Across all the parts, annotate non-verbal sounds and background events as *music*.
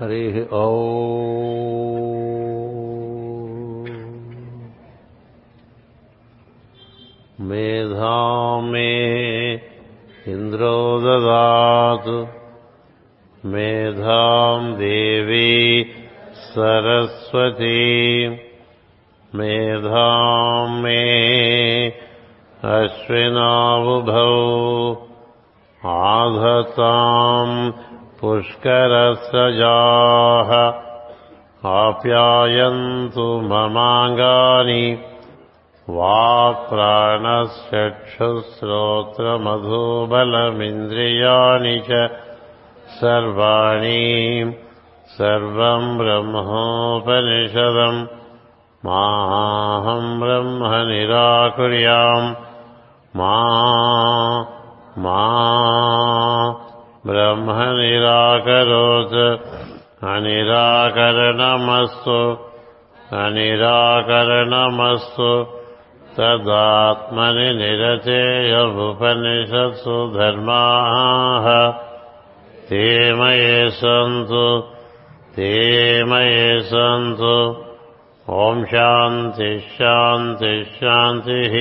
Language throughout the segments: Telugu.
हरि ओ मेधा मे इन्द्रो ददातु। मेधां देवी सरस्वती। मेधां मे अश्विनावभौ। आधताम् पुष्करसजा। शुश्रोत्रमधुबलमिन्द्रियाणि च सर्वाणि सर्वम् ब्रह्मोपनिषदम् माहम् ब्रह्म निराकुर्याम् मा मा ब्रह्म निराकरोत् अनिराकरणमस्तु अनिराकरणमस्तु तदा తదాత్మని నిరచేయముపనిషత్సు ధర్మా ते मये सन्तु ते मये सन्तु ॐ शान्तिः शान्तिः शान्तिः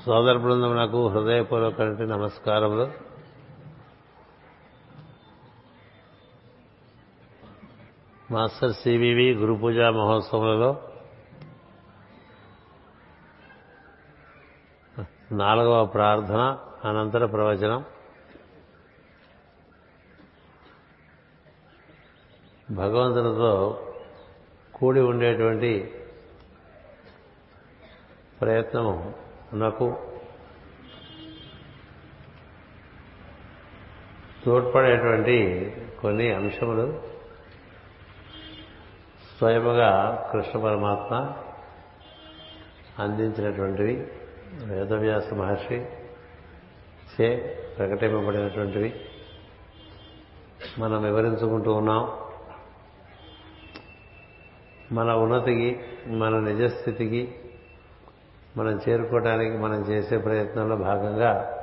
సోదర బృందమునకు హృదయపూర్వక నమస్కారములు మాస్టర్ సివివి గురు పూజా మహోత్సవంలో నాలుగవ ప్రార్థన అనంతర ప్రవచనం. భగవంతునితో కూడి ఉండేటువంటి ప్రయత్నము నాకు తోడ్పడేటువంటి కొన్ని అంశములు. స్వయముగా కృష్ణ పరమాత్మ అందించినటువంటివి వేదవ్యాస మహర్షి చే ప్రకటింపబడినటువంటివి. మనం వివరించుకుంటూ ఉన్నాం. మన ఉన్నతికి మన నిజస్థితికి మనం చేరుకోవడానికి మనం చేసే ప్రయత్నంలో భాగంగా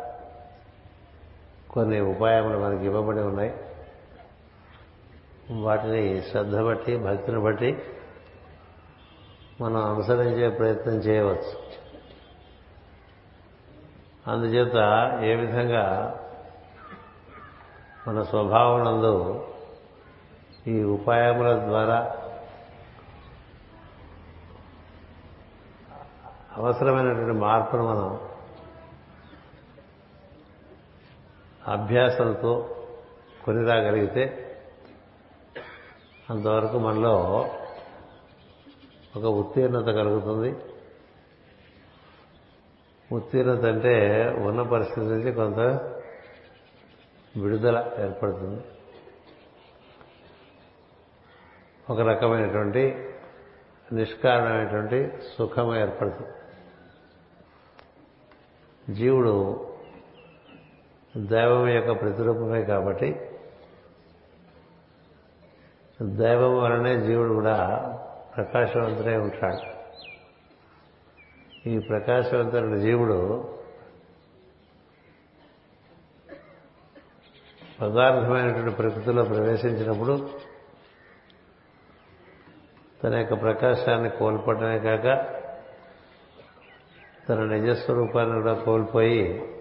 కొన్ని ఉపాయములు మనకి ఇవ్వబడి ఉన్నాయి. వాటిని శ్రద్ధ బట్టి భక్తిని బట్టి మనం అనుసరించే ప్రయత్నం చేయవచ్చు. అందుచేత ఏ విధంగా మన స్వభావనందు ఈ ఉపాయముల ద్వారా అవసరమైనటువంటి మార్పును మనం అభ్యాసంతో కొనిరాగలిగితే అంతవరకు మనలో ఒక ఉత్తీర్ణత కలుగుతుంది. ఉత్తీర్ణత అంటే ఉన్న పరిస్థితి నుంచి కొంత విడుదల ఏర్పడుతుంది. ఒక రకమైనటువంటి నిష్కారణమైనటువంటి సుఖం ఏర్పడుతుంది. జీవుడు దైవం యొక్క ప్రతిరూపమే కాబట్టి దైవం వలనే జీవుడు కూడా ప్రకాశవంతుడై ఉంటాడు. ఈ ప్రకాశవంతుడు జీవుడు పదార్థమైనటువంటి ప్రకృతిలో ప్రవేశించినప్పుడు తన యొక్క ప్రకాశాన్ని కోల్పోవడమే కాక తన నిజస్వరూపాన్ని కూడా కోల్పోయి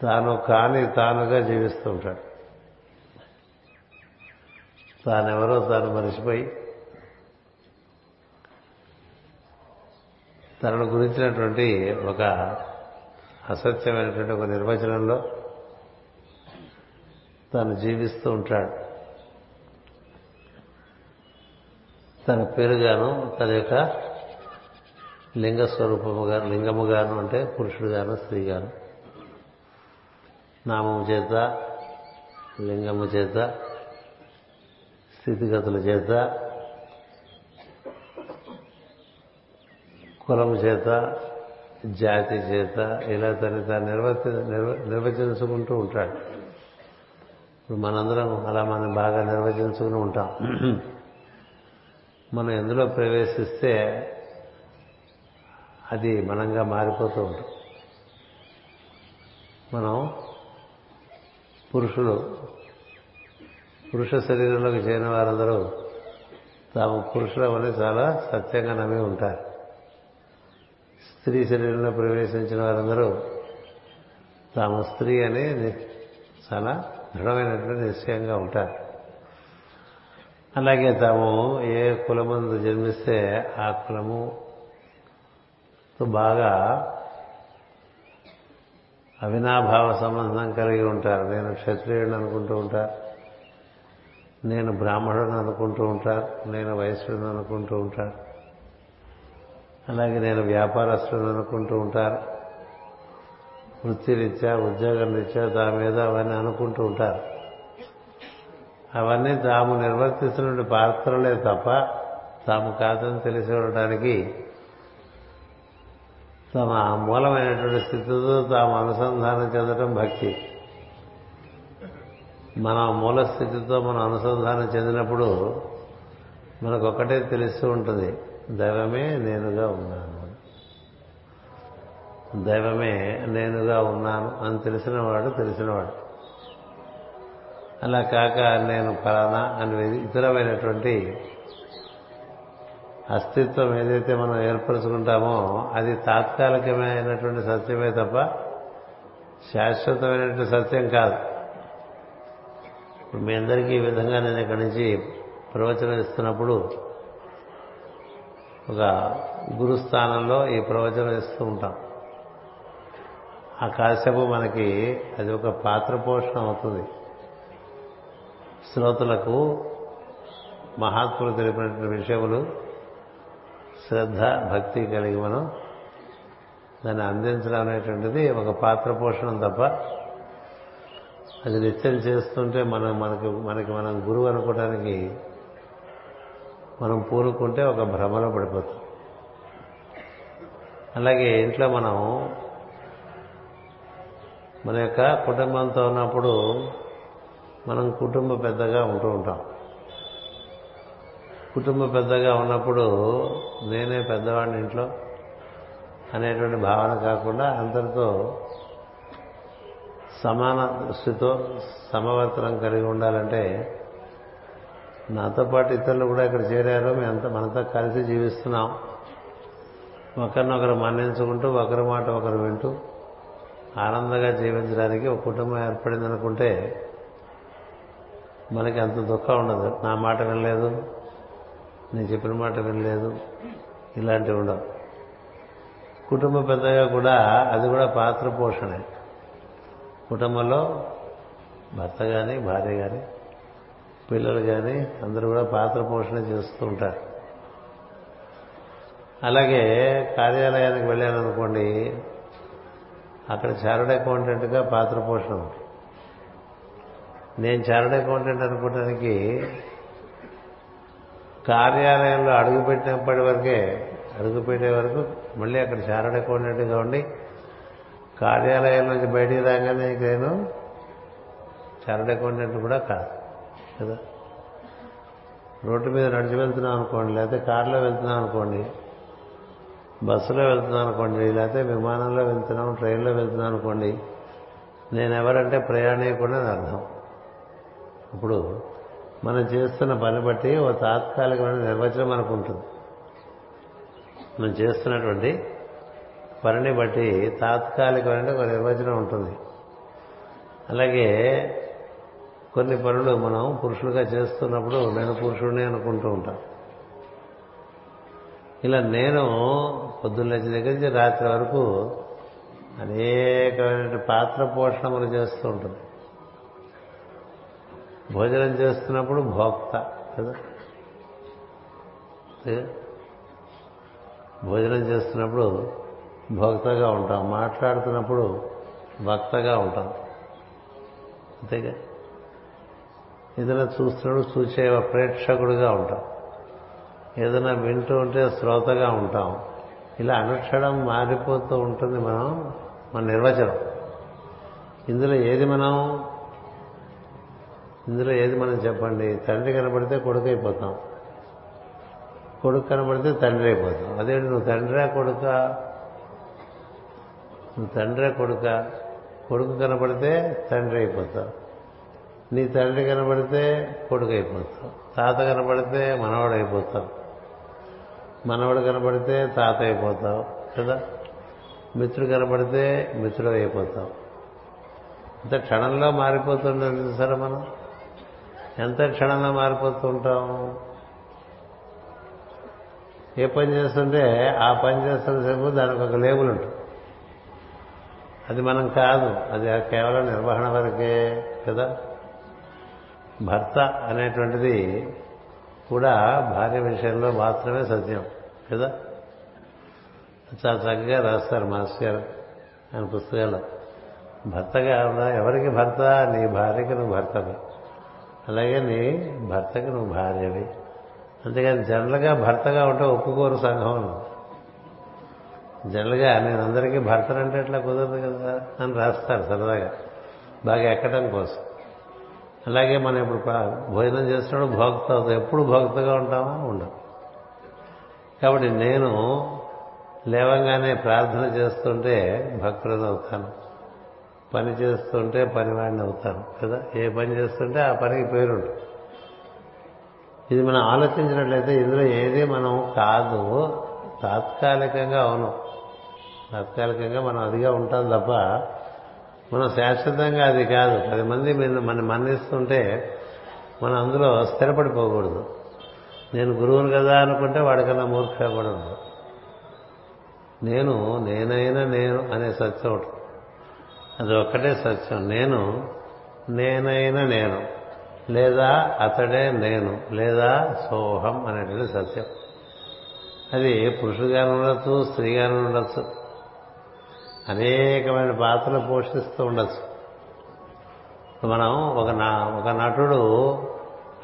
తాను కాని తానుగా జీవిస్తూ ఉంటాడు. తానెవరో తాను మరిచిపోయి తనను గురించినటువంటి ఒక అసత్యమైనటువంటి ఒక నిర్వచనంలో తను జీవిస్తూ ఉంటాడు. తన పేరుగాను తన యొక్క లింగ స్వరూపముగా లింగముగాను అంటే పురుషుడుగాను స్త్రీగాను. నామము చేత లింగము చేత స్థితిగతుల చేత కులం చేత జాతి చేత ఇలా తను తాను నిర్వర్తి నిర్వచించుకుంటూ ఉంటాడు. ఇప్పుడు మనందరం అలా మనం బాగా నిర్వచించుకుని ఉంటాం. మనం ఎందులో ప్రవేశిస్తే అది మనంగా మారిపోతూ ఉంటుంది. మనం పురుషులు పురుష శరీరంలోకి చేరిన వారందరూ తాము పురుషులవని చాలా సత్యంగా నమ్మి ఉంటారు. స్త్రీ శరీరంలో ప్రవేశించిన వారందరూ తాము స్త్రీ అని చాలా దృఢమైనటువంటి నిశ్చయంగా ఉంటారు. అలాగే తాము ఏ కులమందు జన్మిస్తే ఆ కులము బాగా అవినాభావ సంబంధం కలిగి ఉంటారు. నేను క్షత్రియుడు అనుకుంటూ ఉంటారు నేను బ్రాహ్మణుని అనుకుంటూ ఉంటారు నేను వైశ్యుడిని అనుకుంటూ ఉంటారు అలాగే నేను వ్యాపారస్తులను అనుకుంటూ ఉంటారు వృత్తిరీత్యా ఉద్యోగం రీత్యా దాని మీద అవన్నీ అనుకుంటూ ఉంటారు అవన్నీ తాము నిర్వర్తిస్తున్న పాత్రలే తప్ప తాము కాదని తెలిసి ఉండటానికి తమ మూలమైనటువంటి స్థితితో తాము అనుసంధానం చెందడం భక్తి. మన మూల స్థితితో మనం అనుసంధానం చెందినప్పుడు మనకొక్కటే తెలుస్తూ ఉంటుంది దైవమే నేనుగా ఉన్నాను. దైవమే నేనుగా ఉన్నాను అని తెలిసినవాడు తెలిసినవాడు. అలా కాక నేను ఫలానా అని ఇతరమైనటువంటి అస్తిత్వం ఏదైతే మనం ఏర్పరచుకుంటామో అది తాత్కాలికమైనటువంటి సత్యమే తప్ప శాశ్వతమైనటువంటి సత్యం కాదు. ఇప్పుడు మీ అందరికీ ఈ విధంగా నేను ఇక్కడి నుంచి ప్రవచనం ఇస్తున్నప్పుడు ఒక గురుస్థానంలో ఈ ప్రవచనం ఇస్తూ ఉంటాం. ఆ కాసేపు మనకి అది ఒక పాత్ర పోషణ అవుతుంది. శ్రోతలకు మహాత్ములు తెలిపినటువంటి విషయములు శ్రద్ధ భక్తి కలిగి మనం దాన్ని అందించడం అనేటువంటిది ఒక పాత్ర పోషణం తప్ప అది నిత్యం చేస్తుంటే మనం మనకి మనకి మనం గురువు అనుకోవడానికి మనం పూనుకుంటే ఒక భ్రమలో పడిపోతాం. అలాగే ఇంట్లో మనం మన యొక్క కుటుంబంతో ఉన్నప్పుడు మనం కుటుంబ పెద్దగా ఉంటూ ఉంటాం. కుటుంబ పెద్దగా ఉన్నప్పుడు నేనే పెద్దవాడిని ఇంట్లో అనేటువంటి భావన కాకుండా అందరితో సమాన దృష్టితో సమవర్తనం కలిగి ఉండాలంటే నాతో పాటు ఇతరులు కూడా ఇక్కడ చేరారు. మేమంతా మనతో కలిసి జీవిస్తున్నాం. ఒకరినొకరు మన్నించుకుంటూ ఒకరి మాట ఒకరు వింటూ ఆనందంగా జీవించడానికి ఒక కుటుంబం ఏర్పడింది అనుకుంటే మనకి అంత దుఃఖం ఉండదు. నా మాట వినలేదు. నేను చెప్పిన మాట వినలేదు. ఇలాంటివి ఉండవు. కుటుంబ పెద్దగా కూడా అది కూడా పాత్ర పోషణే. కుటుంబంలో భర్త కానీ భార్య కానీ పిల్లలు కానీ అందరూ కూడా పాత్ర పోషణ చేస్తూ ఉంటారు. అలాగే కార్యాలయానికి వెళ్ళాననుకోండి అక్కడ చార్టెడ్ అకౌంటెంట్గా పాత్ర పోషణ నేను చార్టెడ్ అకౌంటెంట్ అనుకోవడానికి కార్యాలయంలో అడుగుపెట్టినప్పటి వరకే అడుగుపెట్టే వరకు మళ్ళీ అక్కడ చార్టెడ్ అకౌంటెంట్గా ఉండి కార్యాలయం నుంచి బయటికి రాగానే నేను చార్టెడ్ అకౌంటెంట్ కూడా కాదు కదా? రోడ్డు మీద నడిచి వెళ్తున్నాం అనుకోండి లేకపోతే కారులో వెళ్తున్నాం అనుకోండి బస్సులో వెళ్తున్నాం అనుకోండి లేకపోతే విమానంలో వెళ్తున్నాం ట్రైన్లో వెళ్తున్నాం అనుకోండి నేను ఎవరంటే ప్రయాణికుడు అని అర్థం. ఇప్పుడు మనం చేస్తున్న పని బట్టి ఓ తాత్కాలికమైన నిర్వచనం మనకు ఉంటుంది. మనం చేస్తున్నటువంటి పనిని బట్టి తాత్కాలికమైన ఒక నిర్వచనం ఉంటుంది. అలాగే కొన్ని పనులు మనం పురుషులుగా చేస్తున్నప్పుడు నేను పురుషుడిని అనుకుంటూ ఉంటాం. ఇలా నేను పొద్దున్న దగ్గర నుంచి రాత్రి వరకు అనేకమైన పాత్ర పోషణములు చేస్తూ ఉంటుంది భోజనం చేస్తున్నప్పుడు భోక్త కదా? భోజనం చేస్తున్నప్పుడు భోక్తగా ఉంటాం. మాట్లాడుతున్నప్పుడు భక్తగా ఉంటాం. అంతేగా? ఏదైనా చూస్తున్నప్పుడు చూసే ప్రేక్షకుడిగా ఉంటాం. ఏదైనా వింటూ ఉంటే శ్రోతగా ఉంటాం. ఇలా అనుక్షణం మారిపోతూ ఉంటుంది మనం మన నిర్వచనం. ఇందులో ఏది మనం ఇందులో ఏది మనం చెప్పండి? తండ్రి కనబడితే కొడుకు అయిపోతాం. కొడుకు కనబడితే తండ్రి అయిపోతాం. అదేంటి? నువ్వు తండ్రా కొడుకా? నువ్వు తండ్రే కొడుక కొడుకు కనబడితే తండ్రి అయిపోతావు. నీ తండ్రి కనబడితే కొడుకు అయిపోతావు. తాత కనబడితే మనవాడు అయిపోతావు. మనవడు కనబడితే తాత అయిపోతావు కదా? మిత్రుడు కనబడితే మిత్రుడు అయిపోతావు. ఇంత క్షణంలో మారిపోతుండదు సరే మనం? ఎంత క్షణంలో మారిపోతుంటాం? ఏ పని చేస్తుంటే ఆ పని చేస్తున్న సేపు దానికి ఒక లేబుల్ ఉంటుంది. అది మనం కాదు. అది కేవలం నిర్వహణ వరకే కదా? భర్త అనేటువంటిది కూడా భార్య విషయంలో మాత్రమే సత్యం కదా? చాలా చక్కగా రాస్తారు మాస్టర్ గారు ఆయన పుస్తకాలు భర్తగా ఉన్నా ఎవరికి భర్త? నీ భార్యకి నువ్వు భర్తవి. అలాగే నీ భర్తకి నువ్వు భార్యవి. అంతేగాని జనరల్గా భర్తగా ఉంటే ఒప్పుకోరు సంఘంలో జనరల్గా నేను అందరికీ భర్తనంటే ఎట్లా కుదరదు కదా అని రాస్తారు సరదాగా. బాగా ఎక్కడం కోసం. అలాగే మనం ఇప్పుడు భోజనం చేస్తున్నాడు భోక్త అవుతాం ఎప్పుడు భోక్తగా ఉంటామా ఉండవు కాబట్టి నేను లేవంగానే ప్రార్థన చేస్తుంటే భక్తులను అవుతాను. పని చేస్తుంటే పనివాడిని అవుతాను కదా. ఏ పని చేస్తుంటే ఆ పనికి పేరుంటుంది ఇది మనం ఆలోచించినట్లయితే ఇందులో ఏది మనం కాదు తాత్కాలికంగా అవును. తాత్కాలికంగా మనం అదిగా ఉంటాం తప్ప మనం శాశ్వతంగా అది కాదు. పది మంది మన మన్నిస్తుంటే మనం అందులో స్థిరపడిపోకూడదు. నేను గురువును కదా అనుకుంటే వాడికన్నా మూర్ఖ నేను నేనైనా నేను అనే సత్యం ఒకటి. అది ఒక్కటే సత్యం. నేను నేనైనా నేను. లేదా అతడే నేను. లేదా సోహం అనేటువంటి సత్యం. అది పురుషుడుగానే ఉండొచ్చు స్త్రీగానే ఉండొచ్చు. అనేకమైన పాత్రలు పోషిస్తూ ఉండొచ్చు. మనం ఒక నా ఒక నటుడు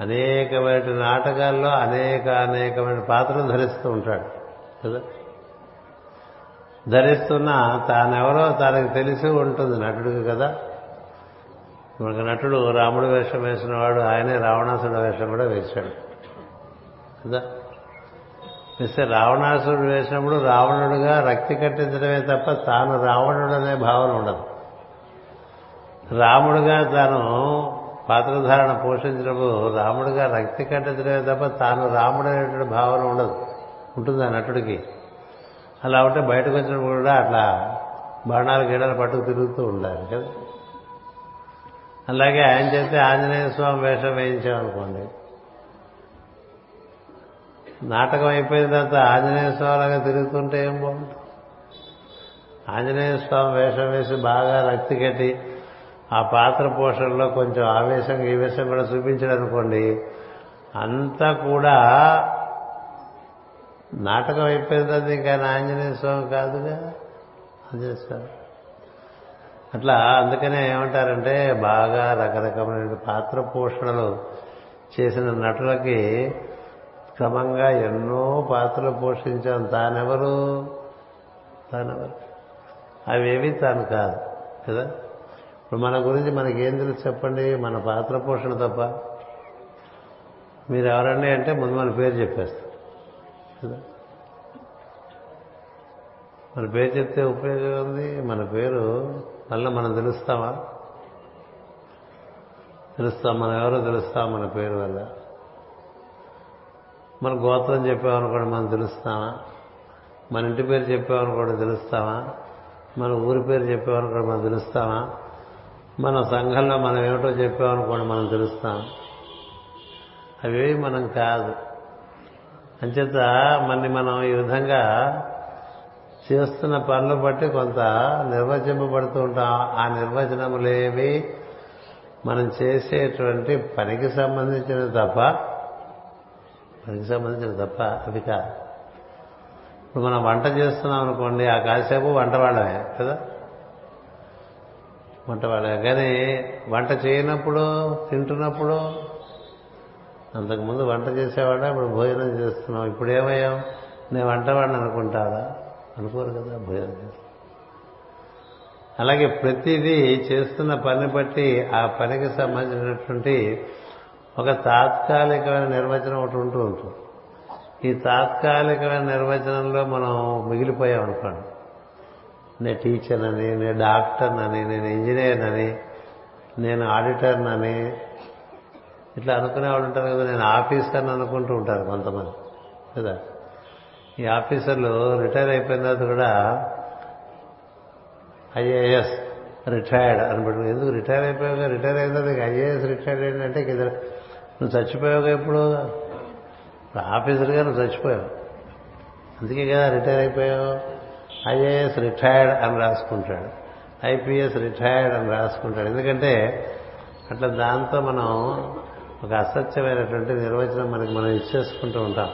అనేకమైన నాటకాల్లో అనేక అనేకమైన పాత్రలు ధరిస్తూ ఉంటాడు. కదా? ధరిస్తున్నా తానెవరో తనకు తెలిసి ఉంటుంది నటుడికి కదా? మనకు నటుడు రాముడు వేషం వేసిన వాడు ఆయనే రావణాసుడు వేషం కూడా వేశాడు. కదా? వేస్తే రావణాసురుడు వేసినప్పుడు రావణుడుగా రక్తి కట్టించడమే తప్ప తాను రావణుడు అనే భావన ఉండదు. రాముడుగా తాను పాత్రధారణ పోషించినప్పుడు రాముడుగా రక్తి కట్టించడమే తప్ప తాను రాముడు అనేటువంటి భావన ఉండదు. ఉంటుంది ఆ నటుడికి? అలా ఉంటే బయటకు వచ్చినప్పుడు కూడా అట్లా బాణాలు గీడలు పట్టుకు తిరుగుతూ ఉండాలి కదా. అలాగే ఆయన చేస్తే ఆంజనేయ స్వామి వేషం వేయించామనుకోండి. నాటకం అయిపోయిన తర్వాత ఆంజనేయ స్వామిలాగా తిరుగుతుంటే ఏం బాగుంటుంది? ఆంజనేయ స్వామి వేషం వేసి బాగా రక్తి కట్టి ఆ పాత్ర పోషణలో కొంచెం ఆవేశం ఈ విషయం కూడా చూపించాడు అనుకోండి అంతా కూడా నాటకం అయిపోయిన తర్వాత ఇంకా ఆంజనేయ స్వామి కాదుగా? ఆంజనేయ అట్లా అందుకనే ఏమంటారంటే బాగా రకరకమైన పాత్ర పోషణలు చేసిన నటులకి క్రమంగా ఎన్నో పాత్రలు పోషించాం తానెవరు? తానెవరు? అవేవి తాను కాదు కదా? ఇప్పుడు మన గురించి మనకేం తెలుసు చెప్పండి? మన పాత్ర పోషణ తప్ప. మీరు ఎవరండి అంటే ముందు మన పేరు చెప్పేస్తాం కదా? మన పేరు చెప్తే ఉపయోగం ఉంది. మన పేరు వల్ల మనం తెలుస్తామా? తెలుస్తాం మనం ఎవరో తెలుస్తాం మన పేరు వల్ల. మన గోత్రం చెప్పామనుకోండి మనం తెలుస్తామా? మన ఇంటి పేరు చెప్పామనుకోండి తెలుస్తామా? మన ఊరి పేరు చెప్పామనుకోండి మనం తెలుస్తామా? మన సంఘంలో మనం ఏమిటో చెప్పామనుకోండి మనం తెలుస్తాం. అవేవి మనం కాదు. అంచేత మన్ని మనం ఈ విధంగా చేస్తున్న పనులు బట్టి కొంత నిర్వచింపబడుతూ ఉంటాం. ఆ నిర్వచనములేవి మనం చేసేటువంటి పనికి సంబంధించిన తప్ప పనికి సంబంధించిన తప్ప అవి కాదు. ఇప్పుడు మనం వంట చేస్తున్నాం అనుకోండి ఆ కాసేపు వంట వాళ్ళమే కదా? వంట వాళ్ళమే కానీ వంట చేయనప్పుడు తింటున్నప్పుడు అంతకుముందు వంట చేసేవాడా ఇప్పుడు భోజనం చేస్తున్నాం ఇప్పుడు ఏమయ్యాం నేను వంటవాడిని అనుకుంటారా? అనుకోరు కదా భోజనం చేస్తాం. అలాగే ప్రతిదీ చేస్తున్న పని బట్టి ఆ పనికి సంబంధించినటువంటి ఒక తాత్కాలికమైన నిర్వచనం ఒకటి ఉంటూ ఉంటుంది. ఈ తాత్కాలికమైన నిర్వచనంలో మనం మిగిలిపోయాం అనుకోండి. నేను టీచర్నని నేను డాక్టర్నని నేను ఇంజనీర్నని నేను ఆడిటర్నని ఇట్లా అనుకునే వాళ్ళు ఉంటారు కదా నేను ఆఫీసర్ని అనుకుంటూ ఉంటారు కొంతమంది కదా. ఈ ఆఫీసర్లు రిటైర్ అయిపోయిన తర్వాత కూడా ఐఏఎస్ రిటైర్డ్ అని ఎందుకు రిటైర్ అయిపోయాక రిటైర్ అయిన తర్వాత ఐఏఎస్ రిటైర్డ్ ఏంటంటే ఇక నువ్వు చచ్చిపోయావు ఎప్పుడు? ఆఫీసర్గా నువ్వు చచ్చిపోయావు. అందుకే కదా రిటైర్ అయిపోయావు. ఐఏఎస్ రిటైర్డ్ అని రాసుకుంటాడు. ఐపీఎస్ రిటైర్డ్ అని రాసుకుంటాడు. ఎందుకంటే అట్లా దాంతో మనం ఒక అసత్యమైనటువంటి నిర్వచనం మనకి మనం ఇచ్చేసుకుంటూ ఉంటాం.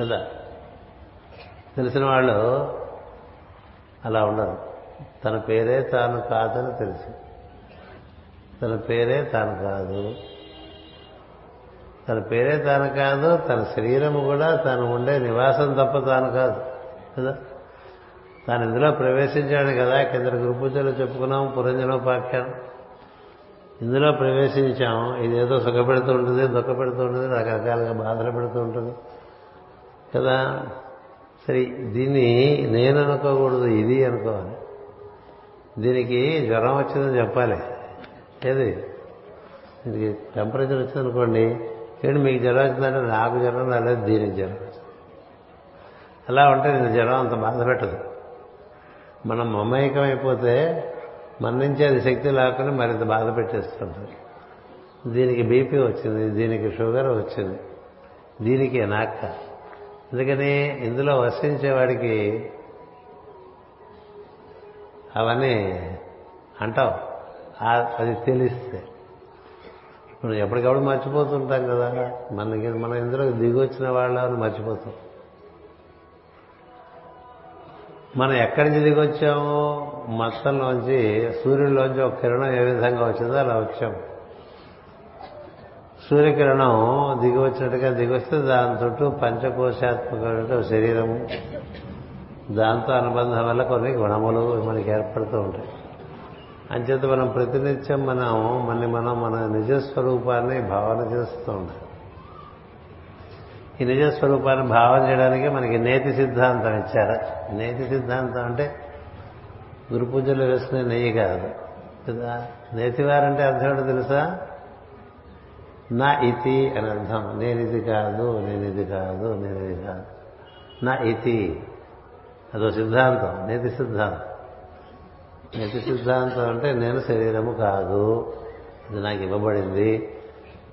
కదా? తెలిసిన వాళ్ళు అలా ఉండరు. తన పేరే తాను కాదని తెలుసు. తన పేరే తాను కాదు. తన పేరే తాను కాదు తన శరీరము కూడా తను ఉండే నివాసం తప్ప తాను కాదు. కదా? తాను ఇందులో ప్రవేశించాడు కదా కింద గురు పూజలో చెప్పుకున్నాం పురంజనోపాఖ్యానం ఇందులో ప్రవేశించాం ఇదేదో సుఖపెడుతూ ఉంటుంది దుఃఖ పెడుతూ ఉంటుంది రకరకాలుగా బాధలు పెడుతూ ఉంటుంది. కదా? సరే దీన్ని నేను అనుకోకూడదు ఇది అనుకోవాలి. దీనికి జ్వరం వచ్చిందని చెప్పాలి. ఏది? దీనికి టెంపరేచర్ వచ్చిందనుకోండి ఏంటి మీకు జ్వరం వచ్చిందంటే నాకు జ్వరం రాలేదు దీనికి జ్వరం. అలా ఉంటే నేను జ్వరం అంత బాధ పెట్టదు. మనం మమైకం అయిపోతే మన నుంచి అది శక్తి లేకుండా మరింత బాధ పెట్టేస్తుంటుంది దీనికి బీపీ వచ్చింది దీనికి షుగర్ వచ్చింది దీనికి నాక్క. అందుకని ఇందులో వసించేవాడికి అవన్నీ అంటావు. అది తెలిస్తే మనం ఎప్పటికప్పుడు మర్చిపోతుంటాం కదా. మనకి మనం ఇందులో దిగొచ్చిన వాళ్ళని మర్చిపోతాం మనం ఎక్కడి నుంచి దిగొచ్చామో మత్తంలోంచి సూర్యుడిలోంచి ఒక కిరణం ఏ విధంగా వచ్చిందో అలా వచ్చాం. సూర్యకిరణం దిగి వచ్చినట్టుగా దిగొస్తే దాని చుట్టూ పంచకోశాత్మకమైన శరీరము దాంతో అనుబంధం వల్ల కొన్ని గుణములు మనకి ఏర్పడుతూ ఉంటాయి. అంచేత మనం ప్రతినిత్యం మనం మన మనం మన నిజస్వరూపాన్ని భావన చేస్తూ ఉంటాం ఈ నిజస్వరూపాన్ని భావన చేయడానికి మనకి నేతి సిద్ధాంతం ఇచ్చారు. నేతి సిద్ధాంతం అంటే గురు పూజలు వేసుకునే నెయ్యి కాదు. కదా నేతివారంటే అర్థం ఏంటో తెలుసా? నా ఇతి అని అర్థం. నేను ఇది కాదు నేను ఇది కాదు నేను ఇది కాదు. నా ఇతి. అదో సిద్ధాంతం నేతి సిద్ధాంతం. నేతి సిద్ధాంతం అంటే నేను శరీరము కాదు. ఇది నాకు ఇవ్వబడింది.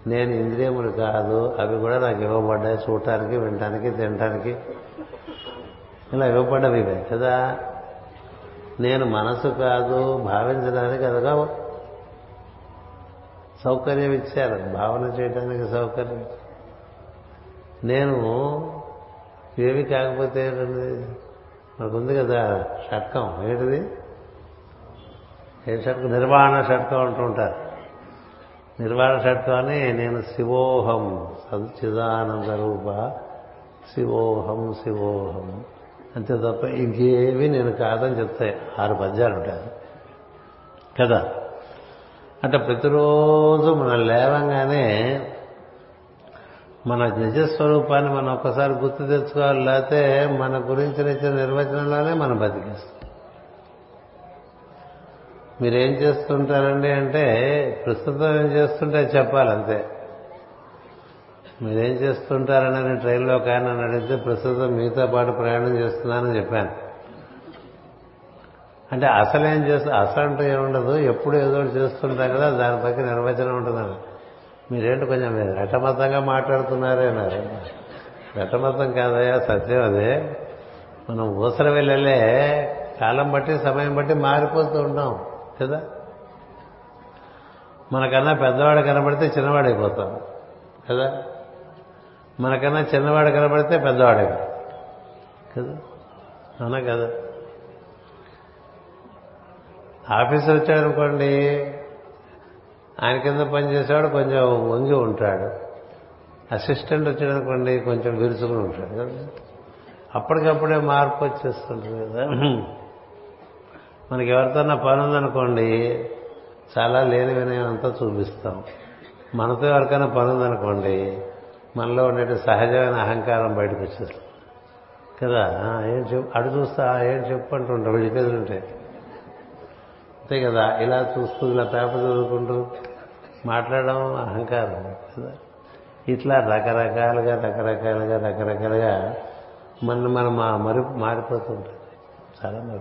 నేను ఇంద్రియములు కాదు. అవి కూడా నాకు ఇవ్వబడ్డాయి. చూడటానికి వినటానికి తినటానికి. ఇలా ఇవ్వబడ్డవి ఇవే కదా? నేను మనసు కాదు భావించడానికి అదొక సౌకర్యం ఇచ్చారు. భావన చేయడానికి సౌకర్యం. నేను ఏమి కాకపోతే ఏంటండి? మనకుంది కదా షట్కం. ఏంటిది? ఏ షట్కం నిర్వాణ షట్కం అంటూ ఉంటారు. నిర్వాణ షట్కం అని నేను శివోహం సచిదానంద రూప శివోహం శివోహం. అంతే తప్ప ఇంకేవి నేను కాదని చెప్తాయి ఆరు పద్యాలు ఉంటాయి. కదా? అంటే ప్రతిరోజు మనం లేవంగానే మన నిజస్వరూపాన్ని మనం ఒక్కసారి గుర్తు తెచ్చుకోవాలి లేకపోతే మన గురించి ఇచ్చిన నిర్వచనంలోనే మనం బతికేస్తాం. మీరేం చేస్తుంటారండి అంటే ప్రస్తుతం ఏం చేస్తుంటే చెప్పాలి అంతే మీరేం చేస్తుంటారని ట్రైన్లో ఒక ఆయన అడిగితే ప్రస్తుతం మీతో పాటు ప్రయాణం చేస్తున్నానని చెప్పాను. అంటే అసలేం చేస్తా అసలు అంటే ఏముండదు ఎప్పుడు ఏదో చేస్తుంటాం కదా దాని పక్కన నిర్వచనం ఉంటుందని. మీరేంటి కొంచెం రటమతంగా మాట్లాడుతున్నారే అన్నారు. రటమతం కాదయా సత్యం అదే. మనం ఊసర వెళ్ళలే కాలం బట్టి సమయం బట్టి మారిపోతూ ఉంటాం. కదా? మనకన్నా పెద్దవాడు కనబడితే చిన్నవాడైపోతాం కదా? మనకన్నా చిన్నవాడు కనబడితే పెద్దవాడే కదా? అవునా కదా? ఆఫీసర్ వచ్చాడనుకోండి ఆయన కింద పనిచేసేవాడు కొంచెం వంగి ఉంటాడు. అసిస్టెంట్ వచ్చాడనుకోండి కొంచెం విరుచుకుని ఉంటాడు. కదా అప్పటికప్పుడే మార్పు వచ్చేస్తుంటుంది కదా? మనకి ఎవరితోన్నా పని ఉందనుకోండి చాలా లేని వినయమంతా అంతా చూపిస్తాం. మనతో ఎవరికైనా పని ఉందనుకోండి మనలో ఉండే సహజమైన అహంకారం బయటకు వచ్చేది కదా? ఏం చెప్పు అడు చూస్తా ఏం చెప్పు అంటుంటారు విడిపెదులు ఉంటాయి అంతే కదా? ఇలా చూస్తూ ఇలా పేపర్ చదువుకుంటూ మాట్లాడడం అహంకారం కదా? ఇట్లా రకరకాలుగా రకరకాలుగా రకరకాలుగా మన మనం మరి మారిపోతుంటుంది చాలా మరి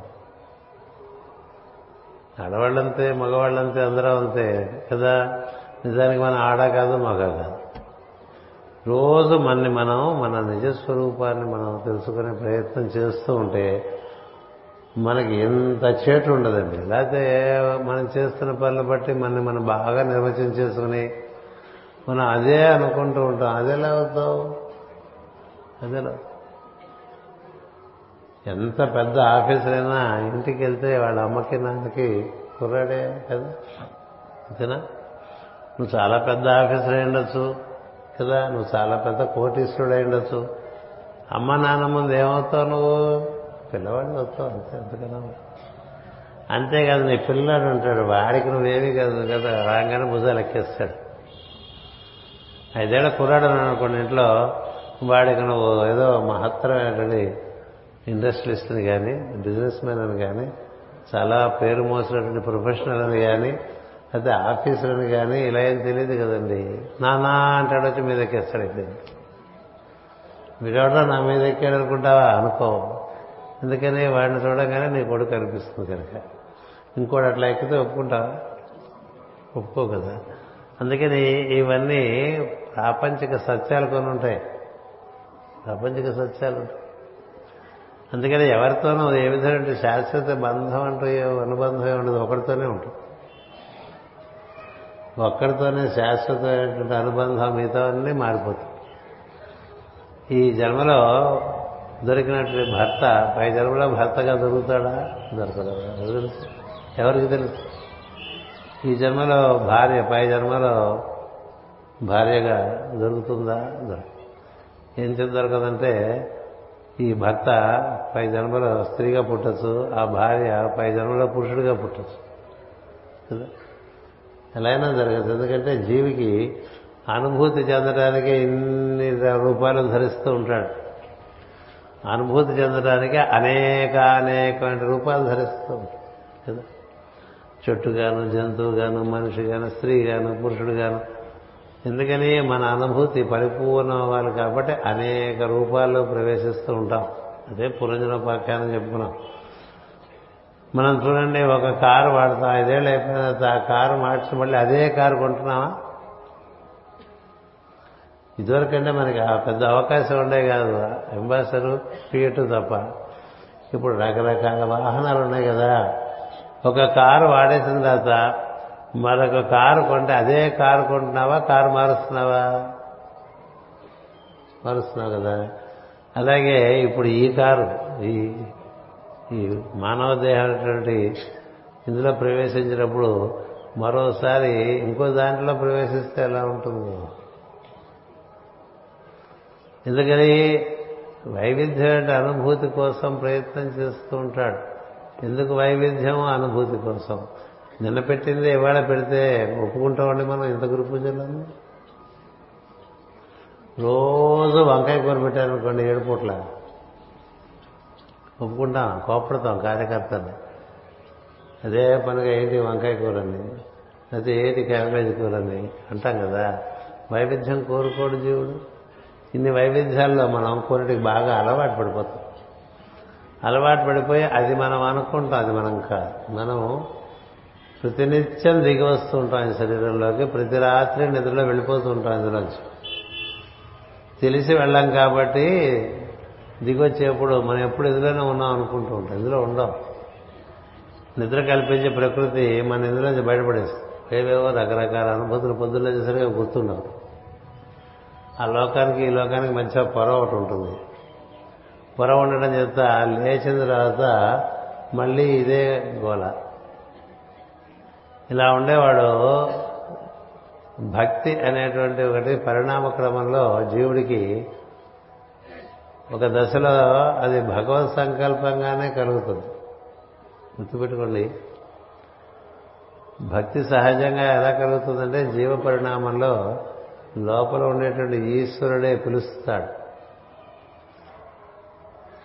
ఆడవాళ్ళంతే మగవాళ్ళంతే అందరూ అంతే కదా? నిజానికి మనం ఆడ కాదు మగ కాదు. రోజు మనని మనం మన నిజస్వరూపాన్ని మనం తెలుసుకునే ప్రయత్నం చేస్తూ ఉంటే మనకి ఎంత చేటు ఉండదండి. లేకపోతే మనం చేస్తున్న పనులు బట్టి మనని మనం బాగా నిర్వచనం చేసుకుని మనం అదే అనుకుంటూ ఉంటాం. అదేలా అవుతావు? అదేలా ఎంత పెద్ద ఆఫీసర్ అయినా ఇంటికి వెళ్తే వాళ్ళ అమ్మకి నాన్నకి కుర్రాడే కదా? అంతేనా? నువ్వు చాలా పెద్ద ఆఫీసర్ అయి ఉండొచ్చు కదా? నువ్వు చాలా పెద్ద కోటీశ్వరుడు అయి ఉండొచ్చు. అమ్మ నాన్న ముందు ఏమవుతావు నువ్వు? పిల్లవాడిని అవుతావు అంతే అంతకన్నా అంతేకాదు నీ పిల్లాడు ఉంటాడు వాడికి నువ్వేమీ కాదు కదా? రాగానే భుజాలు ఎక్కేస్తాడు. ఐదేళ్ళ కుర్రాడు అనుకోండి ఇంట్లో వాడికి నువ్వు ఏదో మహత్తరమైనటువంటి ఇండస్ట్రియలిస్ట్ని కానీ బిజినెస్ మ్యాన్ అని కానీ చాలా పేరు మోసినటువంటి ప్రొఫెషనల్ అని కానీ అయితే ఆఫీసర్ అని కానీ ఇలా ఏం తెలియదు కదండి. నానా అంటాడు వచ్చి మీద ఎక్కేస్తాడు అయితే. వీడెవడో నా మీద ఎక్కాడు అనుకుంటావా? అనుకో. అందుకని వాడిని చూడగానే నీ కొడుకు అనిపిస్తుంది కనుక. ఇంకోటి అట్లా ఎక్కితే ఒప్పుకుంటావా ఒప్పుకో కదా. అందుకని ఇవన్నీ ప్రాపంచిక సత్యాలు కొన్ని ఉంటాయి. ప్రాపంచిక సత్యాలు ఉంటాయి. అందుకని ఎవరితోనూ ఏ విధమైన శాశ్వత బంధం అంటూ అనుబంధం ఉండదు. ఒకరితోనే ఉంటుంది. ఒక్కరితోనే శాశ్వతమైనటువంటి అనుబంధం మిగతా అన్నీ మారిపోతుంది ఈ జన్మలో దొరికినటువంటి భర్త పై జన్మలో భర్తగా దొరుకుతాడా? దొరకదా. తెలుసు? ఎవరికి తెలుసు? ఈ జన్మలో భార్య పై జన్మలో భార్యగా దొరుకుతుందా? దొరకదు. ఏం దొరకదంటే ఈ భర్త పై జన్మలో స్త్రీగా పుట్టచ్చు ఆ భార్య పై జన్మలో పురుషుడిగా పుట్టచ్చు. కదా ఎలా అయినా జరగదు ఎందుకంటే జీవికి అనుభూతి చెందడానికి ఇన్ని రూపాయలు ధరిస్తూ ఉంటాడు. అనుభూతి చెందడానికి అనేక అనేకమైన రూపాయలు ధరిస్తూ ఉంటాడు. కదా? చెట్టుగాను జంతువుగాను మనిషిగాను స్త్రీగాను పురుషుడుగాను. ఎందుకని మన అనుభూతి పరిపూర్ణం అవ్వాలి కాబట్టి అనేక రూపాల్లో ప్రవేశిస్తూ ఉంటాం. అదే పురంజనోపాఖ్యానం చెప్పుకున్నాం. మనం చూడండి ఒక కారు వాడతాం. ఐదేళ్ళు అయిపోయిన తర్వాత ఆ కారు మార్చి మళ్ళీ అదే కారు కొంటున్నామా ఇదివరకంటే మనకి ఆ పెద్ద అవకాశం ఉండే కాదు. అంబాసిడర్ ఫియట్ తప్ప. ఇప్పుడు రకరకాల వాహనాలు ఉన్నాయి కదా. ఒక కారు వాడేసిన తర్వాత మరొక కారు కొంటే అదే కారు కొంటున్నావా? కారు మారుస్తున్నావా? మారుస్తున్నావు కదా. అలాగే ఇప్పుడు ఈ కారు ఈ ఈ మానవ దేహమైనటువంటి ఇందులో ప్రవేశించినప్పుడు మరోసారి ఇంకో దాంట్లో ప్రవేశిస్తే ఎలా ఉంటుంది? ఎందుకని వైవిధ్యమైన అనుభూతి కోసం ప్రయత్నం చేస్తూ ఉంటాడు. ఎందుకు వైవిధ్యం? అనుభూతి కోసం. నిన్న పెట్టింది ఇవాళ పెడితే ఒప్పుకుంటామండి మనం ఇంత గురు పూజలో? రోజు వంకాయ కూర పెట్టారనుకోండి ఏడు పూట్ల. ఒప్పుకుంటాం కోపడతాం కార్యకర్తలు అదే పనిగా ఏంటి వంకాయ కూరని అయితే ఏంటి క్యాబేజ్ కూరని అంటాం కదా. వైవిధ్యం కోరుకోడు జీవుడు. ఇన్ని వైవిధ్యాల్లో మనం కోరిటికి బాగా అలవాటు పడిపోతాం. అలవాటు పడిపోయి అది మనం అనుకుంటాం అది మనం కాదు. మనం ప్రతినిత్యం దిగి వస్తూ ఉంటాం ఆయన శరీరంలోకి. ప్రతి రాత్రి నిద్రలో వెళ్ళిపోతూ ఉంటాం ఇందులోంచి. తెలిసి వెళ్ళాం కాబట్టి దిగొచ్చేప్పుడు మనం ఎప్పుడు ఎదురైనా ఉన్నాం అనుకుంటూ ఉంటాం. ఇందులో ఉండం. నిద్ర కల్పించే ప్రకృతి మన ఇందులోంచి బయటపడేస్తుంది. ఏవేవో రకరకాల అనుభూతులు పొద్దున్న చేసరిగా గుర్తుండవు. ఆ లోకానికి ఈ లోకానికి మంచిగా పొర ఒకటి ఉంటుంది. పొర ఉండడం చేత లేచిన తర్వాత మళ్ళీ ఇదే గోళ. ఇలా ఉండేవాడు. భక్తి అనేటువంటి ఒకటి పరిణామ క్రమంలో జీవుడికి ఒక దశలో అది భగవత్ సంకల్పంగానే కలుగుతుంది. గుర్తుపెట్టుకోండి. భక్తి సహజంగా ఎలా కలుగుతుందంటే జీవ పరిణామంలో లోపల ఉండేటువంటి ఈశ్వరుడే పిలుస్తాడు.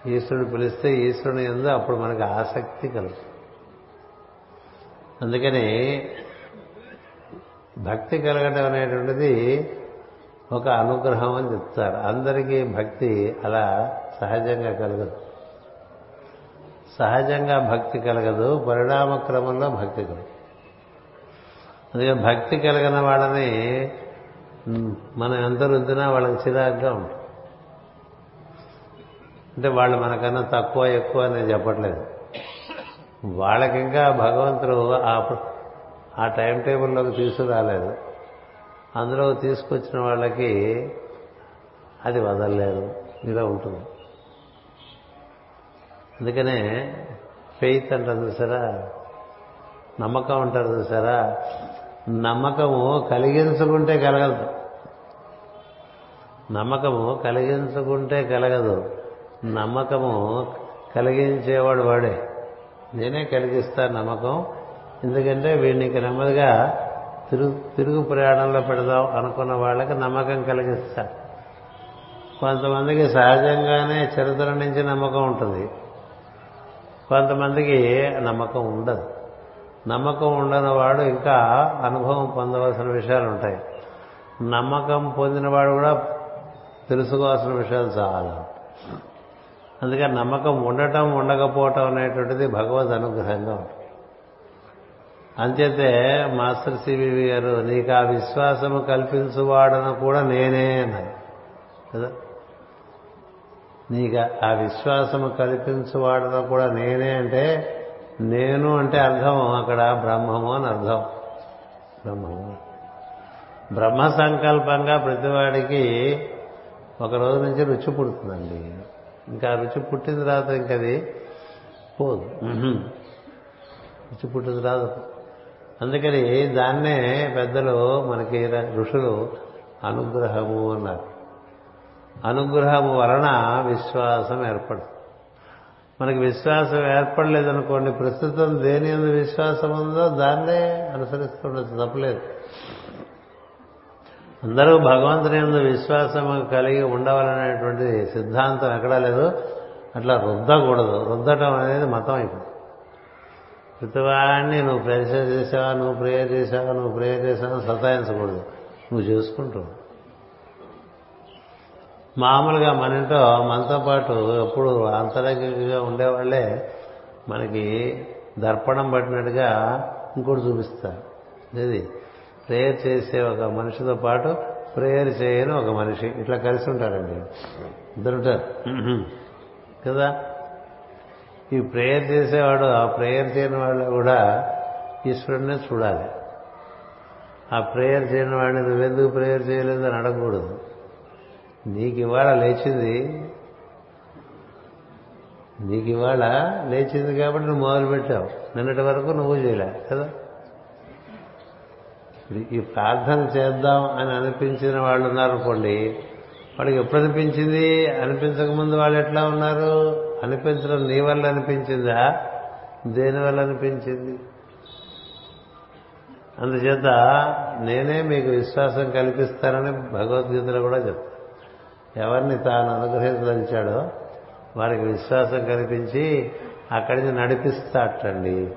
ఈశ్వరుడు పిలిస్తే ఈశ్వరుని ఎందు అప్పుడు మనకు ఆసక్తి కలుగుతుంది. అందుకని భక్తి కలగడం అనేటువంటిది ఒక అనుగ్రహం అని చెప్తారు. అందరికీ భక్తి అలా సహజంగా కలగదు. సహజంగా భక్తి కలగదు పరిణామ క్రమంలో భక్తి కలగదు. అందుకే భక్తి కలిగిన వాళ్ళని మనం ఎంత రుద్దినా వాళ్ళకి చిరాగ్గా ఉంటుంది. అంటే వాళ్ళు మనకన్నా తక్కువ ఎక్కువ అనేది నేను చెప్పట్లేదు. వాళ్ళకి ఇంకా భగవంతుడు ఆ ఆ టైం టేబుల్లోకి తీసుకురాలేదు. అందులో తీసుకొచ్చిన వాళ్ళకి అది వదలలేదు ఇలా ఉంటుంది. అందుకనే ఫెయిత్ అంటారు చూసారా? నమ్మకం అంటారు చూసారా? నమ్మకము కలిగించుకుంటే కలగదు. నమ్మకము కలిగించుకుంటే కలగదు. నమ్మకము కలిగించేవాడు వాడే. నేనే కలిగిస్తా నమ్మకం. ఎందుకంటే వీడికి నెమ్మదిగా తిరుగు తిరుగు ప్రయాణంలో పెడదాం అనుకున్న వాళ్ళకి నమ్మకం కలిగిస్తా. కొంతమందికి సహజంగానే చరిత్ర నుంచి నమ్మకం ఉంటుంది. కొంతమందికి నమ్మకం ఉండదు. నమ్మకం ఉండని వాడు ఇంకా అనుభవం పొందవలసిన విషయాలు ఉంటాయి. నమ్మకం పొందినవాడు కూడా తెలుసుకోవాల్సిన విషయాలు చాలా. అందుకని నమ్మకం ఉండటం ఉండకపోవటం అనేటువంటిది భగవద్ అనుగ్రహంగా ఉంటుంది. అంచేతే మాస్టర్ సివివి గారు నీకు ఆ విశ్వాసము కల్పించువాడను కూడా నేనే అన్నారు. కదా? నీకు ఆ విశ్వాసము కల్పించువాడను కూడా నేనే అంటే నేను అంటే అర్థం అక్కడ బ్రహ్మము అని అర్థం. బ్రహ్మము. బ్రహ్మ సంకల్పంగా ప్రతివాడికి ఒక రోజు నుంచి రుచి పుడుతుందండి. ఇంకా రుచి పుట్టిన తర్వాత ఇంకది పోదు. రుచి పుట్టిన తర్వాత అందుకని దాన్నే పెద్దలు మనకి ఋషులు అనుగ్రహము అన్నారు. అనుగ్రహము వలన విశ్వాసం ఏర్పడుతుంది. మనకి విశ్వాసం ఏర్పడలేదనుకోండి ప్రస్తుతం దేని ఎందు విశ్వాసం ఉందో దాన్నే అనుసరిస్తుండొచ్చు తప్పలేదు. అందరూ భగవంతుని ఎందు విశ్వాసం కలిగి ఉండవాలనేటువంటి సిద్ధాంతం ఎక్కడా లేదు. అట్లా రుద్దకూడదు. రుద్దటం అనేది మతం అయిపోయింది ప్రతివాడిని నువ్వు ప్రేయర్ చేసావా నువ్వు ప్రేయర్ చేసావా నువ్వు ప్రేయర్ చేసావా సతాయించకూడదు. నువ్వు చేసుకుంటూ మామూలుగా మన ఇంట్లో మనతో పాటు ఎప్పుడు అంతరంగికంగా ఉండేవాళ్ళే మనకి దర్పణం పట్టినట్టుగా ఇంకోటి చూపిస్తారు. ఇది ప్రేయర్ చేసే ఒక మనిషితో పాటు ప్రేయర్ చేయని ఒక మనిషి. ఇట్లా కలిసి ఉంటారండి. ఇద్దరుంటారు కదా? ఈ ప్రేయర్ చేసేవాడు ఆ ప్రేయర్ చేయని వాళ్ళు కూడా ఈశ్వరుడినే చూడాలి. ఆ ప్రేయర్ చేయని వాడిని నువ్వెందుకు ప్రేయర్ చేయలేదు అని అడగకూడదు. నీకు ఇవాళ లేచింది. నీకు ఇవాళ లేచింది కాబట్టి నువ్వు మొదలుపెట్టావు. నిన్నటి వరకు నువ్వు చేయలే కదా? ఈ ప్రార్థన చేద్దాం అని అనిపించిన వాళ్ళు ఉన్నారనుకోండి వాడికి ఎప్పుడు అనిపించింది అనిపించకముందు వాళ్ళు ఎట్లా ఉన్నారు? అనిపించడం నీ వల్ల అనిపించిందా? దేని వల్ల అనిపించింది? అందుచేత నేనే మీకు విశ్వాసం కల్పిస్తానని భగవద్గీతలో కూడా చెప్తాను ఎవరిని తాను అనుగ్రహించదలిచాడో వారికి విశ్వాసం కల్పించి అక్కడి నుంచి నడిపిస్తాటండి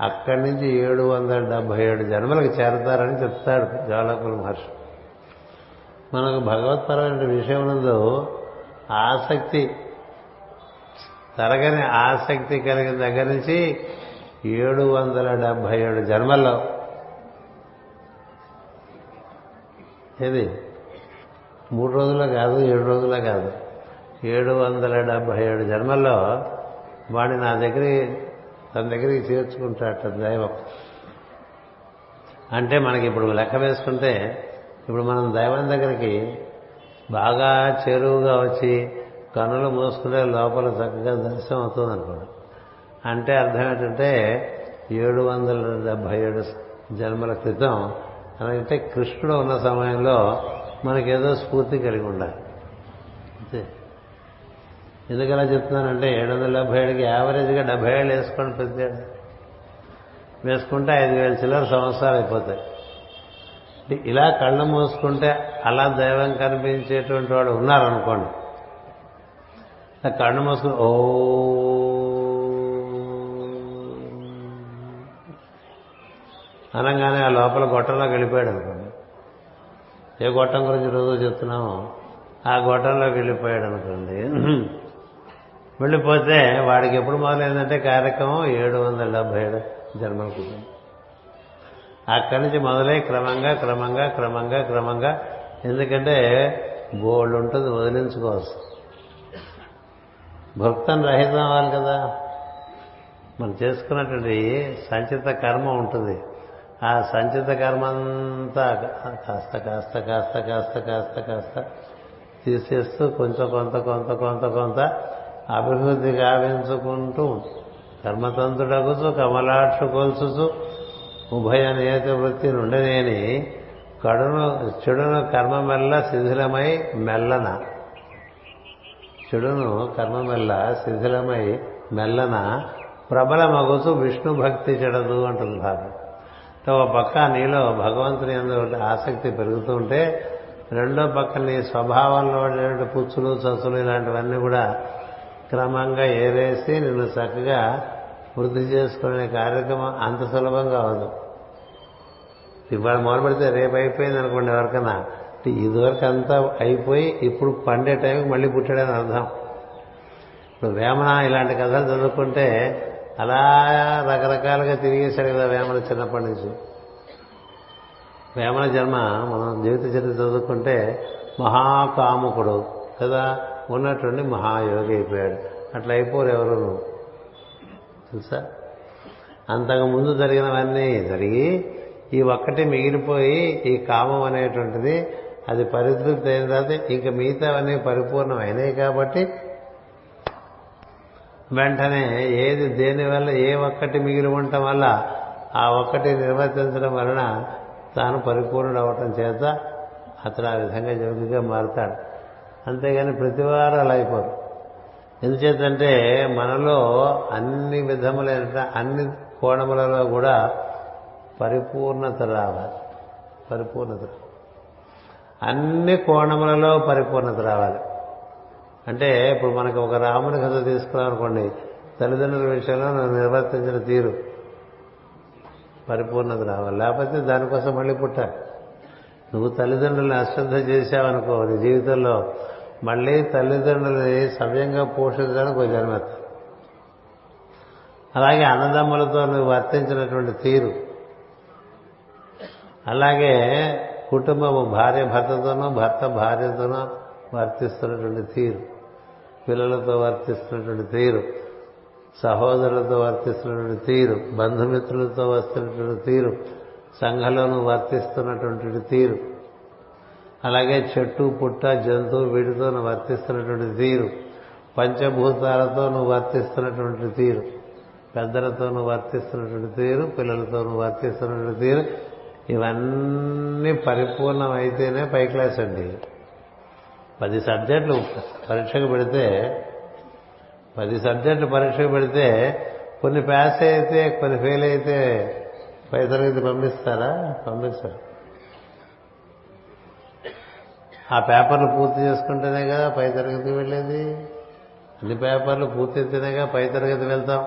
అక్కడి నుంచి ఏడు వందల డెబ్బై ఏడు జన్మలకు చేరతారని చెప్తాడు జ్వాలకుల మహర్షి. మనకు భగవత్పరమైన విషయమునందు ఆసక్తి తరగని ఆసక్తి కలిగిన దగ్గర నుంచి ఏడు వందల డెబ్బై ఏడు జన్మల్లో ఏది? మూడు రోజుల్లో కాదు ఏడు రోజుల్లో కాదు. ఏడు వందల డెబ్బై ఏడు జన్మల్లో వాడిని నా దగ్గర తన దగ్గరికి చేర్చుకుంటాట దైవం అంటే మనకి ఇప్పుడు లెక్క వేసుకుంటే ఇప్పుడు మనం దైవం దగ్గరికి బాగా చెరువుగా వచ్చి కనులు మూసుకుంటే లోపల చక్కగా దర్శనం అవుతుంది అనుకోండి అంటే అర్థం ఏంటంటే ఏడు వందల డెబ్బై ఏడు జన్మల క్రితం అలాంటే కృష్ణుడు ఉన్న సమయంలో మనకేదో స్ఫూర్తి కలిగి ఉండాలి. అంతే. ఎందుకలా చెప్తున్నానంటే ఏడు వందల డెబ్బై ఏడుకి యావరేజ్గా డెబ్బై ఏళ్ళు వేసుకోండి ప్రతి ఏడు. వేసుకుంటే ఐదు వేల చిల్లర సంవత్సరాలు అయిపోతాయి. ఇలా కళ్ళు మూసుకుంటే అలా దైవం కనిపించేటువంటి వాడు ఉన్నారనుకోండి. కళ్ళు మూసుకుని ఓ. అనగానే ఆ లోపల గొట్టంలోకి వెళ్ళిపోయాడు అనుకోండి. ఏ గొట్టం గురించి రోజు చెప్తున్నామో ఆ గొట్టంలోకి వెళ్ళిపోయాడు అనుకోండి. వెళ్ళిపోతే వాడికి ఎప్పుడు మొదలైందంటే కార్యక్రమం ఏడు వందల డెబ్బై ఏడు జన్మలకు అక్కడి నుంచి మొదలై క్రమంగా క్రమంగా క్రమంగా క్రమంగా. ఎందుకంటే బోల్డ్ ఉంటుంది వదిలించుకోవచ్చు భక్తం రహితం అవ్వాలి కదా. మనం చేసుకున్నటువంటి సంచిత కర్మ ఉంటుంది. ఆ సంచిత కర్మ అంతా కాస్త కాస్త కాస్త కాస్త కాస్త కాస్త తీసేస్తూ కొంచెం కొంత కొంత కొంత కొంత అభివృద్ధి గావించుకుంటూ కర్మతంతుడగుచు కమలాక్ష కొలుచుచు ఉభయ నియత వృత్తి నుండనేని కడును చెడును కర్మ మెల్ల శిథిలమై మెల్లన. చెడును కర్మ మెల్ల శిథిలమై మెల్లన ప్రబల మగుసు విష్ణు భక్తి చెడదు అంటుంది భాగం అంటే ఒక పక్క నీలో భగవంతుని ఎందు ఆసక్తి పెరుగుతూ ఉంటే రెండో పక్క నీ స్వభావంలో ఉండేటువంటి పుచ్చులు చచ్చులు ఇలాంటివన్నీ కూడా క్రమంగా ఏరేసి నిన్ను చక్కగా వృద్ధి చేసుకునే కార్యక్రమం అంత సులభంగా అవదు ఇవాళ మొదలు పెడితే రేపు అయిపోయింది అనుకోండి ఎవరికన్నా. ఇదివరకు అంతా అయిపోయి ఇప్పుడు పండే టైంకి మళ్ళీ పుట్టాడని అర్థం. ఇప్పుడు వేమన ఇలాంటి కథలు చదువుకుంటే అలా రకరకాలుగా తిరిగేశాడు కదా వేమన చిన్నప్పటి నుంచి. వేమన జన్మ మనం జీవిత చరిత్ర చదువుకుంటే మహాకాముకుడు కదా. ఉన్నటువంటి మహాయోగి అయిపోయాడు. అట్లా అయిపోరు ఎవరు నువ్వు తెలుసా? అంతకు ముందు జరిగినవన్నీ జరిగి ఈ ఒక్కటి మిగిలిపోయి ఈ కామం అనేటువంటిది అది పరితృప్తి అయిన తర్వాత ఇంకా మిగతావన్నీ పరిపూర్ణం అయినాయి కాబట్టి వెంటనే ఏది దేనివల్ల ఏ ఒక్కటి మిగిలి ఉండటం వల్ల ఆ ఒక్కటి నిర్వర్తించడం వలన తాను పరిపూర్ణుడు అవటం చేత అతను ఆ విధంగా యోగిగా మారుతాడు. అంతేగాని ప్రతివారు అలా అయిపోరు. ఎందుచేతంటే మనలో అన్ని విధములైన అన్ని కోణములలో కూడా పరిపూర్ణత రావాలి. పరిపూర్ణత అన్ని కోణములలో పరిపూర్ణత రావాలి. అంటే ఇప్పుడు మనకు ఒక రాముని కథ తీసుకున్నాం అనుకోండి తల్లిదండ్రుల విషయంలో నువ్వు నిర్వర్తించిన తీరు. పరిపూర్ణత రావాలి. లేకపోతే దానికోసం మళ్ళీ పుట్టాలి నువ్వు తల్లిదండ్రులను అశ్రద్ధ చేశావనుకో నీ జీవితంలో మళ్ళీ తల్లిదండ్రులని సవ్యంగా పోషించడానికి ఒక జన్మెత్త అలాగే అన్నదమ్ములతో నువ్వు వర్తించినటువంటి తీరు. అలాగే కుటుంబము భార్య భర్తతోనూ భర్త భార్యతోనూ వర్తిస్తున్నటువంటి తీరు. పిల్లలతో వర్తిస్తున్నటువంటి తీరు. సహోదరులతో వర్తిస్తున్నటువంటి తీరు. బంధుమిత్రులతో వస్తున్నటువంటి తీరు. సంఘంలోనూ వర్తిస్తున్నటువంటి తీరు. అలాగే చెట్టు పుట్ట జంతువు వీటితో నువ్వు వర్తిస్తున్నటువంటి తీరు. పంచభూతాలతో నువ్వు వర్తిస్తున్నటువంటి తీరు. పెద్దలతో నువ్వు వర్తిస్తున్నటువంటి తీరు పిల్లలతో నువ్వు వర్తిస్తున్నటువంటి తీరు. ఇవన్నీ పరిపూర్ణమైతేనే పై క్లాస్ అండి. పది సబ్జెక్టులు పరీక్షకు పెడితే పది సబ్జెక్టులు పరీక్షకు పెడితే కొన్ని పాస్ అయితే కొన్ని ఫెయిల్ అయితే పై తరగతి పంపిస్తారా? పంపిస్తారు. ఆ పేపర్లు పూర్తి చేసుకుంటేనే కదా పై తరగతి వెళ్ళేది? అన్ని పేపర్లు పూర్తి అయితేనేగా పై తరగతి వెళ్తాం.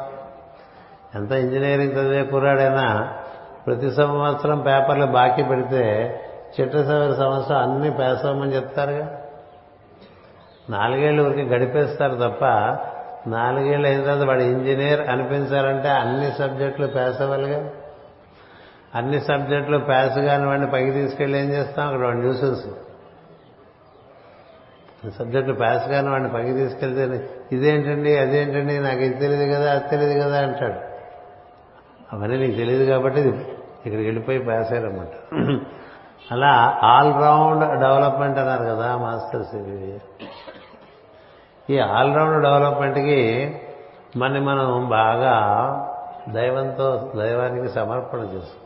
ఎంత ఇంజనీరింగ్ చదివే కుర్రాడైనా ప్రతి సంవత్సరం పేపర్లు బాకీ పెడితే చిట్ట చివరి సంవత్సరం అన్ని పాస్ చెప్తారుగా. నాలుగేళ్ళు ఊరికి గడిపేస్తారు తప్ప నాలుగేళ్ళు అయిన తర్వాత వాడు ఇంజనీర్ అనిపించాలంటే అన్ని సబ్జెక్టులు పాస్ అవ్వాలిగా అన్ని సబ్జెక్టులు పేస్ కాని వాడిని పైకి తీసుకెళ్ళి ఏం చేస్తాం? అక్కడ వాడిని న్యూసెన్స్ సబ్జెక్టు పాస్ కాని వాడిని పైకి తీసుకెళ్తే ఇదేంటండి అదేంటండి నాకు ఇది తెలియదు కదా అది తెలియదు కదా అంటాడు. అవన్నీ నీకు తెలియదు కాబట్టి ఇక్కడికి వెళ్ళిపోయి పాస్ అయ్యారనమాట అలా ఆల్రౌండ్ డెవలప్మెంట్ అన్నారు కదా మాస్టర్స్ ఇది ఈ ఆల్రౌండ్ డెవలప్మెంట్కి మనని మనం బాగా దైవంతో దైవానికి సమర్పణ చేస్తాం.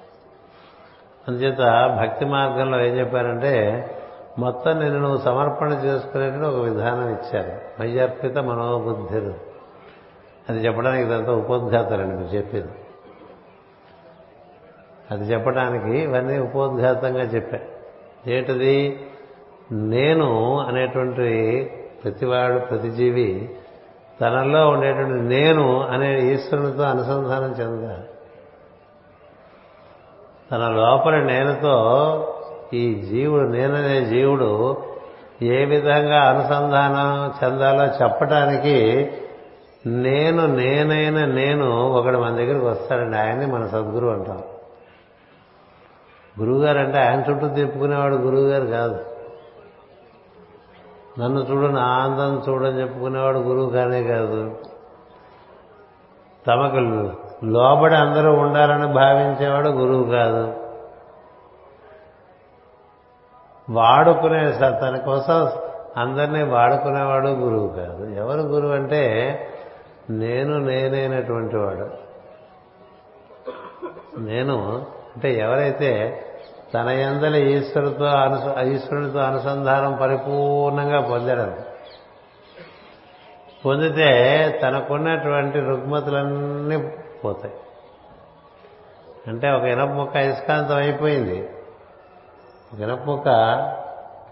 అందుచేత భక్తి మార్గంలో ఏం చెప్పారంటే మొత్తం నేను నువ్వు సమర్పణ చేసుకునేటువంటి ఒక విధానం ఇచ్చారు. మయ్యర్పిత మనోబుద్ధిరు అది చెప్పడానికి ఇదంతా ఉపోద్ఘాతాలండి మీరు చెప్పేది. అది చెప్పడానికి ఇవన్నీ ఉపోద్ఘాతంగా చెప్పా. ఏంటిది? నేను అనేటువంటి ప్రతివాడు ప్రతి జీవి తనలో ఉండేటువంటి నేను అనే ఈశ్వరునితో అనుసంధానం చెందాలి. తన లోపల నేనుతో ఈ జీవుడు నేననే జీవుడు ఏ విధంగా అనుసంధానం చెందాలో చెప్పటానికి నేను నేనైన నేను ఒకడు మన దగ్గరికి వస్తాడండి. ఆయన్ని మన సద్గురు అంటాం. గురువుగారు అంటే ఆయన చుట్టూ తిప్పుకునేవాడు గురువుగారు కాదు. నన్ను చూడు నా ఆనందం చూడని చెప్పుకునేవాడు గురువు కానే కాదు. తమకు లోబడి అందరూ ఉండాలని భావించేవాడు గురువు కాదు. వాడుకునే తన కోసం అందరినీ వాడుకునేవాడు గురువు కాదు. ఎవరు గురువు అంటే నేను నేనైనటువంటి వాడు. నేను అంటే ఎవరైతే తన ఎందల ఈశ్వరుతో అనుస ఈశ్వరునితో అనుసంధానం పరిపూర్ణంగా పొందడం పొందితే తనకున్నటువంటి రుగ్మతులన్నీ పోతాయి. అంటే ఒక ఇనప ముక్క అయస్కాంతం అయిపోయింది. ఒక ఇనప ముక్క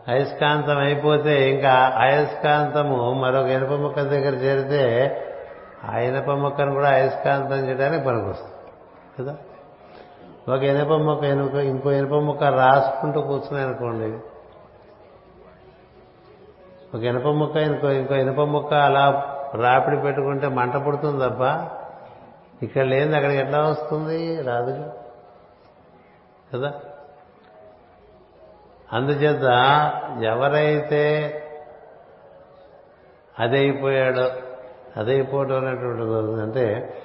అయస్కాంతం అయిపోతే ఇంకా అయస్కాంతము మరొక ఇనప ముక్క దగ్గర చేరితే ఆ ఇనప ముక్కను కూడా అయస్కాంతం చేయడానికి పనికొస్తుంది కదా? ఒక ఇనప ముక్క ఇనుక ఇంకో ఇనప ముక్క రాసుకుంటూ కూర్చున్నాయి అనుకోండి. ఒక ఇనప ముక్క ఇంకో ఇంకో ఇనప ముక్క అలా రాపిడి పెట్టుకుంటే మంట పుడుతుంది తప్ప ఇక్కడ లేనిది అక్కడికి ఎట్లా వస్తుంది? రాదు కదా? అందుచేత ఎవరైతే అదైపోయాడో అదైపోవడం అనేటువంటిది అంటే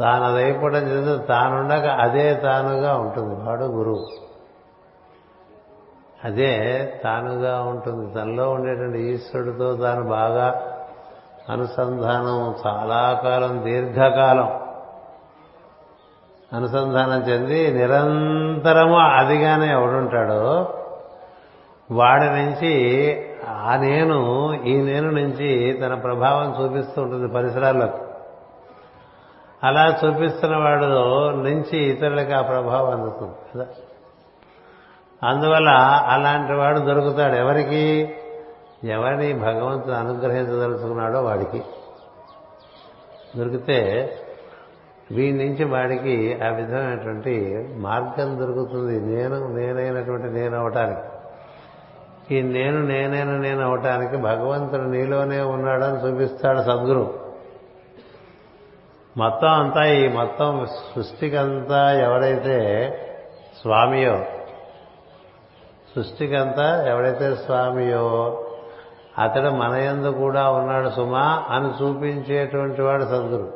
తాను అదైపోవడం చేస్తే తానుండక అదే తానుగా ఉంటుంది. వాడు గురువు. అదే తానుగా ఉంటుంది. తనలో ఉండేటువంటి ఈశ్వరుడితో తాను బాగా అనుసంధానం చాలా కాలం దీర్ఘకాలం అనుసంధానం చెంది నిరంతరము అదిగానే ఎవడుంటాడో వాడి నుంచి ఆ నేను ఈ నేను నుంచి తన ప్రభావం చూపిస్తూ ఉంటుంది పరిసరాలకు అలా చూపిస్తున్న వాడు నుంచి ఇతరులకు ఆ ప్రభావం అందుతుంది కదా. అందువల్ల అలాంటి వాడు దొరుకుతాడు ఎవరికి? ఎవరిని భగవంతుడు అనుగ్రహించదలుచుకున్నాడో వాడికి. దొరికితే వీడి నుంచి వాడికి ఆ విధమైనటువంటి మార్గం దొరుకుతుంది. నేను నేనైనటువంటి నేను అవటానికి. ఈ నేను నేనేను నేను అవటానికి భగవంతుడు నీలోనే ఉన్నాడని చూపిస్తాడు సద్గురు. మొత్తం అంతా ఈ మొత్తం సృష్టికంతా ఎవడైతే స్వామియో సృష్టికంతా ఎవడైతే స్వామియో అతడు మన యందు కూడా ఉన్నాడు సుమా అని చూపించేటువంటి వాడు సద్గురు.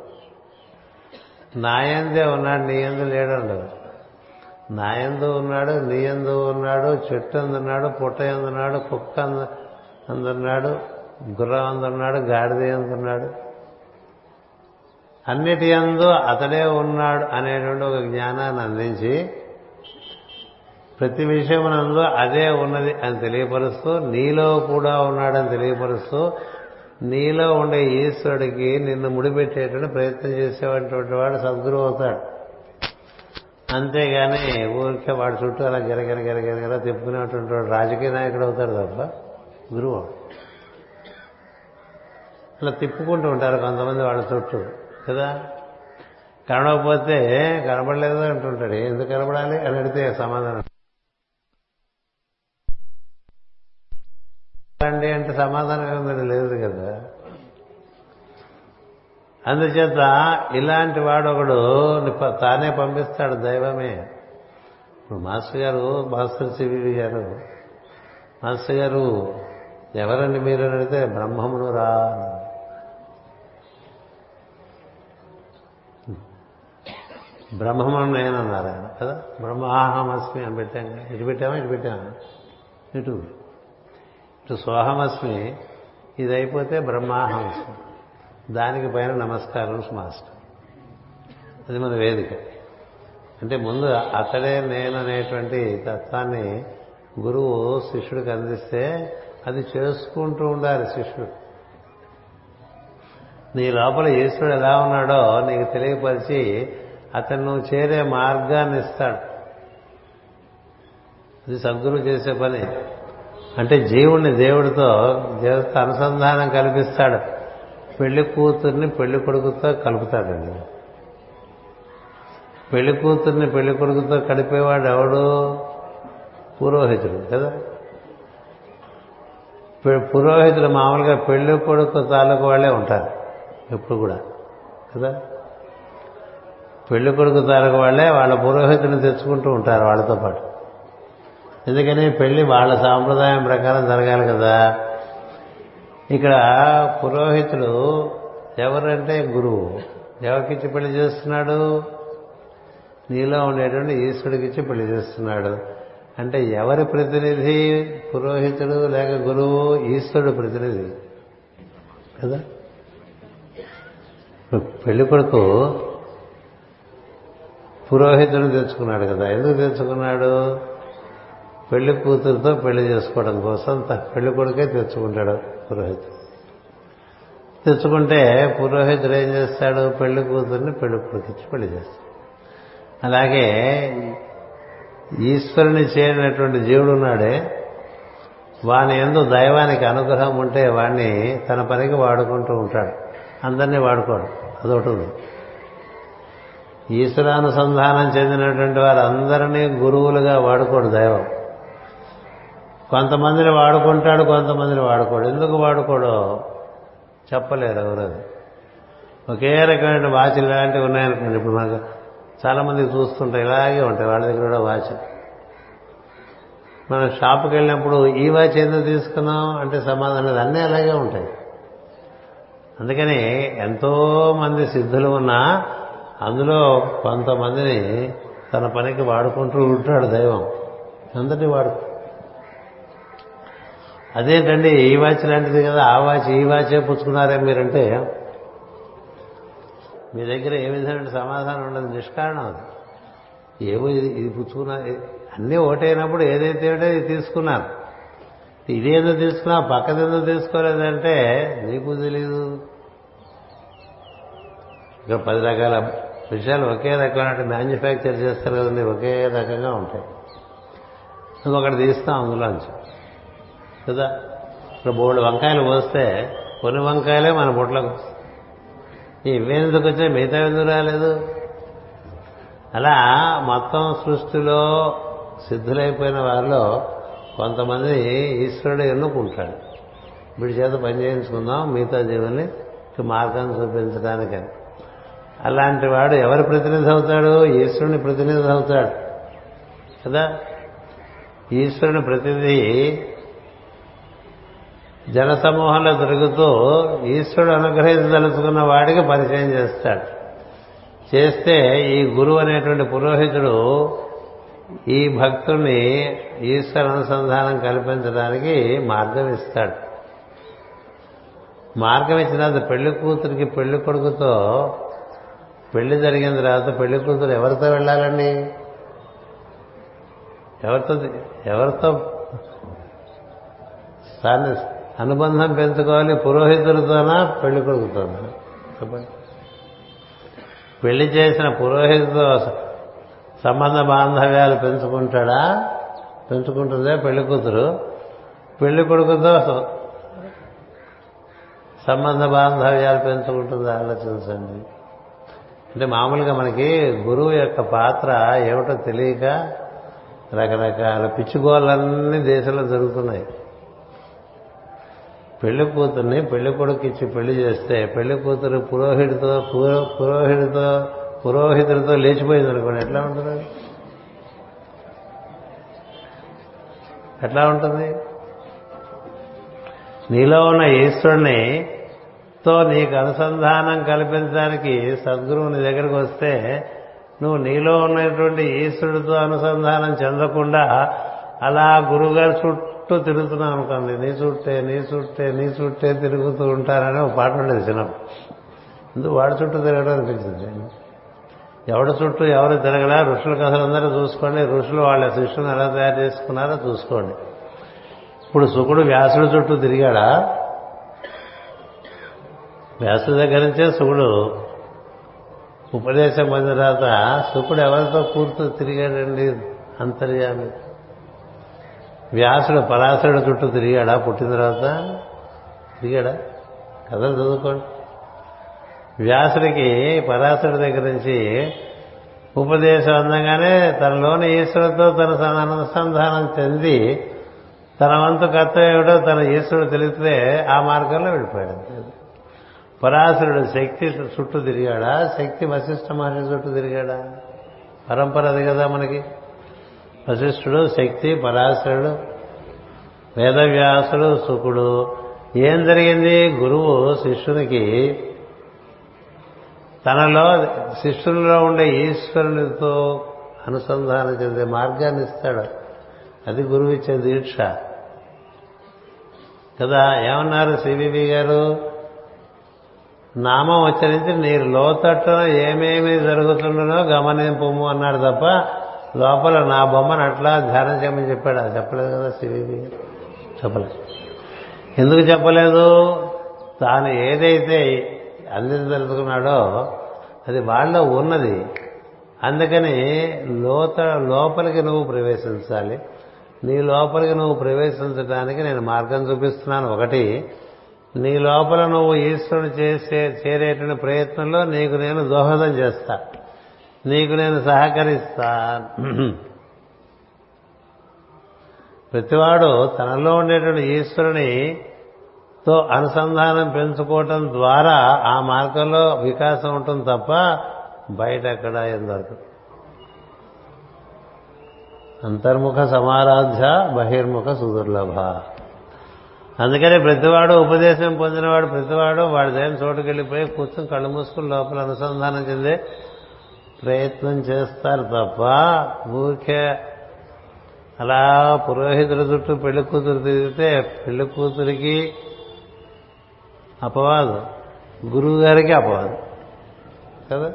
నాయందే ఉన్నాడు నీ ఎందు లేడండదు నాయందు ఉన్నాడు నీయందు ఉన్నాడు చెట్టు అందున్నాడు పుట్ట ఎందున్నాడు కుక్క అందున్నాడు గుర్రం అందున్నాడు గాడిద ఎందున్నాడు అన్నిటి ఎందు అతడే ఉన్నాడు అనేటువంటి ఒక జ్ఞానాన్ని అందించి ప్రతి విషయమునందు అదే ఉన్నది అని తెలియపరుస్తూ నీలో కూడా ఉన్నాడని తెలియపరుస్తూ నీలో ఉండే ఈశ్వరుడికి నిన్ను ముడిపెట్టేటువంటి ప్రయత్నం చేసేటువంటి వాడు సద్గురు అవుతాడు. అంతేగాని ఊరికే వాడి చుట్టూ అలా గిరగిర గిరగిర తిప్పుకునేటువంటి వాడు రాజకీయ నాయకుడు అవుతాడు తప్ప గురువు. అలా తిప్పుకుంటూ ఉంటారు కొంతమంది వాళ్ళ చుట్టూ కదా? కనబడకపోతే కనబడలేదు అంటుంటాడు. ఎందుకు కనబడాలి? అని అడిగితే సమాధానం. అండి అంటే సమాధానం లేదు కదా? అందుచేత ఇలాంటి వాడు ఒకడు తానే పంపిస్తాడు దైవమే. ఇప్పుడు మాస్టర్ గారు మాస్టర్ సివి గారు మాస్టర్ గారు ఎవరండి మీరు అడిగితే బ్రహ్మమును రా బ్రహ్మమును నేనన్నారు ఆయన కదా? బ్రహ్మాహమస్మి అని పెట్టాం ఇటు పెట్టామా ఇటు పెట్టామా? ఇటు. ఇటు సోహమస్మి ఇది అయిపోతే బ్రహ్మాహమస్మి. దానికి పైన నమస్కారం మాస్టర్. అది మన వేదిక. అంటే ముందు అతడే నేను అనేటువంటి తత్వాన్ని గురువు శిష్యుడికి అందిస్తే అది చేసుకుంటూ ఉండాలి శిష్యుడు. నీ లోపల ఈశ్వరుడు ఎలా ఉన్నాడో నీకు తెలియపరిచి అతను నువ్వు చేరే మార్గాన్ని ఇస్తాడు. ఇది సద్గురువు చేసే పని. అంటే జీవుణ్ణి దేవుడితో దేవుడితో అనుసంధానం కల్పిస్తాడు. పెళ్ళి కూతుర్ని పెళ్ళి కొడుకుతో కలుపుతాడండి. పెళ్ళి కూతుర్ని పెళ్ళి కొడుకుతో కలిపేవాడు ఎవడు? పురోహితుడు కదా? పురోహితులు మామూలుగా పెళ్ళి కొడుకు తాలూకు వాళ్ళే ఉంటారు ఎప్పుడు కూడా కదా? పెళ్ళి కొడుకు తాలూకు వాళ్ళే వాళ్ళ పురోహితుని తెచ్చుకుంటూ ఉంటారు వాళ్ళతో పాటు. ఎందుకని? పెళ్ళి వాళ్ళ సాంప్రదాయం ప్రకారం జరగాలి కదా. ఇక్కడ పురోహితుడు ఎవరంటే గురువు. ఎవరికిచ్చి పెళ్ళి చేస్తున్నాడు? నీలో ఉండేటువంటి ఈశ్వరుడికిచ్చి పెళ్ళి చేస్తున్నాడు. అంటే ఎవరి ప్రతినిధి? పురోహితుడు లేక గురువు ఈశ్వరుడు ప్రతినిధి. కదా? పెళ్ళి కొడుకు పురోహితుడు తెచ్చుకున్నాడు కదా. ఎందుకు తెచ్చుకున్నాడు? పెళ్ళి కూతురుతో పెళ్ళి చేసుకోవడం కోసం పెళ్ళి కొడుకే తెచ్చుకుంటాడు. పురోహితుడు తెచ్చుకుంటే పురోహితుడు ఏం చేస్తాడు? పెళ్ళి కూతుర్ని పెళ్ళి కొడుకిచ్చి పెళ్ళి చేస్తాడు. అలాగే ఈశ్వరుని చేయనటువంటి జీవుడు ఉన్నాడే. వాని ఎందు దైవానికి అనుగ్రహం ఉంటే వాడిని తన పనికి వాడుకుంటూ ఉంటాడు. అందరినీ వాడుకోడు. అదొకటి ఉంది. ఈశ్వరానుసంధానం చెందినటువంటి వారందరినీ గురువులుగా వాడుకోడు దైవం. కొంతమందిని వాడుకుంటాడు కొంతమందిని వాడుకోడు. ఎందుకు వాడుకోడో చెప్పలేరు ఎవరు. ఒకే రకమైన వాచ్లు ఇలాంటివి ఉన్నాయనుకోండి. ఇప్పుడు మనకు చాలామంది చూస్తుంటే ఇలాగే ఉంటాయి. వాళ్ళ దగ్గర కూడా వాచ్. మనం షాప్కి వెళ్ళినప్పుడు ఈ వాచ్ ఎందుకు తీసుకున్నాం అంటే సమాధానం అన్నీ అలాగే ఉంటాయి. అందుకని ఎంతో మంది సిద్ధులు ఉన్నా అందులో కొంతమందిని తన పనికి వాడుకుంటూ ఉంటాడు దైవం. అందరినీ వాడు అదేంటండి ఈ వాచ్ లాంటిది కదా ఆ వాచ్ ఈ వాచే పుచ్చుకున్నారే మీరంటే మీ దగ్గర ఏ విధమైన సమాధానం ఉండదు నిష్కారణం అది. ఏమో ఇది ఇది పుచ్చుకున్నా అన్నీ ఓటైనప్పుడు ఏదైతే ఉంటే ఇది తీసుకున్నారు. ఇది ఏదో తీసుకున్నా పక్కది ఏదో తీసుకోలేదంటే నీకు తెలీదు. ఇక పది రకాల విషయాలు ఒకే రకమైన మ్యానుఫ్యాక్చర్ చేస్తారు కదండి ఒకే రకంగా ఉంటాయి. ఇంకొకటి తీస్తాం అందులోంచి. కదా? ఇప్పుడు బోర్డు వంకాయలు పోస్తే కొన్ని వంకాయలే మన బొట్లకు ఇవేందుకు వచ్చాయి? మిగతా ఎందుకు రాలేదు? అలా మొత్తం సృష్టిలో సిద్ధులైపోయిన వారిలో కొంతమంది ఈశ్వరుడు ఎన్నుకుంటాడు. వీడి చేత పని చేయించుకుందాం మిగతా జీవుల్ని మార్గాన్ని చూపించడానికని. అలాంటి వాడు ఎవరి ప్రతినిధి అవుతాడు? ఈశ్వరుని ప్రతినిధి అవుతాడు. కదా? ఈశ్వరుని ప్రతినిధి జనసమూహంలో తిరుగుతూ ఈశ్వరుడు అనుగ్రహించదలుచుకున్న వాడికి పరిచయం చేస్తాడు. చేస్తే ఈ గురువు అనేటువంటి పురోహితుడు ఈ భక్తుడిని ఈశ్వర అనుసంధానం కల్పించడానికి మార్గం ఇస్తాడు. మార్గం ఇచ్చిన తర్వాత పెళ్ళి కూతురికి పెళ్ళి కొడుకుతో పెళ్ళి జరిగిన తర్వాత పెళ్ళి కూతురు ఎవరితో వెళ్ళాలండి? ఎవరితో ఎవరితో? సాధిస్తారు అనుబంధం పెంచుకోవాలి పురోహితులతోనా పెళ్ళి కొడుకుతోనా? చెప్పండి. పెళ్ళి చేసిన పురోహితుతో సంబంధ బాంధవ్యాలు పెంచుకుంటాడా? పెంచుకుంటుందే పెళ్ళి కూతురు. పెళ్ళి కొడుకుతో సంబంధ బాంధవ్యాలు పెంచుకుంటుందా? ఆలోచించండి. అంటే మామూలుగా మనకి గురువు యొక్క పాత్ర ఏమిటో తెలియక రకరకాల పిచ్చుగోళ్ళన్నీ దేశంలో జరుగుతున్నాయి. పెళ్ళి కూతుర్ని పెళ్ళి కొడుకు ఇచ్చి పెళ్ళి చేస్తే పెళ్ళి కూతురు పురోహితుడితో పురోహితుడితో పురోహితుడితో లేచిపోయింది అనుకోండి ఎట్లా ఉంటుంది? ఎట్లా ఉంటుంది? నీలో ఉన్న ఈశ్వరుని తో నీకు అనుసంధానం కల్పించడానికి సద్గురువు నీ వస్తే నువ్వు నీలో ఉన్నటువంటి ఈశ్వరుడితో అనుసంధానం చెందకుండా అలా గురువుగారు చుట్టూ తిరుగుతున్నాం అనుకోండి నీ చుట్టే నీ చుట్టే నీ చుట్టే తిరుగుతూ ఉంటారని ఒక పాట ఉండేది చిన్నప్పుడు. ఎందుకు వాడి చుట్టూ తిరగడం అనిపించింది ఎవడి చుట్టూ ఎవరు తిరగలా? ఋషుల కథలందరూ చూసుకోండి. ఋషులు వాళ్ళ శిష్యులను ఎలా తయారు చేసుకున్నారో చూసుకోండి. ఇప్పుడు సుకుడు వ్యాసుడు చుట్టూ తిరిగాడా? వ్యాసుడి దగ్గర నుంచే సుకుడు ఉపదేశం పొందిన తర్వాత శుకుడు ఎవరితో కూర్చో తిరిగాడండి అంతర్యామి? వ్యాసుడు పరాశరుడు చుట్టూ తిరిగాడా? పుట్టిన తర్వాత తిరిగాడా? కథలు చదువుకోండి. వ్యాసుడికి పరాశరుడి దగ్గర నుంచి ఉపదేశం అందంగానే తనలోని ఈశ్వరుడితో తన అనుసంధానం చెంది తన వంతు కర్తవ్యం ఏమిటో తన ఈశ్వరుడు తెలిస్తే ఆ మార్గంలో వెళ్ళిపోయాడు. పరాశరుడు శక్తి చుట్టూ తిరిగాడా? శక్తి వశిష్ఠ మహర్షి చుట్టూ తిరిగాడా? పరంపర అది కదా మనకి. వశిష్ఠుడు శక్తి పరాశరుడు వేదవ్యాసుడు సుకుడు ఏం జరిగింది? గురువు శిష్యునికి తనలో శిష్యుల్లో ఉండే ఈశ్వరునితో అనుసంధానం చెందే మార్గాన్ని ఇస్తాడు. అది గురువు ఇచ్చే దీక్ష. కదా ఏమన్నారు సివివి గారు? నామం ఉచ్చరించి నీరు లోతట్టున ఏమేమి జరుగుతుండనో గమనింపము అన్నాడు తప్ప లోపల నా బొమ్మను అట్లా ధ్యానం చేయమని చెప్పాడు. అది చెప్పలేదు కదా సివివి చెప్పలేదు. ఎందుకు చెప్పలేదు? తాను ఏదైతే అందించదలుచుకున్నాడో అది వాళ్ళలో ఉన్నది. అందుకని లోత లోపలికి నువ్వు ప్రవేశించాలి. నీ లోపలికి నువ్వు ప్రవేశించడానికి నేను మార్గం చూపిస్తున్నాను. ఒకటి నీ లోపల నువ్వు ఈశ్వరుడు చేసే చేరేటువంటి ప్రయత్నంలో నీకు నేను దోహదం చేస్తా. నీకు నేను సహకరిస్తా ప్రతివాడు తనలో ఉండేటువంటి ఈశ్వరుని తో అనుసంధానం పెంచుకోవటం ద్వారా ఆ మార్గంలో వికాసం ఉంటుంది తప్ప బయట ఎక్కడ ఎందరకు అంతర్ముఖ సమారాధ్య బహిర్ముఖ సుదుర్లభ. అందుకని ప్రతివాడు ఉపదేశం పొందినవాడు ప్రతివాడు వాడి దేని చోటుకెళ్ళిపోయి కూర్చొని కళ్ళు మూసుకుని లోపల అనుసంధానం చెందే ప్రయత్నం చేస్తారు తప్ప ఊరికే అలా పురోహితుల చుట్టూ పెళ్ళి కూతురు తిరిగితే పెళ్ళి కూతురికి అపవాదు. గురువు గారికి అపవాదు. కదా?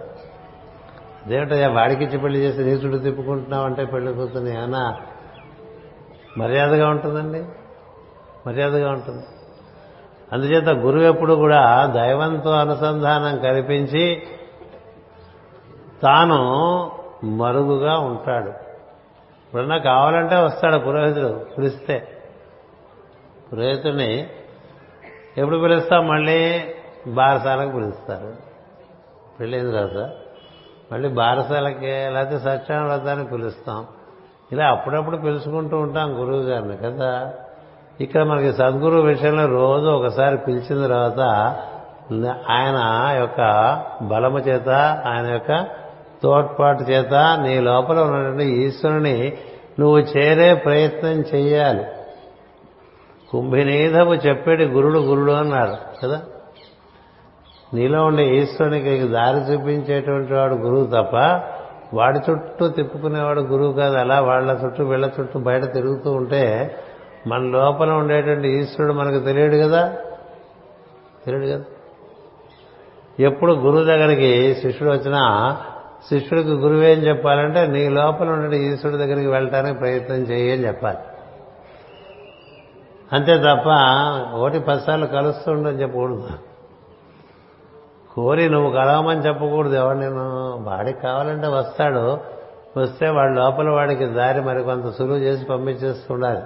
అదేమిటయ్యా వాడికిచ్చి పెళ్ళి చేసి నీ చుట్టూ తిప్పుకుంటున్నావు అంటే పెళ్ళి కూతుర్ని ఏమన్నా మర్యాదగా ఉంటుందండి? మర్యాదగా ఉంటుంది. అందుచేత గురువు ఎప్పుడు కూడా దైవంతో అనుసంధానం కల్పించి తాను మరుగుగా ఉంటాడు. ఇప్పుడన్నా కావాలంటే వస్తాడు పురోహితుడు పిలిస్తే. పురోహితుడిని ఎప్పుడు పిలుస్తాం? మళ్ళీ బారసాలకు పిలుస్తారు. పెళ్ళైన తర్వాత మళ్ళీ బారసాలకి లేకపోతే సత్యాన వ్రతానికి పిలుస్తాం. ఇలా అప్పుడప్పుడు పిలుచుకుంటూ ఉంటాం గురువు గారిని కదా. ఇక్కడ మనకి సద్గురు విషయంలో రోజు ఒకసారి పిలిచిన తర్వాత ఆయన యొక్క బలము చేత ఆయన యొక్క తోడ్పాటు చేత నీ లోపల ఉన్నటువంటి ఈశ్వరుని నువ్వు చేరే ప్రయత్నం చేయాలి కుంభినీధము చెప్పేటి గురుడు గురుడు అన్నారు కదా? నీలో ఉండే ఈశ్వరునికి దారి చూపించేటువంటి వాడు గురువు తప్ప వాడి చుట్టూ తిప్పుకునేవాడు గురువు కాదు. అలా వాళ్ళ చుట్టూ వీళ్ళ చుట్టూ బయట తిరుగుతూ ఉంటే మన లోపల ఉండేటువంటి ఈశ్వరుడు మనకు తెలియడు కదా? తెలియడు కదా? ఎప్పుడు గురువు దగ్గరికి శిష్యుడు వచ్చినా శిష్యుడికి గురువు ఏం చెప్పాలంటే నీ లోపల ఉండే ఈశ్వరుడి దగ్గరికి వెళ్ళటానికి ప్రయత్నం చేయని చెప్పాలి. అంతే తప్ప ఒకటి పదిసార్లు కలుస్తుండని చెప్పకూడదు. కోరి నువ్వు కలవమని చెప్పకూడదు. ఎవరు నేను వాడికి కావాలంటే వస్తాడు. వస్తే వాడి లోపల వాడికి దారి మరి కొంత సులువు చేసి పంపించేస్తుండాలి.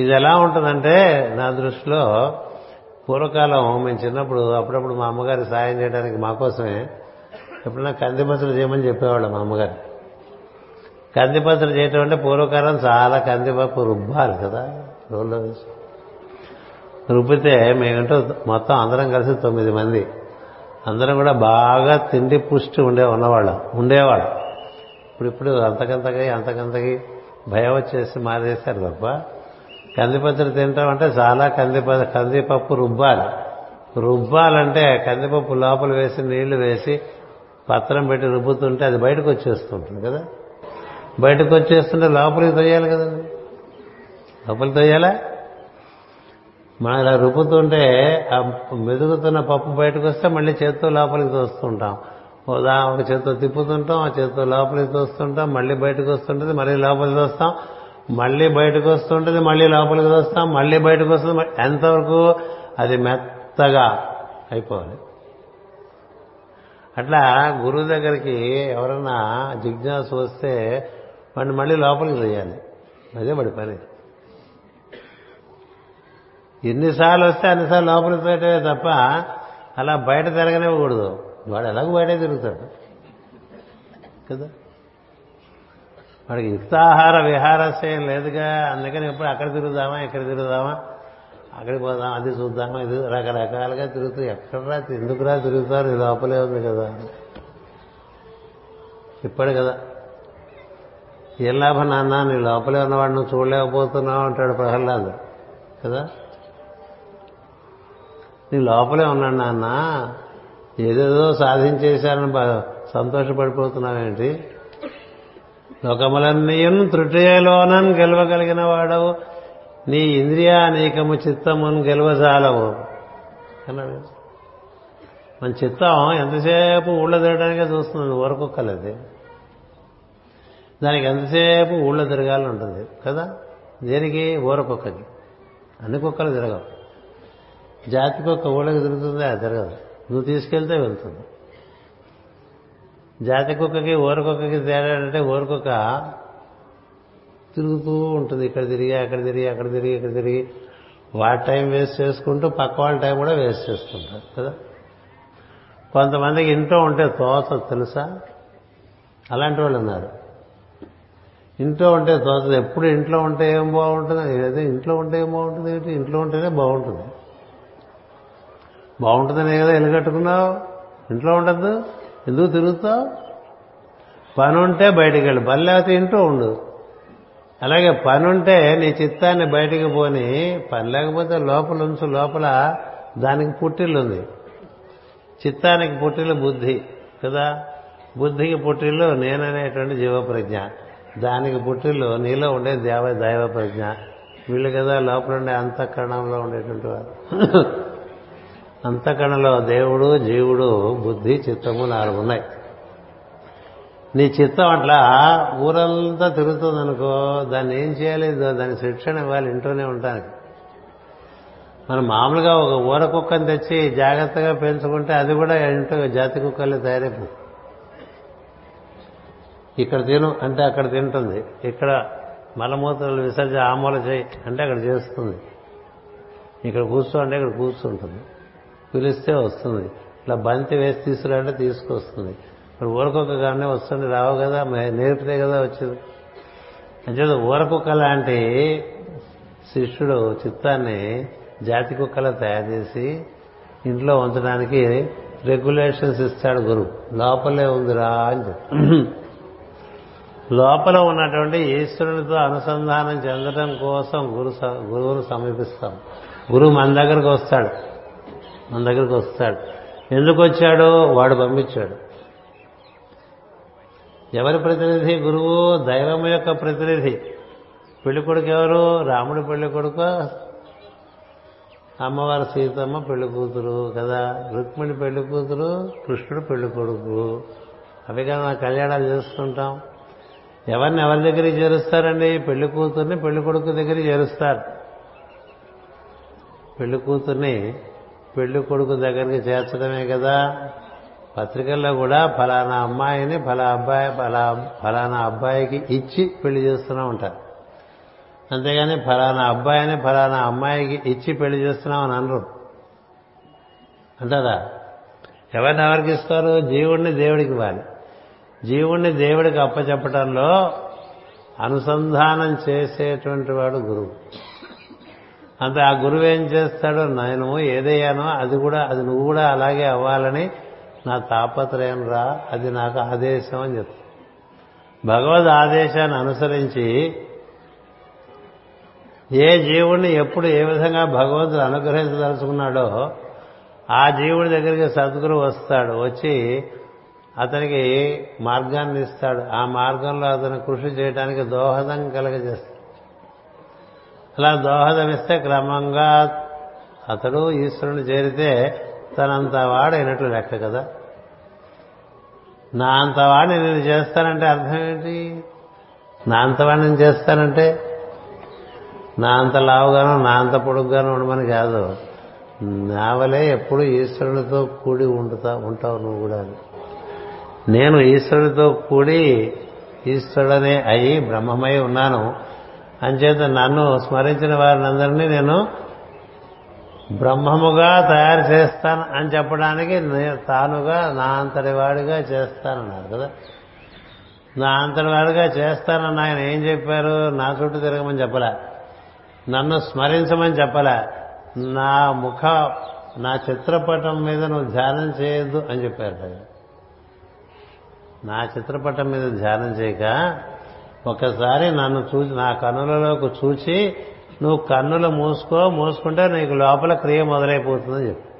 ఇది ఎలా ఉంటుందంటే నా దృష్టిలో పూర్వకాలం మేము చిన్నప్పుడు అప్పుడప్పుడు మా అమ్మగారి సాయం చేయడానికి మా కోసమే ఎప్పుడన్నా కందిపత్రులు చేయమని చెప్పేవాళ్ళం మా అమ్మగారు. కందిపత్రులు చేయటం అంటే పూర్వకాలం చాలా కందిపప్పు రుబ్బాలి కదా రోల్లో రుబ్బితే మేమంటే మొత్తం అందరం కలిసి తొమ్మిది మంది. అందరం కూడా బాగా తిండి పుష్టి ఉండే ఉన్నవాళ్ళం ఉండేవాళ్ళం. ఇప్పుడు ఇప్పుడు అంతకంతకి అంతకంతకి భయం వచ్చేసి మారేశారు తప్ప కందిపత్తులు తింటాం అంటే చాలా కందిప కందిపప్పు రుబ్బాలి. రుబ్బాలంటే కందిపప్పు లోపల వేసి నీళ్ళు వేసి పత్రం పెట్టి రుబ్బుతుంటే అది బయటకు వచ్చేస్తుంటుంది కదా. బయటకు వచ్చేస్తుంటే లోపలికి తొయ్యాలి కదండి లోపలికి తొయ్యాలా మనం ఇలా రుబ్బుతుంటే ఆ మెదుగుతున్న పప్పు బయటకు వస్తే మళ్ళీ చేత్తో లోపలికి తోస్తుంటాం. ఒక చేత్తో తిప్పుతుంటాం ఆ చేత్తో లోపలికి తోస్తుంటాం మళ్ళీ బయటకు వస్తుంటుంది మళ్ళీ లోపలికి తోస్తాం మళ్ళీ బయటకు వస్తుంటుంది మళ్ళీ లోపలికి తోస్తాం మళ్ళీ బయటకు వస్తుంది ఎంతవరకు అది మెత్తగా అయిపోవాలి. అట్లా గురువు దగ్గరికి ఎవరన్నా జిజ్ఞాస వస్తే వాడిని మళ్ళీ లోపలికి చేయాలి అదే వాడి పని. ఎన్నిసార్లు వస్తే అన్నిసార్లు లోపలికి పెట్టే తప్ప అలా బయట తిరగనివ్వకూడదు. వాడు ఎలాగో బయటే తిరుగుతాడు. కదా? వాడికి యుక్తాహార విహారస్యం లేదుగా. అందుకని ఎప్పుడు అక్కడ తిరుగుదామా ఇక్కడ తిరుగుదామా? అక్కడికి పోదాం అది చూద్దాం ఇది రకరకాలుగా తిరుగుతూ ఎక్కడరా ఎందుకురా తిరుగుతారు? ఇది లోపలే ఉంది కదా. ఇప్పాడు కదా. ఏం లాభం నాన్న? నీ లోపలే ఉన్నవాడు నువ్వు చూడలేకపోతున్నావు అంటాడు ప్రహ్లాద్. కదా? నీ లోపలే ఉన్నాడు నాన్న. ఏదేదో సాధించేశారని సంతోషపడిపోతున్నావేంటి? లోకములన్నీయున్ త్రుటయలోనని గెలవగలిగిన వాడవు. నీ ఇంద్రియానేకము చిత్తమును గెలవజాలవు. అన్నాడు మన చిత్తం ఎంతసేపు ఊళ్ళో తిరగడానికే చూస్తుంది ఊరకొక్కలది. దానికి ఎంతసేపు ఊళ్ళో తిరగాలని ఉంటుంది కదా? దేనికి? ఊరకొక్కకి. అన్ని కుక్కలు తిరగవు. జాతి కుక్క ఊళ్ళకి తిరుగుతుందా? తిరగదు. నువ్వు తీసుకెళ్తే వెళ్తుంది. జాతి కుక్కకి ఊరకొక్కకి తేడా అంటే ఊరకొక్క తిరుగుతూ ఉంటుంది. ఇక్కడ తిరిగి అక్కడ తిరిగి అక్కడ తిరిగి ఇక్కడ తిరిగి. వాటి టైం వేస్ట్ చేసుకుంటూ పక్క వాళ్ళ టైం కూడా వేస్ట్ చేసుకుంటారు కదా? కొంతమందికి ఇంట్లో ఉంటే తోత తెలుసా? అలాంటి వాళ్ళు ఉన్నారు. ఇంట్లో ఉంటే తోచదు ఎప్పుడు ఇంట్లో ఉంటే ఏం బాగుంటుంది? ఏదో ఇంట్లో ఉంటే ఏం బాగుంటుంది ఏంటి? ఇంట్లో ఉంటేనే బాగుంటుంది. బాగుంటుందనే కదా ఇల్లు కట్టుకున్నావు ఇంట్లో ఉండద్దు? ఎందుకు తిరుగుతావు? పని ఉంటే బయటికి వెళ్ళి. పని లేకపోతే ఇంట్లో ఉండు. అలాగే పని ఉంటే నీ చిత్తాన్ని బయటికి పోని పని లేకపోతే లోపల ఉంచు లోపల దానికి పుట్టిల్లు ఉంది. చిత్తానికి పుట్టిల్లు బుద్ధి కదా? బుద్ధికి పుట్టిల్లు నేననేటువంటి జీవప్రజ్ఞ. దానికి పుట్టిల్లు నీలో ఉండే దేవ దైవ ప్రజ్ఞ వీళ్ళు కదా లోపల ఉండే అంతఃకరణంలో ఉండేటువంటి వారు. అంతఃకరణలో దేవుడు జీవుడు బుద్ధి చిత్తము నాలుగు ఉన్నాయి. నీ చిత్తం అట్లా ఊరంతా తిరుగుతుందనుకో దాన్ని ఏం చేయాలి? దాని శిక్షణ ఇవ్వాలి ఇంట్లోనే ఉండడానికి మనం మామూలుగా ఒక ఊర కుక్కని తెచ్చి జాగ్రత్తగా పెంచుకుంటే అది కూడా ఇంట్లో జాతి కుక్కలే తయారైపోతుంది. ఇక్కడ తిను అంటే అక్కడ తింటుంది. ఇక్కడ మలమూత్రాలు విసర్జన ఆమూల చేయి అంటే అక్కడ చేస్తుంది. ఇక్కడ కూర్చో అంటే ఇక్కడ కూర్చుంటుంది. పిలిస్తే వస్తుంది. ఇట్లా బంతి వేసి తీసుకురంటే తీసుకొస్తుంది. ఇప్పుడు ఊరకొక్క కానీ వస్తుంది రావు కదా నేర్పితే కదా వచ్చింది. అంటే ఊరకొక్క లాంటి శిష్యుడు చిత్తాన్ని జాతి కుక్కలా తయారు చేసి ఇంట్లో ఉంచడానికి రెగ్యులేషన్స్ ఇస్తాడు గురువు. లోపలే ఉందిరా అని చెప్పి లోపల ఉన్నటువంటి ఈశ్వరునితో అనుసంధానం చెందడం కోసం గురు గురువును సమీపిస్తాం. గురువు మన దగ్గరకు వస్తాడు. మన దగ్గరకు వస్తాడు. ఎందుకు వచ్చాడో? వాడు పంపించాడు. ఎవరి ప్రతినిధి? గురువు దైవం యొక్క ప్రతినిధి. పెళ్ళి కొడుకు ఎవరు? రాముడు పెళ్ళి కొడుకు అమ్మవారు సీతమ్మ పెళ్ళి కూతురు కదా. రుక్మిణి పెళ్ళి కూతురు కృష్ణుడు పెళ్ళి కొడుకు. అవి కదా కళ్యాణాలు చేసుకుంటాం ఎవరిని ఎవరి దగ్గరికి చేరుస్తారండి? పెళ్ళి కూతుర్ని పెళ్ళి కొడుకు దగ్గరికి చేరుస్తారు. పెళ్ళి కూతుర్ని పెళ్ళి కొడుకు దగ్గరికి చేర్చడమే కదా. పత్రికల్లో కూడా ఫలానా అమ్మాయిని ఫలా అబ్బాయి ఫలా ఫలానా అబ్బాయికి ఇచ్చి పెళ్ళి చేస్తూనే ఉంటారు. అంతేగాని ఫలానా అబ్బాయిని ఫలానా అమ్మాయికి ఇచ్చి పెళ్ళి చేస్తున్నామని అనరు. అంటారా ఎవరిని ఎవరికి ఇస్తారు? జీవుణ్ణి దేవుడికి ఇవ్వాలి. జీవుణ్ణి దేవుడికి అప్పచెప్పటంలో అనుసంధానం చేసేటువంటి వాడు గురువు. అంత ఆ గురువు ఏం చేస్తాడో నేను ఏదయ్యానో అది కూడా అది నువ్వు కూడా అలాగే అవ్వాలని నా తాపత్రయం రా అది నాకు ఆదేశం అని చెప్తా భగవద్ ఆదేశాన్ని అనుసరించి ఏ జీవుణ్ణి ఎప్పుడు ఏ విధంగా భగవంతుడు అనుగ్రహించదలుచుకున్నాడో ఆ జీవుడి దగ్గరికి సద్గురు వస్తాడు వచ్చి అతనికి మార్గాన్ని ఇస్తాడు. ఆ మార్గంలో అతను కృషి చేయడానికి దోహదం కలగజేస్తాడు. అలా దోహదం ఇస్తే క్రమంగా అతడు ఈశ్వరుని చేరితే తనంత వాడైనట్లు లెక్క కదా? నా అంత వాడిని నేను చేస్తానంటే అర్థం ఏంటి? నా అంత వాడిని నేను చేస్తానంటే నా అంత లావుగాను నా అంత పొడుగ్గాను ఉండమని కాదు. నా వలే ఎప్పుడు ఈశ్వరునితో కూడి ఉండుతా ఉంటావు నువ్వు కూడా నేను ఈశ్వరుడితో కూడి ఈశ్వరుడనే అయి బ్రహ్మమై ఉన్నాను. అంచేత నన్ను స్మరించిన వారినందరినీ నేను బ్రహ్మముగా తయారు చేస్తాను అని చెప్పడానికి తానుగా నా అంతటి వాడిగా చేస్తానన్నారు కదా. నా అంతటి వాడిగా చేస్తానని ఆయన ఏం చెప్పారు? నా చుట్టూ తిరగమని చెప్పలే. నన్ను స్మరించమని చెప్పలే. నా ముఖ నా చిత్రపటం మీద నువ్వు ధ్యానం చేయొద్దు అని చెప్పారు నా చిత్రపటం మీద ధ్యానం చేయక ఒకసారి నన్ను చూసి నా కనులలోకి చూచి నువ్వు కన్నులు మూసుకో మూసుకుంటే నీకు లోపల క్రియ మొదలైపోతుందని చెప్పు.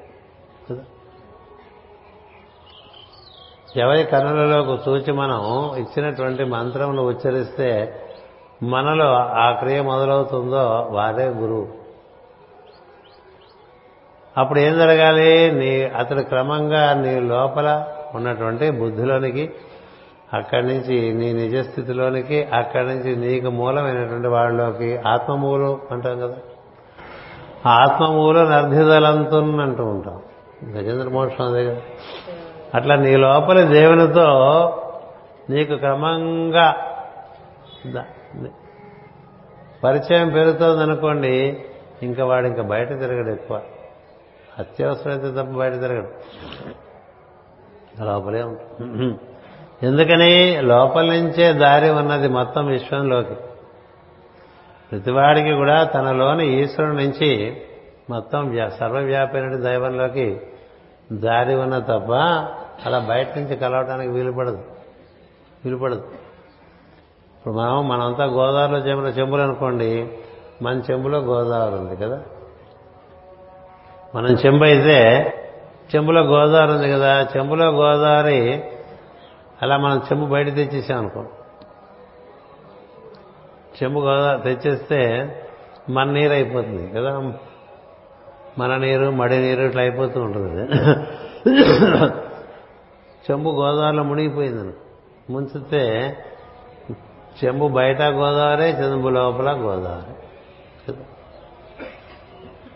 ఎవరి కన్నులలోకి చూచి మనం ఇచ్చినటువంటి మంత్రములు ఉచ్చరిస్తే మనలో ఆ క్రియ మొదలవుతుందో వారే గురువు. అప్పుడు ఏం జరగాలి? నీ అతడు క్రమంగా నీ లోపల ఉన్నటువంటి బుద్ధిలోనికి అక్కడి నుంచి నీ నిజస్థితిలోనికి అక్కడి నుంచి నీకు మూలమైనటువంటి వాళ్ళలోకి ఆత్మమూలం అంటాం కదా. ఆత్మమూలం నర్ధిదలంతున్ అంటూ ఉంటాం. గజేంద్ర మోక్షం అదే కదా అట్లా నీ లోపలి దేవునితో నీకు క్రమంగా పరిచయం పెరుగుతుందనుకోండి ఇంకా వాడు ఇంకా బయట తిరగడు ఎక్కువ. అత్యవసరమైతే తప్ప బయట తిరగడు. లోపలే ఉంటుంది ఎందుకని లోపల నుంచే దారి ఉన్నది మొత్తం విశ్వంలోకి. ప్రతివాడికి కూడా తనలోని ఈశ్వరుడు నుంచి మొత్తం వ్యా- సర్వవ్యాపైన దైవంలోకి దారి ఉన్న తప్ప అలా బయట నుంచి కలవటానికి వీలుపడదు వీలుపడదు ఇప్పుడు మనం మనంతా గోదావరిలో చెంబులో చెంబులు అనుకోండి మన చెంబులో గోదావరి ఉంది కదా. మనం చెంబు అయితే చెంబులో గోదావరి ఉంది కదా. చెంబులో గోదావరి అలా మనం చెంబు బయట తెచ్చేసాం అనుకో. చెంబు గోదావరి తెచ్చేస్తే మన నీరు అయిపోతుంది కదా. మన నీరు మడి నీరు ఇట్లా అయిపోతూ ఉంటుంది. చెంబు గోదావరిలో మునిగిపోయింది ముంచితే చెంబు బయట గోదావరి చెంబు లోపల గోదావరి.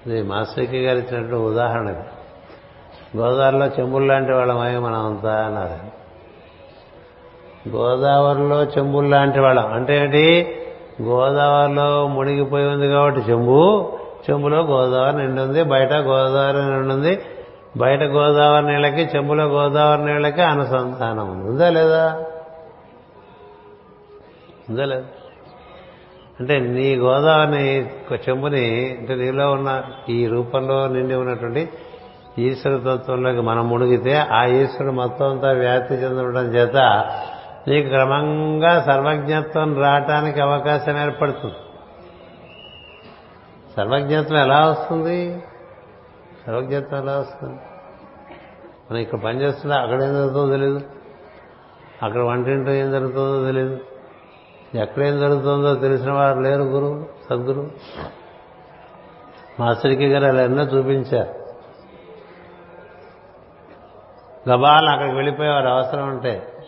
ఇది మాస్టర్కి గారు ఇచ్చినట్టు ఉదాహరణ గోదావరిలో చెంబులు లాంటి వాళ్ళమై మనం అంతా అన్నారు. గోదావరిలో చెంబులు లాంటి వాళ్ళం. అంటే ఏంటి? గోదావరిలో మునిగిపోయి ఉంది కాబట్టి చెంబు చెంబులో గోదావరి నిండి ఉంది బయట గోదావరి నిండి ఉంది. బయట గోదావరి నీళ్ళకి చెంబులో గోదావరి నీళ్ళకి అనుసంధానం ఉంది. ఉందా లేదా? ఉందా లేదా? అంటే నీ గోదావరిని చెంబుని అంటే నీలో ఉన్న ఈ రూపంలో నిండి ఉన్నటువంటి ఈశ్వర తత్వంలోకి మనం మునిగితే ఆ ఈశ్వరుడు మొత్తం అంతా వ్యాప్తి చెందడం చేత నీకు క్రమంగా సర్వజ్ఞత్వం రావటానికి అవకాశం ఏర్పడుతుంది. సర్వజ్ఞత్వం ఎలా వస్తుంది? సర్వజ్ఞత్వం ఎలా వస్తుంది? మనం ఇక్కడ పనిచేస్తున్నా అక్కడ ఏం జరుగుతుందో తెలియదు అక్కడ వంటింటో ఏం జరుగుతుందో తెలియదు ఎక్కడేం జరుగుతుందో తెలిసిన వారు లేరు గురువు సద్గురు మాస్టర్కి గారు అలా ఎన్నో చూపించారు. గబాలను అక్కడికి వెళ్ళిపోయేవారు అవసరం ఉంటే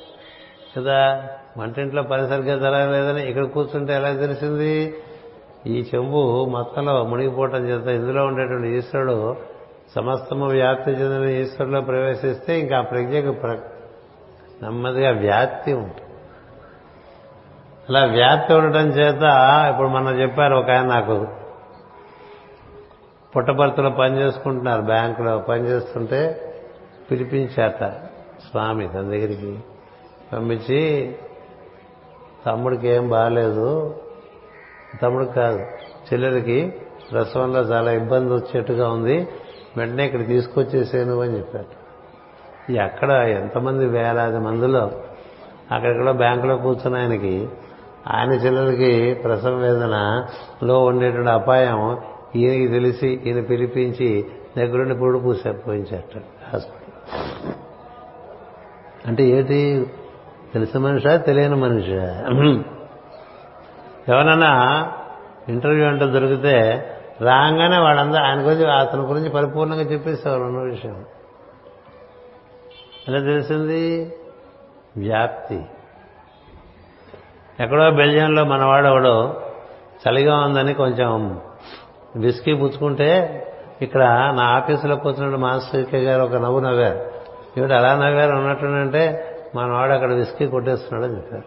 కదా? వంటింట్లో పని సరిగ్గా జరగలేదని ఇక్కడ కూర్చుంటే ఎలా తెలిసింది? ఈ చెంబు మొత్తంలో మునిగిపోవటం చేత ఇందులో ఉండేటువంటి ఈశ్వరుడు సమస్తము వ్యాప్తి చెందిన ఈశ్వరులో ప్రవేశిస్తే ఇంకా ఆ ప్రజ్ఞకు ప్ర- నెమ్మదిగా వ్యాప్తి ఉంటుంది. అలా వ్యాప్తి ఉండటం చేత ఇప్పుడు మనం చెప్పారు ఒక ఆయన నాకు. పుట్టపర్తిలో పని చేసుకుంటున్నారు బ్యాంకులో పని చేస్తుంటే పిలిపించాట స్వామి తన దగ్గరికి. పంపించి తమ్ముడికి ఏం బాగాలేదు తమ్ముడికి కాదు చెల్లెలకి ప్రసవంలో చాలా ఇబ్బంది వచ్చేట్టుగా ఉంది. వెంటనే ఇక్కడ తీసుకొచ్చేసేను అని చెప్పారు ఎక్కడ ఎంతమంది వేలాది మందిలో అక్కడెక్కడో బ్యాంకులో కూర్చున్న ఆయనకి ఆయన చెల్లెలకి ప్రసవ వేదనలో ఉండేటువంటి అపాయం ఈయనకి తెలిసి ఈయన పిలిపించి దగ్గరుండి పురుడు పూసే హాస్పిటల్. అంటే ఏంటి? తెలిసిన మనిషా తెలియని మనిషి? ఎవరన్నా ఇంటర్వ్యూ అంటే దొరికితే రాగానే వాళ్ళందరూ ఆయన గురించి అతని గురించి పరిపూర్ణంగా చెప్పేసేవారు ఉన్న విషయం. ఎలా తెలిసింది? వ్యాప్తి. ఎక్కడో బెల్జియంలో మనవాడు ఎవడో చలిగా ఉందని కొంచెం విస్కీ పుచ్చుకుంటే ఇక్కడ నా ఆఫీసులో కూర్చున్న మాస్టర్ గారు ఒక నవ్వు నవ్వారు. ఏమిటి అలా నవ్వారు ఉన్నట్టుంటే మనవాడు అక్కడ విస్కీ కొట్టేస్తున్నాడని చెప్పారు.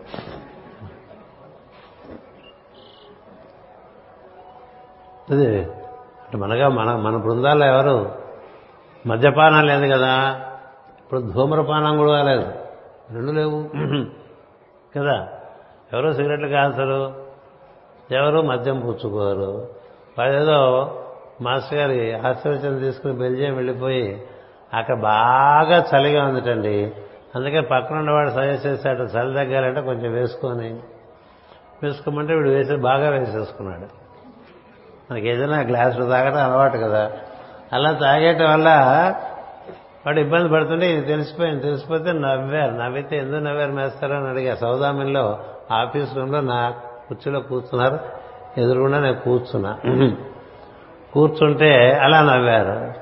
అది అంటే మనగా మన మన బృందాల్లో ఎవరు? మద్యపానం లేదు కదా. ఇప్పుడు ధూమ్రపానం కూడా లేదు రెండు లేవు. కదా. ఎవరు సిగరెట్లు కాల్చరు. ఎవరు మద్యం పుచ్చుకోరు. వాడేదో మాస్టర్ గారి ఆశీర్వచనం తీసుకుని బెల్జియం వెళ్ళిపోయి అక్కడ బాగా చలిగా ఉందిటండి. అందుకే పక్కన ఉన్నవాడు సజెస్ట్ చేశాడు చలి తగ్గాలంటే కొంచెం వేసుకొని. వేసుకోమంటే వీడు వేసి బాగా వేసేసుకున్నాడు. మనకి ఏదైనా గ్లాసులు తాగడం అలవాటు కదా. అలా తాగేయటం వల్ల వాడు ఇబ్బంది పడుతుంటే ఇది తెలిసిపోయింది తెలిసిపోతే నవ్వారు. నవ్వితే ఎందుకు నవ్వారు మేస్తారో అని అడిగా సౌదామిన్లో ఆఫీస్ రూమ్లో నా కుర్చీలో కూర్చున్నారు. ఎదురుగుండా నేను కూర్చున్నా. కూర్చుంటే అలా నవ్వారు.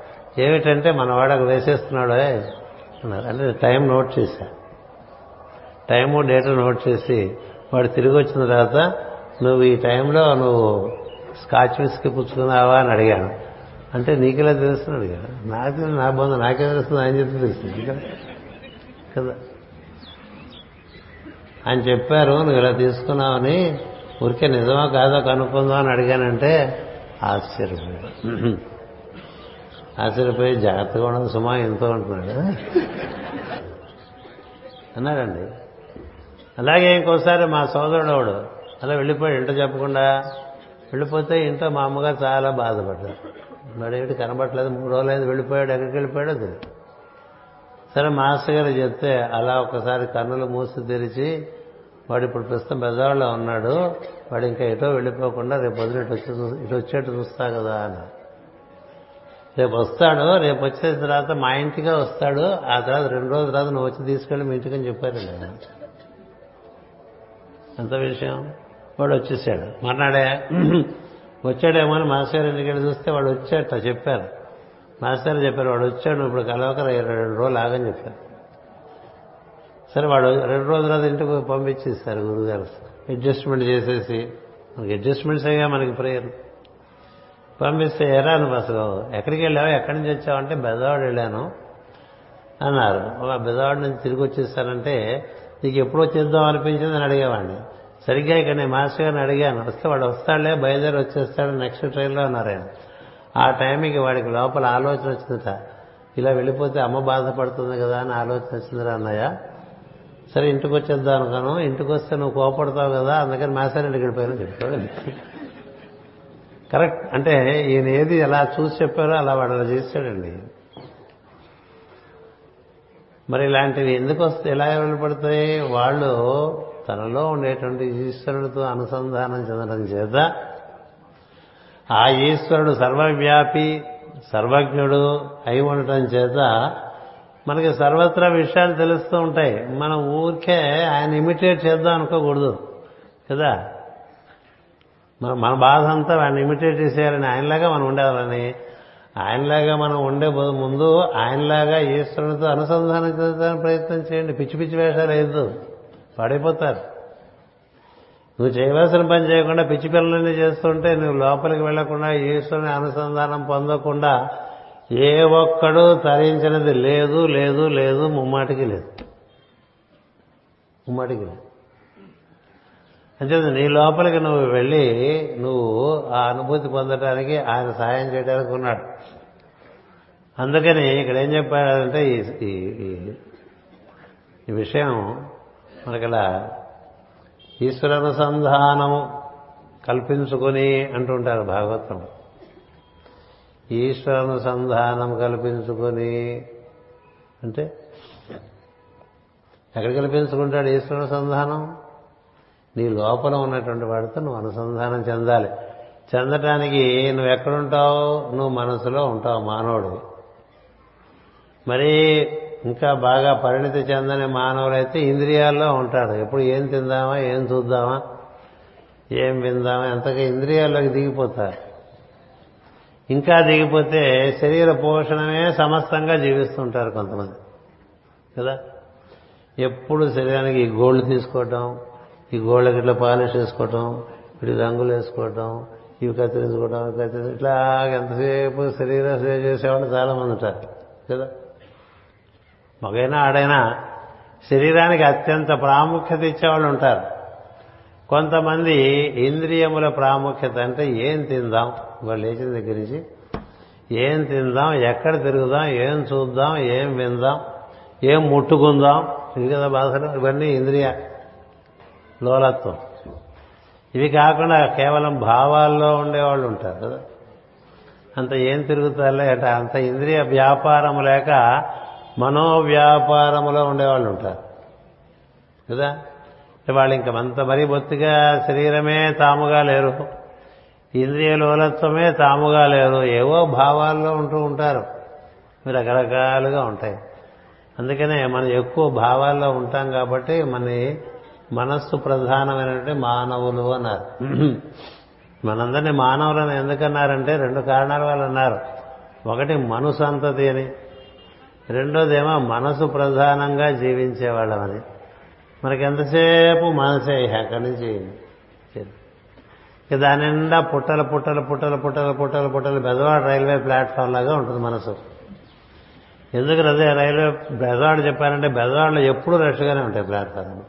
ఏమిటంటే మన వాడకు వేసేస్తున్నాడు అన్నారు అంటే టైం నోట్ చేశా. టైము డేటా నోట్ చేసి వాడు తిరిగి వచ్చిన తర్వాత నువ్వు ఈ టైంలో నువ్వు స్కాచ్ విస్కి పుచ్చుకున్నావా అని అడిగాను. అంటే నీకెలా తెలుస్తుంది? అడిగాను. నాకు తెలియదు, నా బంధు నాకే తెలుస్తుంది? ఆయన చెప్పి తెలుస్తుంది. కదా? కదా? ఆయన చెప్పారు నువ్వు ఇలా తీసుకున్నావని ఊరికే నిజమా కాదో కనుక్కుందాం అని అడిగానంటే ఆశ్చర్యపోయాడు ఆశ్చర్యపోయి జాగ్రత్తగా ఉండదు. సుమా ఎంతో ఉంటున్నాడు. అన్నాడండి. అలాగే ఇంకోసారి మా సోదరుడు ఒకడు అలా వెళ్ళిపోయాడు. ఇంట చెప్పకుండా వెళ్ళిపోతే ఇంట్లో మా అమ్మగారు చాలా బాధపడ్డారు. వాడు ఏమిటి కనబట్టలేదు మూడు రోజులైంది వెళ్ళిపోయాడు. ఎక్కడికి వెళ్ళిపోయాడో? తెలియదు సరే మాస్టర్ గారు చెప్తే అలా ఒకసారి కన్నులు మూసి తెరిచి వాడు ఇప్పుడు ప్రస్తుతం బెజవాడలో ఉన్నాడు. వాడు ఇంకా ఎటో వెళ్ళిపోకుండా రేపు పొద్దున ఇటు వచ్చి ఇటు వచ్చేట్టు చూస్తా కదా అన్నారు. రేపు వస్తాడు రేపు వచ్చిన తర్వాత మా ఇంటికే వస్తాడు ఆ తర్వాత రెండు రోజుల తర్వాత నువ్వు వచ్చి తీసుకెళ్ళి మీ ఇంటికని చెప్పారండి ఎంత విషయం? వాడు వచ్చేసాడు. మర్నాడే *clears throat* వచ్చాడేమో అని మాస్టర్ ఇంటికి వెళ్ళి చూస్తే వాడు వచ్చాట చెప్పారు. మాస్టర్ చెప్పారు వాడు వచ్చాడు ఇప్పుడు కలవక రెండు రోజులు ఆగని చెప్పారు. సరే వాడు రెండు రోజుల తర్వాత ఇంటికి పంపించేస్తారు గురుగారు. అడ్జస్ట్మెంట్ చేసేసి మనకి అడ్జస్ట్మెంట్స్ అయ్యా మనకి ప్రేయర్. పంపిస్తే ఎరా నువ్వు అసలు ఎక్కడికి వెళ్ళావు? ఎక్కడి నుంచి వచ్చావు? అంటే బెదవాడ వెళ్ళాను అన్నారు. ఒక బెదవాడ నుంచి తిరిగి వచ్చేస్తానంటే నీకు ఎప్పుడు వచ్చేద్దాం అనిపించింది? అని అడిగేవాడిని. సరిగ్గా ఇక్కడ నేను మాస్టర్ గారిని అడిగాను. వస్తే వాడు వస్తాడులే బయలుదేరి వచ్చేస్తాడు నెక్స్ట్ ట్రైన్లో అన్నారు ఆయన. ఆ టైంకి వాడికి లోపల ఆలోచన వచ్చిందట. ఇలా వెళ్ళిపోతే అమ్మ బాధపడుతుంది కదా అని ఆలోచన వచ్చిందిరా అన్నయ్య. సరే ఇంటికి వచ్చేద్దాం అనుకోను ఇంటికి వస్తే నువ్వు కోపడతావు కదా అందుకని మాస్టర్ ఇంటికి వెళ్ళిపోయాను చెప్పాడు కరెక్ట్. అంటే ఈయన ఏది ఎలా చూసి చెప్పారో అలా వాడు అలా చేశాడండి మరి ఇలాంటివి ఎందుకు వస్తే ఎలా వెళ్ళబడతాయి వాళ్ళు తనలో ఉండేటువంటి ఈశ్వరుడితో అనుసంధానం చెందడం చేత ఆ ఈశ్వరుడు సర్వవ్యాపి సర్వజ్ఞుడు అయి ఉండటం చేత మనకి సర్వత్రా విషయాలు తెలుస్తూ ఉంటాయి. మనం ఊరికే ఆయన ఇమిటేట్ చేద్దాం అనుకోకూడదు. కదా? మన మన బాధ అంతా వాడిని ఇమిటేట్ చేసేయాలని ఆయనలాగా మనం ఉండేవాళ్ళని ఆయనలాగా మనం ఉండే ముందు ఆయనలాగా ఈశ్వరునితో అనుసంధానం ప్రయత్నం చేయండి. పిచ్చి పిచ్చి వేషాలు వేయద్దు. పడిపోతారు. నువ్వు చేయవలసిన పని చేయకుండా పిచ్చి పిల్లలన్నీ చేస్తుంటే నువ్వు లోపలికి వెళ్ళకుండా ఈశ్వరుని అనుసంధానం పొందకుండా ఏ ఒక్కడు తరించినది లేదు లేదు లేదు ముమ్మాటికి లేదు. ముమ్మాటికి లేదు. అంచేది నీ లోపలికి నువ్వు వెళ్ళి నువ్వు ఆ అనుభూతి పొందడానికి ఆయన సహాయం చేయడానికి ఉన్నాడు. అందుకని ఇక్కడ ఏం చెప్పారంటే ఈ ఈ- మనకి ఇలా విషయం ఈశ్వరానుసంధానము కల్పించుకొని అంటుంటారు భాగవతం. ఈశ్వరానుసంధానం కల్పించుకొని అంటే ఎక్కడ కల్పించుకుంటాడు ఈశ్వరానుసంధానం? నీ లోపల ఉన్నటువంటి వాడితో నువ్వు అనుసంధానం చెందాలి. చెందటానికి నువ్వు ఎక్కడుంటావు? నువ్వు మనసులో ఉంటావు మానవుడు. మరి ఇంకా బాగా పరిణితి చెందని మానవులైతే ఇంద్రియాల్లో ఉంటాడు. ఎప్పుడు ఏం తిందామా ఏం చూద్దామా ఏం విందామా ఎంతగా ఇంద్రియాల్లోకి దిగిపోతారు ఇంకా దిగిపోతే శరీర పోషణమే సమస్తంగా జీవిస్తుంటారు కొంతమంది. కదా? ఎప్పుడు శరీరానికి గోల్డ్ తీసుకోవటం ఈ గోళ్ళకి ఇట్లా పాలిష్ వేసుకోవటం ఇటు రంగులు వేసుకోవటం ఇవి కత్తిరించుకోవటం ఇవి కత్తిరించు ఇట్లా ఎంతసేపు శరీర సేవ చేసేవాళ్ళు చాలామంది ఉంటారు కదా? మగైనా ఆడైనా శరీరానికి అత్యంత ప్రాముఖ్యత ఇచ్చేవాళ్ళు ఉంటారు. కొంతమంది ఇంద్రియముల ప్రాముఖ్యత అంటే ఏం తిందాం? వాళ్ళు లేచిన దగ్గర నుంచి ఏం తిందాం? ఎక్కడ తిరుగుదాం? ఏం చూద్దాం? ఏం విందాం? ఏం ముట్టుకుందాం? ఇది కదా బాధలు? ఇవన్నీ ఇంద్రియ లోలత్వం ఇవి కాకుండా కేవలం భావాల్లో ఉండేవాళ్ళు ఉంటారు కదా. అంత ఏం తిరుగుతారులే అంటే అంత ఇంద్రియ వ్యాపారం లేక మనోవ్యాపారములో ఉండేవాళ్ళు ఉంటారు. కదా? వాళ్ళు ఇంక అంత మరీ బొత్తిగా శరీరమే తాముగా లేరు. ఇంద్రియ లోలత్వమే తాముగా లేరు. ఏవో భావాల్లో ఉంటూ ఉంటారు. రకరకాలుగా ఉంటాయి. అందుకనే మనం ఎక్కువ భావాల్లో ఉంటాం కాబట్టి మన మనస్సు ప్రధానమైనటువంటి మానవులు అన్నారు. *clears throat* మనందరినీ మానవులను ఎందుకన్నారంటే రెండు కారణాల వల్ల అన్నారు. ఒకటి మనుసంతతి అని. రెండోదేమో మనసు ప్రధానంగా జీవించేవాళ్ళమని. మనకి ఎంతసేపు మనసే అక్కడి నుంచి ఇక దాని నిండా పుట్టలు పుట్టలు పుట్టలు పుట్టలు పుట్టలు పుట్టలు బెదవాడ రైల్వే ప్లాట్ఫామ్ లాగా ఉంటుంది మనసు. ఎందుకు అదే రైల్వే బెదవాడ చెప్పారంటే బెదవాడలో ఎప్పుడూ రష్గానే ఉంటాయి ప్లాట్ఫామ్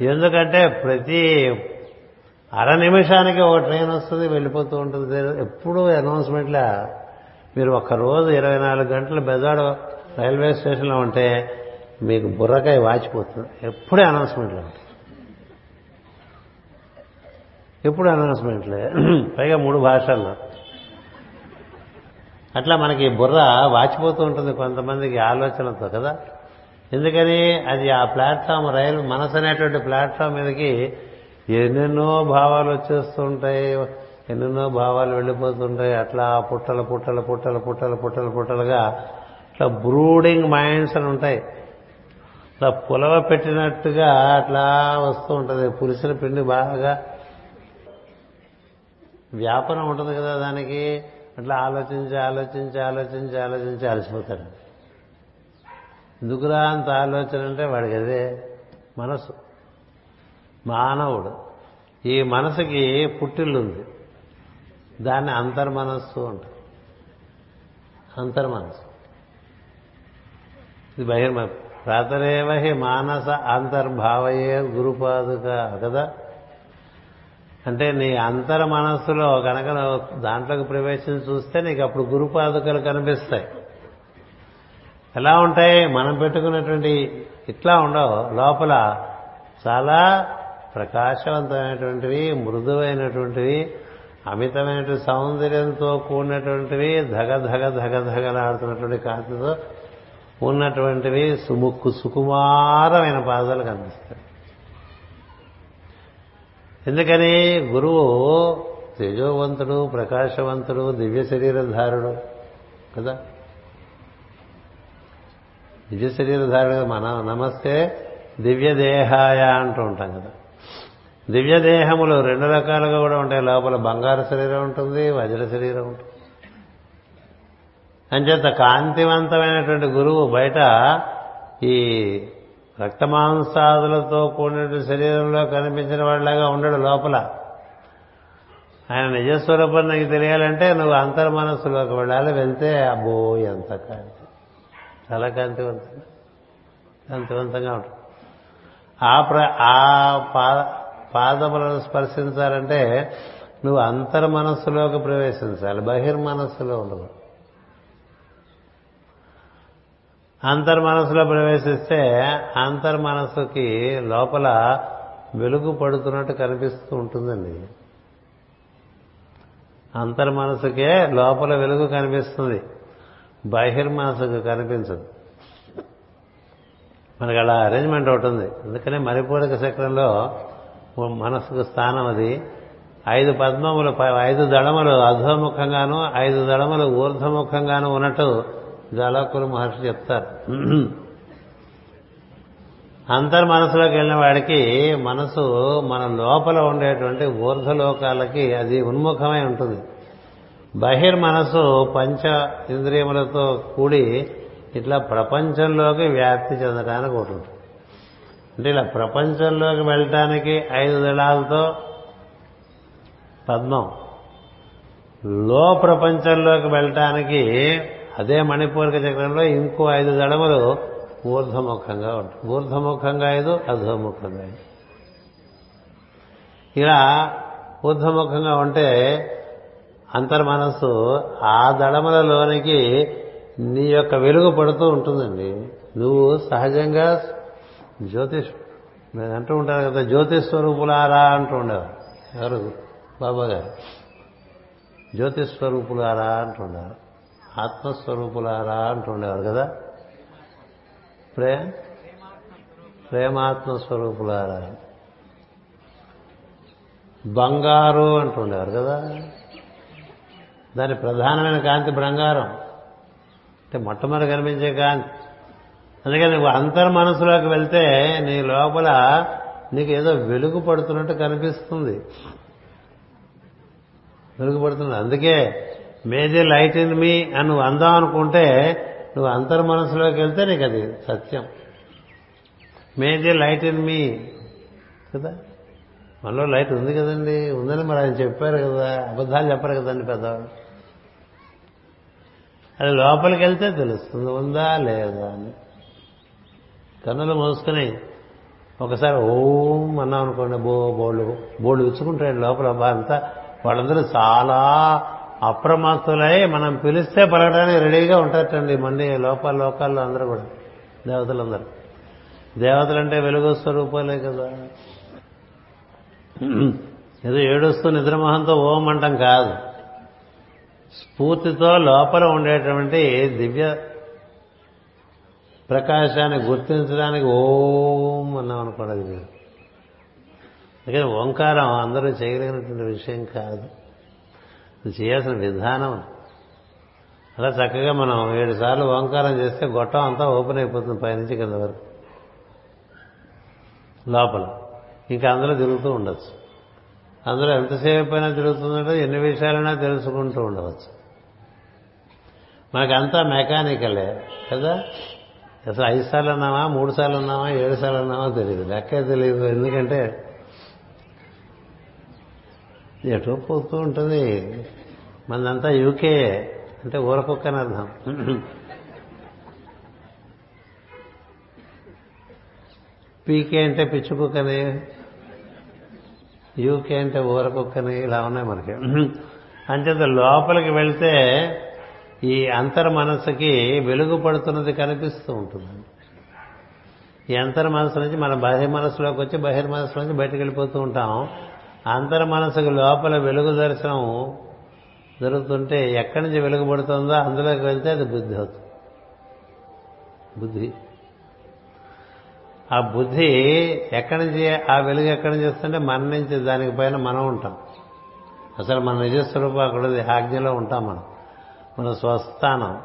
ఎందుకంటే ప్రతి అర నిమిషానికి ఒక ట్రైన్ వస్తుంది వెళ్ళిపోతూ ఉంటుంది. ఎప్పుడూ అనౌన్స్మెంట్లా మీరు ఒక్క రోజు ఇరవై నాలుగు గంటలు బెజాడ రైల్వే స్టేషన్లో ఉంటే మీకు బుర్రకాయ వాచిపోతుంది. ఎప్పుడే అనౌన్స్మెంట్లు ఉంటాయి. ఎప్పుడు అనౌన్స్మెంట్లే. పైగా మూడు భాషల్లో. అట్లా మనకి బుర్ర వాచిపోతూ ఉంటుంది కొంతమందికి ఆలోచనతో కదా. ఎందుకని? అది ఆ ప్లాట్ఫామ్ రైలు మనసు అనేటువంటి ప్లాట్ఫామ్ మీదకి ఎన్నెన్నో భావాలు వచ్చేస్తుంటాయి ఎన్నెన్నో భావాలు వెళ్ళిపోతుంటాయి. అట్లా పుట్టలు పుట్టలు పుట్టలు పుట్టలు పుట్టలు పుట్టలుగా అట్లా బ్రూడింగ్ మైండ్స్ అని ఉంటాయి. అట్లా పులవ పెట్టినట్టుగా అట్లా వస్తూ ఉంటుంది. పులిసిన పిండి బాగా వ్యాపారం ఉంటుంది కదా దానికి. అట్లా ఆలోచించి ఆలోచించి ఆలోచించి ఆలోచించి అలసిపోతాడు ఎందుకురా అంత ఆలోచన అంటే వాడికి అదే మనసు. మానవుడు. ఈ మనసుకి పుట్టిల్లుంది. దాన్ని అంతర్మనస్సు అంటారు. అంతర్మనస్సు. ఇది బహిర్మ ప్రాతరేవహి మానస అంతర్భావయే గురుపాదుక కదా. అంటే నీ అంతర్ మనస్సులో కనుక దాంట్లోకి ప్రవేశం చూస్తే నీకు అప్పుడు గురుపాదుకలు కనిపిస్తాయి. ఎలా ఉంటాయి? మనం పెట్టుకున్నటువంటి ఇట్లా ఉండవు. లోపల చాలా ప్రకాశవంతమైనటువంటివి మృదువైనటువంటివి అమితమైనటువంటి సౌందర్యంతో కూడినటువంటివి ధగ ధగ ధగ ధగలాడుతున్నటువంటి కాంతితో ఉన్నటువంటివి సుముక్కు సుకుమారమైన పాదాలు కనిపిస్తాయి ఎందుకని? గురువు తేజోవంతుడు ప్రకాశవంతుడు దివ్య శరీరధారుడు కదా? నిజ శరీరధారుడు మన నమస్తే దివ్య దేహాయ అంటూ ఉంటాం కదా. దివ్య దేహములు రెండు రకాలుగా కూడా ఉంటాయి. లోపల బంగారు శరీరం ఉంటుంది వజ్ర శరీరం ఉంటుంది. అంచేత కాంతివంతమైనటువంటి గురువు బయట ఈ రక్తమాంసాదులతో కూడిన శరీరంలో కనిపించిన వాళ్ళగా ఉండడు లోపల. ఆయన నిజస్వరూపం నీకు తెలియాలంటే నువ్వు అంతర్మనస్సులోకి వెళ్ళాలి వెళ్తే అబ్బో ఎంత కాంతి. చాలా కాంతివంతంగా కాంతివంతంగా ఉంటుంది. ఆ ప్ర ఆ పాదములను స్పర్శించాలంటే నువ్వు అంతర్మనస్సులోకి ప్రవేశించాలి బహిర్మనస్సులో ఉండదు అంతర్మనస్సులో ప్రవేశిస్తే అంతర్మనస్సుకి లోపల వెలుగు పడుతున్నట్టు కనిపిస్తూ ఉంటుందండి. అంతర్మనస్సుకే లోపల వెలుగు కనిపిస్తుంది. బహిర్మాసకు కనిపించదు. మనకి అలా అరేంజ్మెంట్ ఒకటి ఉంది. అందుకనే మరిపూరక చక్రంలో మనసుకు స్థానం అది. ఐదు పద్మములు ఐదు దళములు అధోముఖంగాను ఐదు దళములు ఊర్ధముఖంగాను ఉన్నట్టు జలకులు మహర్షి చెప్తారు. అంతర్మనసులోకి వెళ్ళిన వాడికి మనసు మన లోపల ఉండేటువంటి ఊర్ధలోకాలకి అది ఉన్ముఖమై ఉంటుంది. బహిర్మనసు పంచ ఇంద్రియములతో కూడి ఇట్లా ప్రపంచంలోకి వ్యాప్తి చెందడానికి ఒకటి ఉంటుంది. అంటే ఇలా ప్రపంచంలోకి వెళ్ళటానికి ఐదు దళాలతో పద్మం. లో ప్రపంచంలోకి వెళ్ళటానికి అదే మణిపూరిక చక్రంలో ఇంకో ఐదు దళములు ఊర్ధముఖంగా ఉంటుంది ఊర్ధముఖంగా ఐదు అధోముఖంగా ఇలా ఊర్ధముఖంగా ఉంటే అంతర్మనస్సు ఆ దళములలోనికి నీ యొక్క వెలుగు పడుతూ ఉంటుందండి. నువ్వు సహజంగా జ్యోతిష్ అంటూ ఉంటారు కదా జ్యోతిష్ స్వరూపులారా అంటూ ఉండేవారు. ఎవరు? బాబా గారు. జ్యోతిష్ స్వరూపులారా అంటుండేవారు ఆత్మస్వరూపులారా అంటుండేవారు కదా. ప్రే ప్రేమాత్మ స్వరూపులారా. బంగారు అంటుండేవారు కదా. దాని ప్రధానమైన కాంతి బంగారం. అంటే మొట్టమొదటి కనిపించే కాంతి. అందుకని నువ్వు అంతర్మనసులోకి వెళ్తే నీ లోపల నీకు ఏదో వెలుగు పడుతున్నట్టు కనిపిస్తుంది. వెలుగు పడుతుంది. అందుకే మేజర్ లైట్ ఇన్ మీ అని నువ్వు అందాం అనుకుంటే నువ్వు అంతర్మనసులోకి వెళ్తే నీకు అది సత్యం. మేజర్ లైట్ ఇన్ మీ కదా? మనలో లైట్ ఉంది కదండి. ఉందని మరి ఆయన చెప్పారు కదా. అబద్ధాలు చెప్పరు కదండి పెద్దవాళ్ళు. అది లోపలికి వెళ్తే తెలుస్తుంది ఉందా లేదా అని. కన్నులు మోసుకుని ఒకసారి ఓం అన్నాం అనుకోండి బో బోళ్ళు బోళ్ళు ఇచ్చుకుంటాడు లోపల. బా అంతా వాళ్ళందరూ చాలా అప్రమత్తులై మనం పిలిస్తే పలకడానికి రెడీగా ఉంటారటండి మళ్ళీ లోపాల లోకాల్లో అందరూ కూడా. దేవతలందరూ. దేవతలంటే వెలుగు స్వరూపాలే కదా. ఏదో ఏడుస్తూ నిద్రమోహంతో ఓం అంటాం కాదు. స్ఫూర్తితో లోపల ఉండేటువంటి దివ్య ప్రకాశాన్ని గుర్తించడానికి ఓం అన్నాం అనుకోండి మీరు అందుకని ఓంకారం అందరూ చేయగలిగినటువంటి విషయం కాదు. చేయాల్సిన విధానం అలా చక్కగా మనం ఏడు సార్లు ఓంకారం చేస్తే గొట్టం అంతా ఓపెన్ అయిపోతుంది పైనుంచి కింద వరకు. లోపల. ఇంకా అందులో తిరుగుతూ ఉండొచ్చు. అందులో ఎంతసేపు అయినా తిరుగుతుందంటే ఎన్ని విషయాలైనా తెలుసుకుంటూ ఉండవచ్చు. మనకంతా మెకానికలే కదా? అసలు ఐదు సార్లు అన్నామా మూడు సార్లు అన్నామా ఏడు సార్లు అన్నామా తెలియదు. లెక్కే తెలియదు. ఎందుకంటే ఎటో పోతూ ఉంటుంది. మనదంతా యూకే అంటే ఊరకొక్కని అర్థం. పీకే అంటే పిచ్చుకుక్కని. యూకే అంటే ఊరకుక్కని ఇలా ఉన్నాయి మనకి. అంచేత లోపలికి వెళ్తే ఈ అంతర్ మనస్సుకి వెలుగు పడుతున్నది కనిపిస్తూ ఉంటుంది. ఈ అంతర్ మనస్సు నుంచి మన బహిర్ మనస్సులోకి వచ్చి బహిర్ మనస్సు నుంచి బయటకు వెళ్ళిపోతూ ఉంటాం. అంతర్ మనస్సుకు లోపల వెలుగు దర్శనం జరుగుతుంటే ఎక్కడి నుంచి వెలుగు పడుతుందో అందులోకి వెళ్తే అది బుద్ధి అవుతుంది. బుద్ధి. ఆ బుద్ధి ఎక్కడి నుంచి ఆ వెలుగు ఎక్కడి నుంచి వస్తుంటే మన నుంచి దానికి పైన మనం ఉంటాం. అసలు మన నిజస్వరూపం అక్కడ ఆజ్ఞలో ఉంటాం మనం. మన స్వస్థానం.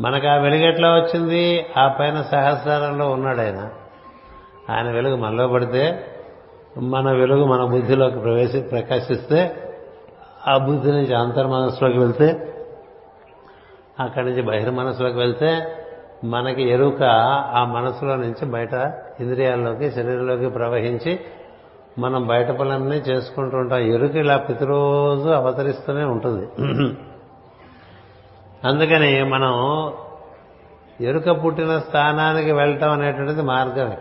మనకు ఆ వెలుగు ఎట్లా వచ్చింది? ఆ పైన సహస్రారంలో ఉన్నాడు ఆయన. ఆయన వెలుగు మనలో పడితే మన వెలుగు మన బుద్ధిలోకి ప్రవేశి ప్రకాశిస్తే ఆ బుద్ధి నుంచి అంతర్మనస్సులోకి వెళ్తే అక్కడి నుంచి బహిర్మనస్సులోకి వెళ్తే మనకి ఎరుక ఆ మనసులో నుంచి బయట ఇంద్రియాల్లోకి శరీరంలోకి ప్రవహించి మనం బయట పనులన్నీ చేసుకుంటూ ఉంటాం. ఎరుక ఇలా ప్రతిరోజు అవతరిస్తూనే ఉంటుంది. అందుకని మనం ఎరుక పుట్టిన స్థానానికి వెళ్ళటం అనేటువంటిది మార్గమే.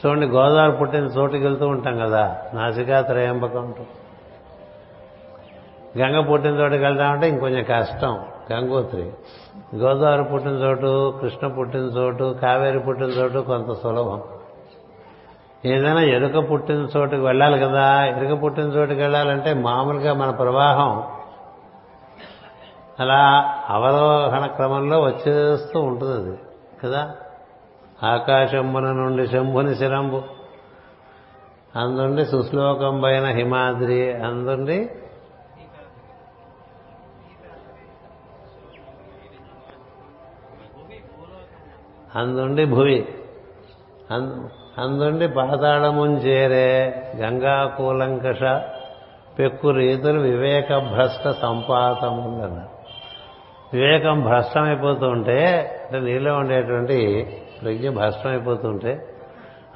చూడండి గోదావరి పుట్టిన చోటుకి వెళ్తూ ఉంటాం కదా నాసికా త్రయంబకం ఉంటుంది గంగ పుట్టిన చోటుకి వెళ్తామంటే ఇంకొంచెం కష్టం గంగోత్రి. గోదావరి పుట్టిన చోటు కృష్ణ పుట్టిన చోటు కావేరి పుట్టిన చోటు కొంత సులభం. ఏదైనా ఎరుక పుట్టిన చోటుకి వెళ్ళాలి కదా. ఎరుక పుట్టిన చోటుకి వెళ్ళాలంటే మామూలుగా మన ప్రవాహం అలా అవరోహణ క్రమంలో వచ్చేస్తూ ఉంటుంది అది కదా? ఆకాశంబున నుండి శంభుని శిరంబు అందుండి సుశ్లోకంబైన హిమాద్రి అందుండి అందుండి భూమి. అందుండి పాతాళముంచేరే గంగాకూలంకష పెక్కు రీతులు వివేక భ్రష్ట సంపాతములన్నారు వివేకం భ్రష్టమైపోతూ ఉంటే అంటే నీలో ఉండేటువంటి ప్రజ్ఞ భ్రష్టమైపోతుంటే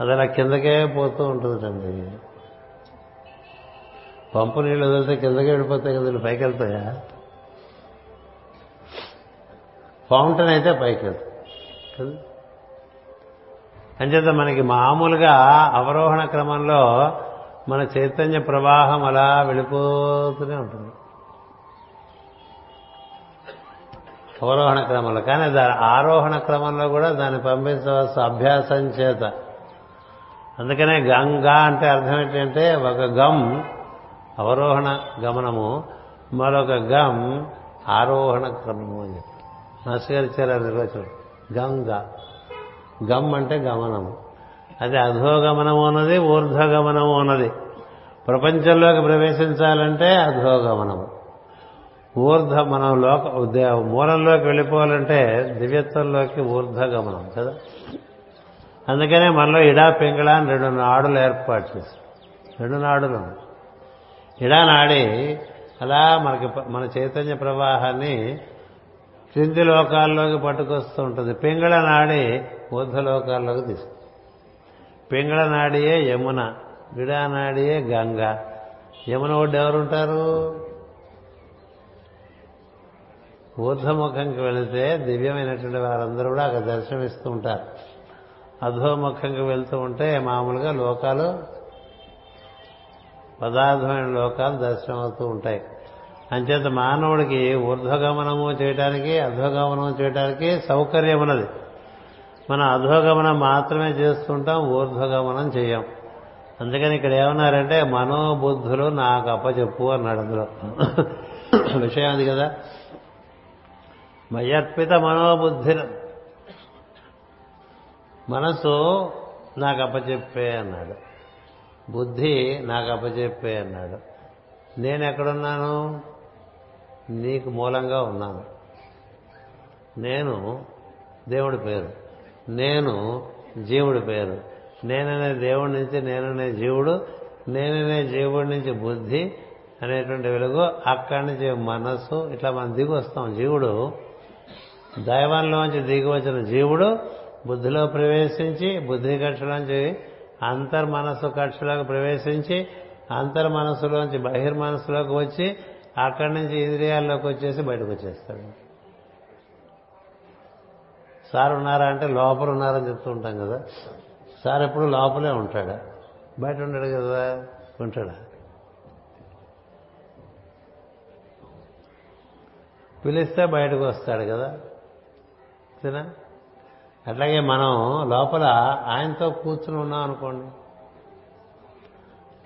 అది అలా కిందకే పోతూ ఉంటుందండి. పంపు నీళ్ళు వదిలితే కిందకే వెళ్ళిపోతాయి కదండి పైకి వెళ్తాయా ఫౌంటైన్ అయితే పైకి వెళ్తాయి కదా? అంచేత మనకి మామూలుగా అవరోహణ క్రమంలో మన చైతన్య ప్రవాహం అలా వెళ్ళిపోతూనే ఉంటుంది. అవరోహణ క్రమంలో. కానీ దాని ఆరోహణ క్రమంలో కూడా దాన్ని పంపించవలసిన అభ్యాసం చేత. అందుకనే గంగా అంటే అర్థం ఏంటంటే ఒక గమ్ అవరోహణ గమనము మరొక గమ్ ఆరోహణ క్రమము అని చెప్పి మాస్టర్ గారు ఇచ్చారు ఆ గమ్ అంటే గమనము అది అధోగమనము ఉన్నది ఊర్ధ్వగమనము ఉన్నది ప్రపంచంలోకి ప్రవేశించాలంటే అధోగమనము. ఊర్ధ మనం లోక దే- మూలంలోకి వెళ్ళిపోవాలంటే దివ్యత్వంలోకి ఊర్ధ్వగమనం కదా? అందుకనే మనలో ఇడా పింగళ అని రెండు నాడులు ఏర్పాటు చేసి రెండు నాడులు. ఇడా నాడి అలా మనకి మన చైతన్య ప్రవాహాన్ని క్రింది లోకాల్లోకి పట్టుకొస్తూ ఉంటుంది. పింగళ నాడి ఊర్ధ్వ లోకాల్లోకి తీసుకు. పింగళ నాడియే యమున విడా నాడియే గంగ. యమున ఒడ్డు ఎవరుంటారు? ఊర్ధముఖంకి వెళితే దివ్యమైనటువంటి వారందరూ కూడా అక్కడ దర్శనమిస్తూ ఉంటారు. అధోముఖంకి వెళ్తూ ఉంటే మామూలుగా లోకాలు పదార్థమైన లోకాలు దర్శనం అవుతూ ఉంటాయి. అంచేత మానవుడికి ఊర్ధ్వగమనము చేయటానికి అధోగమనం చేయటానికి సౌకర్యం ఉన్నది మనం అధోగమనం మాత్రమే చేస్తుంటాం ఊర్ధ్వగమనం చేయం. అందుకని ఇక్కడ ఏమన్నారంటే మనోబుద్ధులు నాకు అప్పచెప్పు అన్నాడు అందులో. విషయం అది కదా. మయర్పిత మనోబుద్ధి మనసు నాకు అప్పచెప్పే అన్నాడు. బుద్ధి నాకు అప్పచెప్పే అన్నాడు. నేను ఎక్కడున్నాను నీకు మూలంగా ఉన్నాను. నేను దేవుడి పేరు. నేను జీవుడి పేరు. నేననే దేవుడి నుంచి నేననే జీవుడు. నేననే జీవుడి నుంచి బుద్ధి అనేటువంటి వెలుగు. అక్కడి నుంచి మనస్సు. ఇట్లా మనం దిగి వస్తాం. జీవుడు దైవంలోంచి దిగి వచ్చిన జీవుడు బుద్ధిలో ప్రవేశించి బుద్ధి కక్షలోంచి అంతర్మనస్సు కక్షలోకి ప్రవేశించి అంతర్మనస్సులోంచి బహిర్మనస్సులోకి వచ్చి అక్కడి నుంచి ఇంద్రియాల్లోకి వచ్చేసి బయటకు వచ్చేస్తాడు. సార్ ఉన్నారా అంటే లోపల ఉన్నారని చెప్తూ ఉంటాం కదా. సార్ ఎప్పుడు లోపలే ఉంటాడా? బయట ఉండడు కదా ఉంటాడా? పిలిస్తే బయటకు వస్తాడు కదా. అంతేనా అట్లాగే మనం లోపల ఆయనతో కూర్చుని ఉన్నాం అనుకోండి.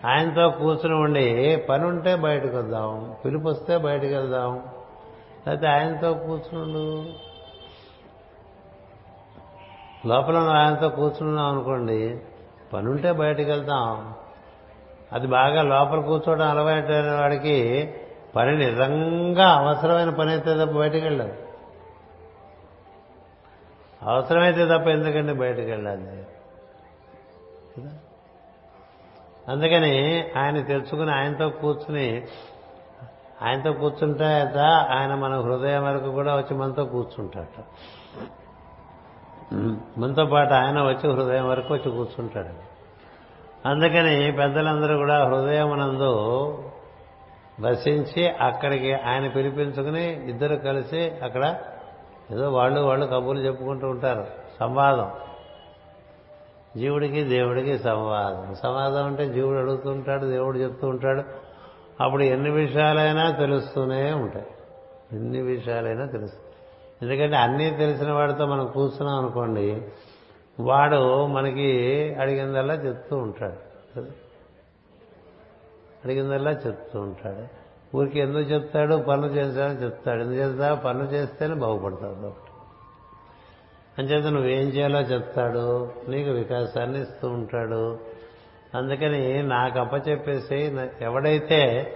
ఆయనతో కూర్చుని ఉండి పని ఉంటే బయటకు వద్దాం పిలుపు వస్తే బయటకు వెళ్దాం. లేకపోతే ఆయనతో కూర్చుని లోపల ఆయనతో కూర్చున్నాం అనుకోండి పని ఉంటే బయటకు వెళ్తాం అది బాగా లోపల కూర్చోవడం అలవాటైన వాడికి పని నిజంగా అవసరమైన పని అయితే తప్ప బయటకు వెళ్ళదు. అవసరమైతే తప్ప ఎందుకండి బయటకు వెళ్ళాలి? కదా? అందుకని ఆయన తెలుసుకుని ఆయనతో కూర్చుని ఆయనతో కూర్చుంటే ఆయన మన హృదయం వరకు కూడా వచ్చి మనతో కూర్చుంటాట మనతో పాటు ఆయన వచ్చి హృదయం వరకు వచ్చి కూర్చుంటాడు. అందుకని పెద్దలందరూ కూడా హృదయమునందు వసించి అక్కడికి ఆయన పిలిపించుకుని ఇద్దరు కలిసి అక్కడ ఏదో వాళ్ళు వాళ్ళు కబుర్లు చెప్పుకుంటూ ఉంటారు. సంవాదం. జీవుడికి దేవుడికి సంవాదం. సంవాదం అంటే జీవుడు అడుగుతుంటాడు దేవుడు చెప్తూ ఉంటాడు. అప్పుడు ఎన్ని విషయాలైనా తెలుస్తూనే ఉంటాయి. ఎన్ని విషయాలైనా తెలుస్తాయి. ఎందుకంటే అన్నీ తెలిసిన వాడితో మనం కూర్చున్నాం అనుకోండి వాడు మనకి అడిగిందల్లా చెప్తూ ఉంటాడు. అడిగిందల్లా చెప్తూ ఉంటాడు. ఊరికి ఎందుకు చెప్తాడు? పనులు చేస్తాడని చెప్తాడు. ఎందుకు చేస్తా పనులు చేస్తేనే బాగుపడతాడు అంచేత నువ్వేం చేయాలో చెప్తాడు. నీకు వికాసాన్ని ఇస్తూ ఉంటాడు. అందుకని నాకు అప్పచెప్పేసి ఎవడైతే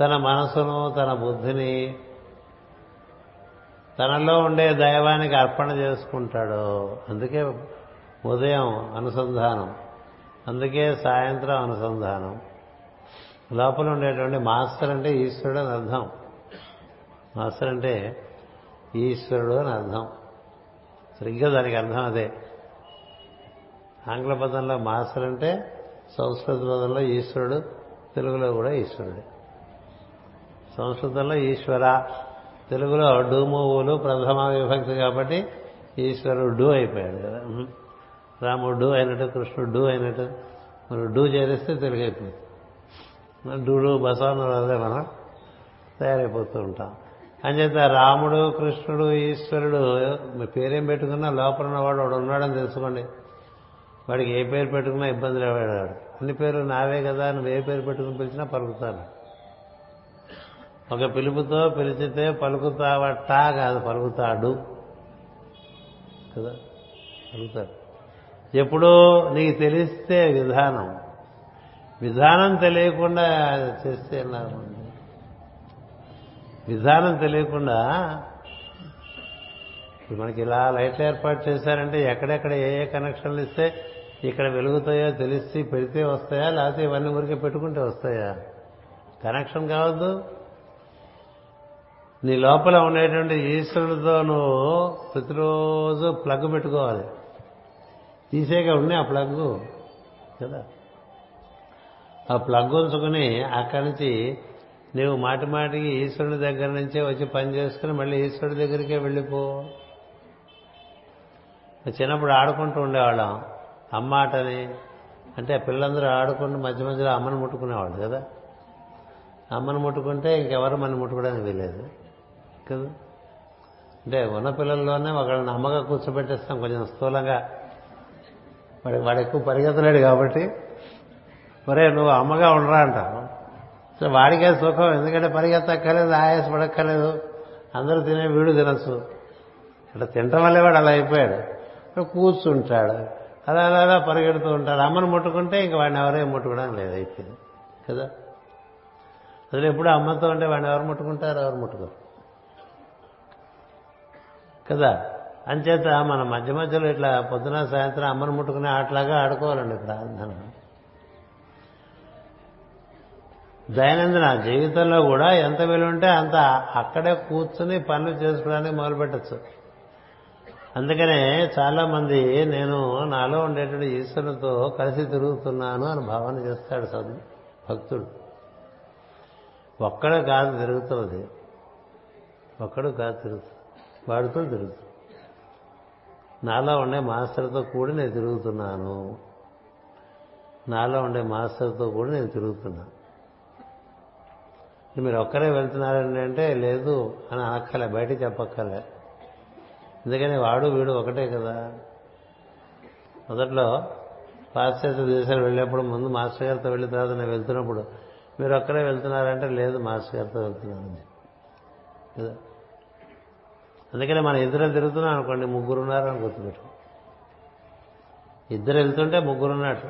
తన మనసును తన బుద్ధిని తనలో ఉండే దైవానికి అర్పణ చేసుకుంటాడో అందుకే ఉదయం అనుసంధానం అందుకే సాయంత్రం అనుసంధానం. లోపల ఉండేటువంటి మాస్టర్ అంటే ఈశ్వరుడు అని అర్థం. మాస్టర్ అంటే ఈశ్వరుడు అని అర్థం. సరిగ్గా దానికి అర్థం అదే. ఆంగ్ల పదంలో మాస్టర్ అంటే సంస్కృత పదంలో ఈశ్వరుడు తెలుగులో కూడా ఈశ్వరుడే. సంస్కృతంలో ఈశ్వర తెలుగులో డూమూవులు ప్రథమ విభక్తి కాబట్టి ఈశ్వరుడు డూ అయిపోయాడు కదా. రాముడు డూ అయినట్టు కృష్ణుడు డూ అయినట్టు. మనం డూ చేరిస్తే తెలుగు మనం డూడు బసవన్న అదే మనం తయారైపోతూ ఉంటాం. అంచేత రాముడు కృష్ణుడు ఈశ్వరుడు మీ పేరేం పెట్టుకున్నా లోపల ఉన్నవాడు వాడు ఉన్నాడని తెలుసుకోండి. వాడికి ఏ పేరు పెట్టుకున్నా ఇబ్బంది లేవాడు. అన్ని పేరు నావే కదా నువ్వు ఏ పేరు పెట్టుకుని పిలిచినా పలుకుతాను. ఒక పిలుపుతో పిలిచితే పలుకుతావట్టా కాదు పలుకుతాడు. కదా? పలుకుతాడు. ఎప్పుడో నీకు తెలిస్తే విధానం. విధానం తెలియకుండా చేస్తే నాకు విధానం తెలియకుండా మనకి ఇలా లైట్లు ఏర్పాటు చేశారంటే ఎక్కడెక్కడ ఏ ఏ కనెక్షన్లు ఇస్తే ఇక్కడ వెలుగుతాయో తెలిసి పెడితే వస్తాయా లేకపోతే ఇవన్నీ ఊరికే పెట్టుకుంటే వస్తాయా? కనెక్షన్ కావద్దు. నీ లోపల ఉండేటువంటి ఈశ్వరుడితో నువ్వు ప్రతిరోజు ప్లగ్ పెట్టుకోవాలి. తీసేక ఉండే ఆ ప్లగ్ కదా? ఆ ప్లగ్ ఉంచుకుని అక్కడి నుంచి నువ్వు మాటి మాటికి ఈశ్వరుడి దగ్గర నుంచే వచ్చి పని చేసుకుని మళ్ళీ ఈశ్వరుడి దగ్గరికే వెళ్ళిపో. చిన్నప్పుడు ఆడుకుంటూ ఉండేవాళ్ళం. అమ్మాటని. అంటే పిల్లలందరూ ఆడుకుంటూ మధ్య మధ్యలో అమ్మను ముట్టుకునేవాళ్ళు కదా. అమ్మను ముట్టుకుంటే ఇంకెవరు మన ముట్టుకోవడానికి వీలేదు కదా? అంటే ఉన్న పిల్లల్లోనే ఒకళ్ళని అమ్మగా కూర్చోబెట్టేస్తాం కొంచెం స్థూలంగా. వాడు వాడు ఎక్కువ పరిగెత్తలేడు కాబట్టి. మరే నువ్వు అమ్మగా ఉండరా అంటావు? సో వాడికే సుఖం ఎందుకంటే పరిగెత్తక్కర్లేదు ఆయాస పడక్కర్లేదు అందరూ తినే వీడు తినచ్చు. అట్లా తినటం వల్లే వాడు అలా అయిపోయాడు. కూర్చుంటాడు. అలా అలా అలా పరిగెడుతూ ఉంటాడు. అమ్మను ముట్టుకుంటే ఇంక వాడిని ఎవరే ముట్టుకోవడం లేదు అయిపోయింది కదా? అసలు ఎప్పుడు అమ్మతో ఉంటే వాడిని ఎవరు ముట్టుకుంటారు? ఎవరు ముట్టుకోరు. కదా? అంచేత మన మధ్య మధ్యలో ఇట్లా పొద్దున సాయంత్రం అమ్మను ముట్టుకునే ఆటలాగా ఆడుకోవాలండి ప్రార్థన దైనందిన జీవితంలో కూడా ఎంత విలువ ఉంటే అంత అక్కడే కూర్చుని పనులు చేసుకోవడానికి మొదలుపెట్టచ్చు. అందుకనే చాలా మంది నేను నాలో ఉండేటువంటి ఈశ్వరునితో కలిసి తిరుగుతున్నాను అని భావన చేస్తాడు సద్ భక్తుడు. ఒక్కడే కాదు తిరుగుతున్నది. ఒక్కడు కాదు తిరుగుతుంది వాడితో తిరుగుతుంది నాలో ఉండే మాస్టర్తో కూడా నేను తిరుగుతున్నాను. నాలో ఉండే మాస్టర్తో కూడా నేను తిరుగుతున్నాను. మీరు ఒక్కరే వెళ్తున్నారండి అంటే లేదు అని అనక్కలే బయట చెప్పక్కలే ఎందుకని వాడు వీడు ఒకటే కదా. మొదట్లో పాశ్చాత్య దేశాలు వెళ్ళేప్పుడు ముందు మాస్టర్ గారితో వెళ్ళిన తర్వాత నేను వెళ్తున్నప్పుడు మీరు ఒక్కరే వెళ్తున్నారంటే లేదు మాస్టర్ గారితో వెళ్తున్నాను కదా. అందుకనే మన ఇద్దరు తిరుగుతున్నాం అనుకోండి ముగ్గురున్నారు అని గుర్తుపెట్టు ఇద్దరు వెళ్తుంటే ముగ్గురు ఉన్నట్టు.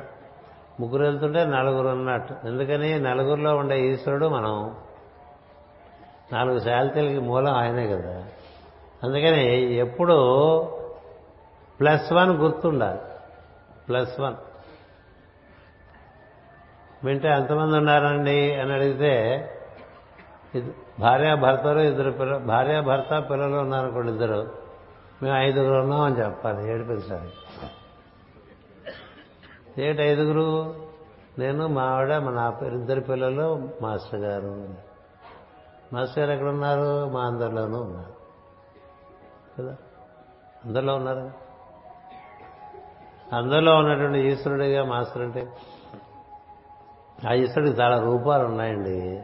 ముగ్గురు వెళ్తుంటే నలుగురు ఉన్నట్టు. ఎందుకని నలుగురిలో ఉండే ఈశ్వరుడు మనం. నాలుగు శాలితీలకి మూలం ఆయనే కదా. అందుకని ఎప్పుడు ప్లస్ వన్ గుర్తుండాలి. Plus one. వింటే ఎంతమంది ఉన్నారండి అని అడిగితే భార్యాభర్తలు ఇద్దరు పిల్ల భార్యాభర్త పిల్లలు ఉన్నారనుకోండి ఇద్దరు. మేము ఐదుగురు ఉన్నామని చెప్పాలి ఏడిపించాలి. ఏటి ఐదుగురు? నేను మా ఆవిడ మా నా ఇద్దరు పిల్లలు మాస్టర్ గారు. మాస్టర్ గారు ఎక్కడ ఉన్నారు మా అందరిలోనూ ఉన్నారు. కదా? అందరిలో ఉన్నారు? అందరిలో ఉన్నటువంటి ఈశ్వరుడిగా మాస్టర్ అంటే? ఆ ఈశ్వరుడికి చాలా రూపాలు ఉన్నాయండి.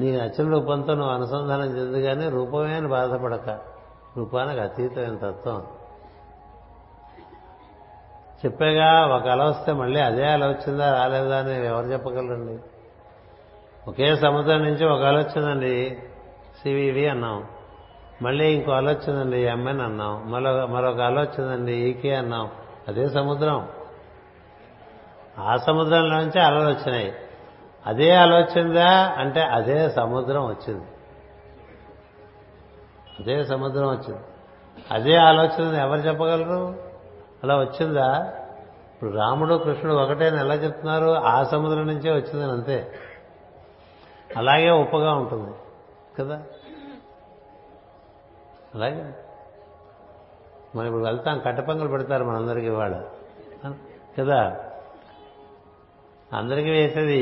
నీకు నచ్చిన రూపంతో నువ్వు అనుసంధానం చెందుగానే రూపమే అని బాధపడక. రూపానికి అతీతమైన తత్వం. చెప్పేగా ఒక అల వస్తే మళ్ళీ అదే అల వచ్చిందా రాలేదా అని ఎవరు చెప్పగలరండి? ఒకే సముద్రం నుంచి ఒక అల వచ్చిందండి సివివి అన్నాం. మళ్ళీ ఇంకో అల వచ్చిందండి ఎంఎన్ అన్నాం. మరో మరొక అల వచ్చిందండి ఈకే అన్నాం. అదే సముద్రం. ఆ సముద్రంలోంచి అలలు వచ్చినాయి. అదే ఆలోచిందా అంటే అదే సముద్రం వచ్చింది. అదే సముద్రం వచ్చింది. అదే ఆలోచన ఎవరు చెప్పగలరు? అలా వచ్చిందా? ఇప్పుడు రాముడు కృష్ణుడు ఒకటే ఎలా చెప్తున్నారు? ఆ సముద్రం నుంచే వచ్చిందని అంతే. అలాగే ఉప్పగా ఉంటుంది. కదా? అలాగే. మనం ఇప్పుడు వెళ్తాం కట్టపంగలు పెడతారు మనందరికీ ఇవాళ. కదా? అందరికీ వేసేది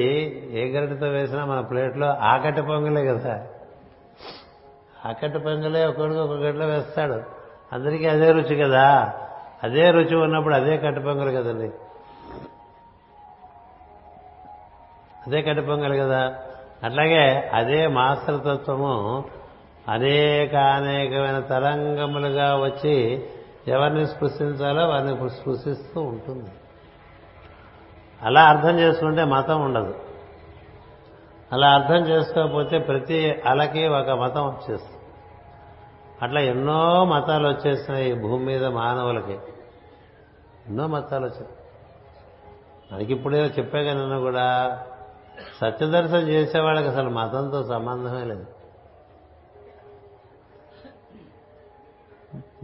ఏ గరిటతో వేసినా మన ప్లేట్లో ఆకట్ట పొంగలే కదా. ఆకట్ట పొంగలే ఒకడికి ఒక గంటలో వేస్తాడు. అందరికీ అదే రుచి కదా? అదే రుచి ఉన్నప్పుడు అదే కట్టుపొంగలు కదండి. అదే కట్టుపొంగలు కదా? అట్లాగే అదే మాస్టర్తత్వము అనేక అనేకమైన తరంగములుగా వచ్చి ఎవరిని స్పృశించాలో వారిని స్పృశిస్తూ ఉంటుంది. అలా అర్థం చేసుకుంటే మతం ఉండదు. అలా అర్థం చేసుకోకపోతే ప్రతి అలకి ఒక మతం వచ్చేస్తుంది. అట్లా ఎన్నో మతాలు వచ్చేసినాయి ఈ భూమి మీద మానవులకి. ఎన్నో మతాలు వచ్చాయి. మనకి ఇప్పుడే చెప్పాక నన్ను కూడా సత్యదర్శనం చేసే వాళ్ళకి అసలు మతంతో సంబంధమే లేదు.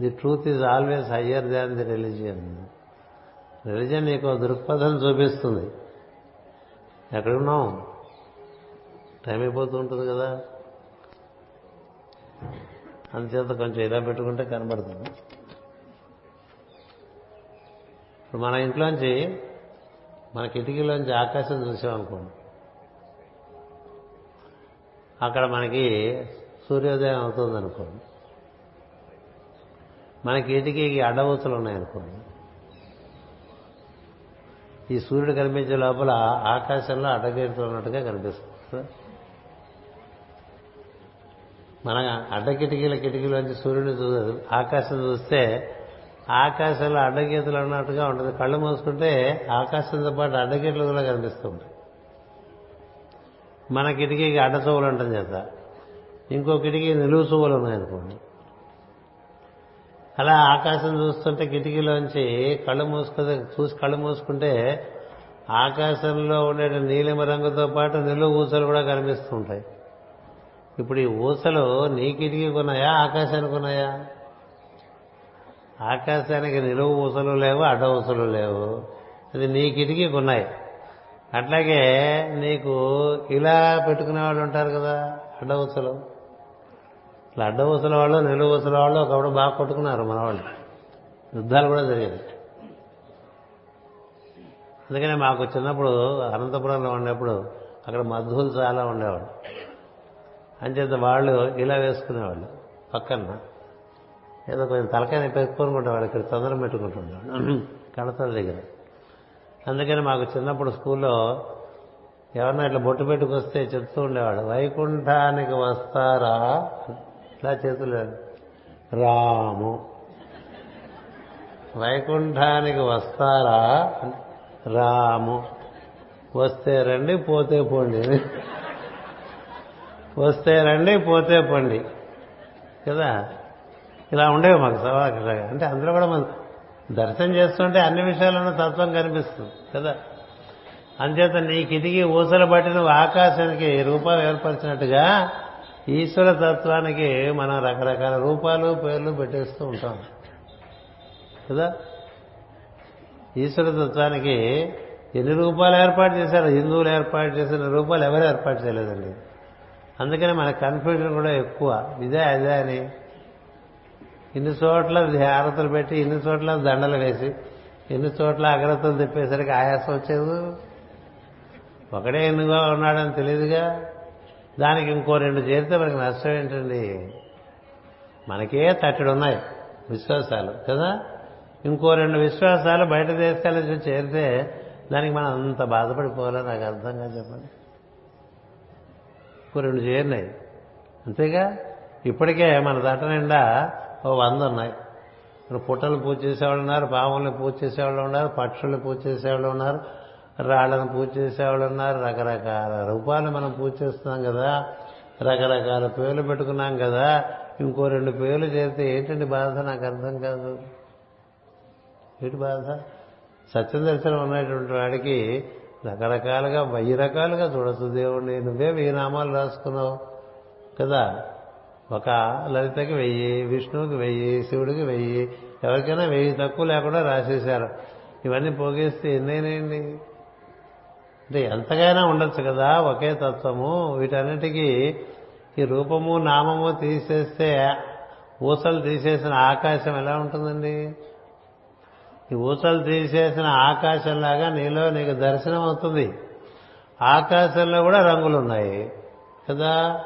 The truth is always higher than the religion religion నీకు దృక్పథం చూపిస్తుంది. ఎక్కడున్నాం టైం అయిపోతూ ఉంటుంది కదా. అందుచేత కొంచెం ఇలా పెట్టుకుంటే కనబడుతుంది. ఇప్పుడు మన ఇంట్లోంచి మన కిటికీలోంచి ఆకాశం చూసామనుకోండి. అక్కడ మనకి సూర్యోదయం అవుతుంది అనుకోండి మన కిటికీకి ఉన్నాయనుకోండి ఈ సూర్యుడు కనిపించే లోపల ఆకాశంలో అడ్డగీతలు ఉన్నట్టుగా కనిపిస్తుంది. మన అడ్డ కిటికీల కిటికీలోంచి సూర్యుడిని చూ ఆకాశం చూస్తే ఆకాశంలో అడ్డగీతలు ఉన్నట్టుగా ఉంటుంది. కళ్ళు మూసుకుంటే ఆకాశంతో పాటు అడ్డగీతలు కూడా కనిపిస్తూ ఉంటాయి. మన కిటికీకి అడ్డ చెవులు ఉండటం చేత. ఇంకో కిటికీ నిలువు చెవులు ఉన్నాయనుకోండి. అలా ఆకాశం చూస్తుంటే కిటికీలోంచి కళ్ళు మూసుకుంటే చూసి కళ్ళు మూసుకుంటే ఆకాశంలో ఉండే నీలిమ రంగుతో పాటు నిలువు ఊసలు కూడా కనిపిస్తూ ఉంటాయి. ఇప్పుడు ఈ ఊసలు నీ కిటికీకి ఉన్నాయా ఆకాశానికి ఉన్నాయా? ఆకాశానికి నిలువు ఊసలు లేవు అడ్డ ఊసలు లేవు. అది నీ కిటికీ ఉన్నాయి. అట్లాగే నీకు ఇలా పెట్టుకునే వాళ్ళు ఉంటారు కదా అడ్డ ఊసలు ఇట్లా అడ్డ వాళ్ళు నిలువు వాళ్ళు ఒకప్పుడు బాగా కొట్టుకున్నారు మన వాళ్ళు. యుద్ధాలు కూడా జరిగాయి. అందుకనే మాకు చిన్నప్పుడు అనంతపురంలో ఉండేప్పుడు అక్కడ మధువులు చాలా ఉండేవాళ్ళు అంచేత వాళ్ళు ఇలా వేసుకునేవాళ్ళు పక్కన. ఏదో కొంచెం తలకాయ పెట్టుకుంటుండేవాడు ఇక్కడ తొందర పెట్టుకుంటుండేవాళ్ళు కడతల దగ్గర అందుకని మాకు చిన్నప్పుడు స్కూల్లో ఎవరన్నా ఇట్లా బొట్టు పెట్టుకొస్తే చెప్తూ ఉండేవాడు వైకుంఠానికి వస్తారా? ఇట్లా చేతులు రాము. వైకుంఠానికి వస్తారా? రాము. వస్తే రండి పోతే పోండి. వస్తే రండి పోతే పోండి. కదా? ఇలా ఉండేవి మాకు సవాలు అంటే అందులో కూడా మనం దర్శనం చేస్తుంటే అన్ని విషయాలను తత్వం కనిపిస్తుంది కదా? అంచేత నీకు ఇదిగి ఊసలు బట్టి నువ్వు ఆకాశానికి రూపాలు ఏర్పరిచినట్టుగా ఈశ్వర తత్వానికి మనం రకరకాల రూపాలు పేర్లు పెట్టేస్తూ ఉంటాం కదా? ఈశ్వర తత్వానికి ఎన్ని రూపాలు ఏర్పాటు చేశారు? హిందువులు ఏర్పాటు చేసిన రూపాలు ఎవరు ఏర్పాటు చేయలేదండి? అందుకని మన కన్ఫ్యూజన్ కూడా ఎక్కువ. ఇదే అదే అని ఇన్ని చోట్ల హారతలు పెట్టి ఇన్ని చోట్ల దండలు వేసి ఎన్ని చోట్ల అగ్రతలు తిప్పేసరికి ఆయాసం వచ్చేది? ఒకడే ఎన్నుగా ఉన్నాడని తెలియదుగా. దానికి ఇంకో రెండు చేరితే మనకి నష్టం ఏంటండి? మనకే తట్టడు ఉన్నాయి విశ్వాసాలు కదా? ఇంకో రెండు విశ్వాసాలు బయట దేశాల నుంచి చేరితే దానికి మనం అంత బాధపడిపోవాలో? నాకు అర్థంగా చెప్పండి. ఇంకో రెండు చేరినాయి. అంతేగా? ఇప్పటికే మన దట నిండా ఓ వంద ఉన్నాయి. ఇప్పుడు పుట్టలు పూజ చేసేవాళ్ళు ఉన్నారు పాముల్ని పూజ చేసేవాళ్ళు ఉన్నారు పక్షుల్ని పూజ చేసేవాళ్ళు ఉన్నారు రాళ్ళను పూజ చేసేవాళ్ళు ఉన్నారు రకరకాల రూపాలు మనం పూజ చేస్తున్నాం కదా రకరకాల పేర్లు పెట్టుకున్నాం కదా ఇంకో రెండు పేర్లు చేస్తే ఏంటండి బాధ? నాకు అర్థం కాదు. ఏంటి బాధ? సత్యం దర్శనం ఉన్నటువంటి వాడికి రకరకాలుగా వెయ్యి రకాలుగా చూడొచ్చు దేవుడిని నువ్వే వెయ్యి నామాలు రాసుకున్నావు కదా. ఒక లలితకి వెయ్యి విష్ణువుకి వెయ్యి శివుడికి వెయ్యి ఎవరికైనా వెయ్యి తక్కువ లేకుండా రాసేశారు. ఇవన్నీ పోగేస్తే ఎన్నైనాయండి? అంటే ఎంతకైనా ఉండొచ్చు కదా ఒకే తత్వము. వీటన్నిటికీ ఈ రూపము నామము తీసేస్తే ఊసలు తీసేసిన ఆకాశం ఎలా ఉంటుందండి? ఈ ఊసలు తీసేసిన ఆకాశంలాగా నీలో నీకు దర్శనం అవుతుంది ఆకాశంలో కూడా రంగులు ఉన్నాయి కదా?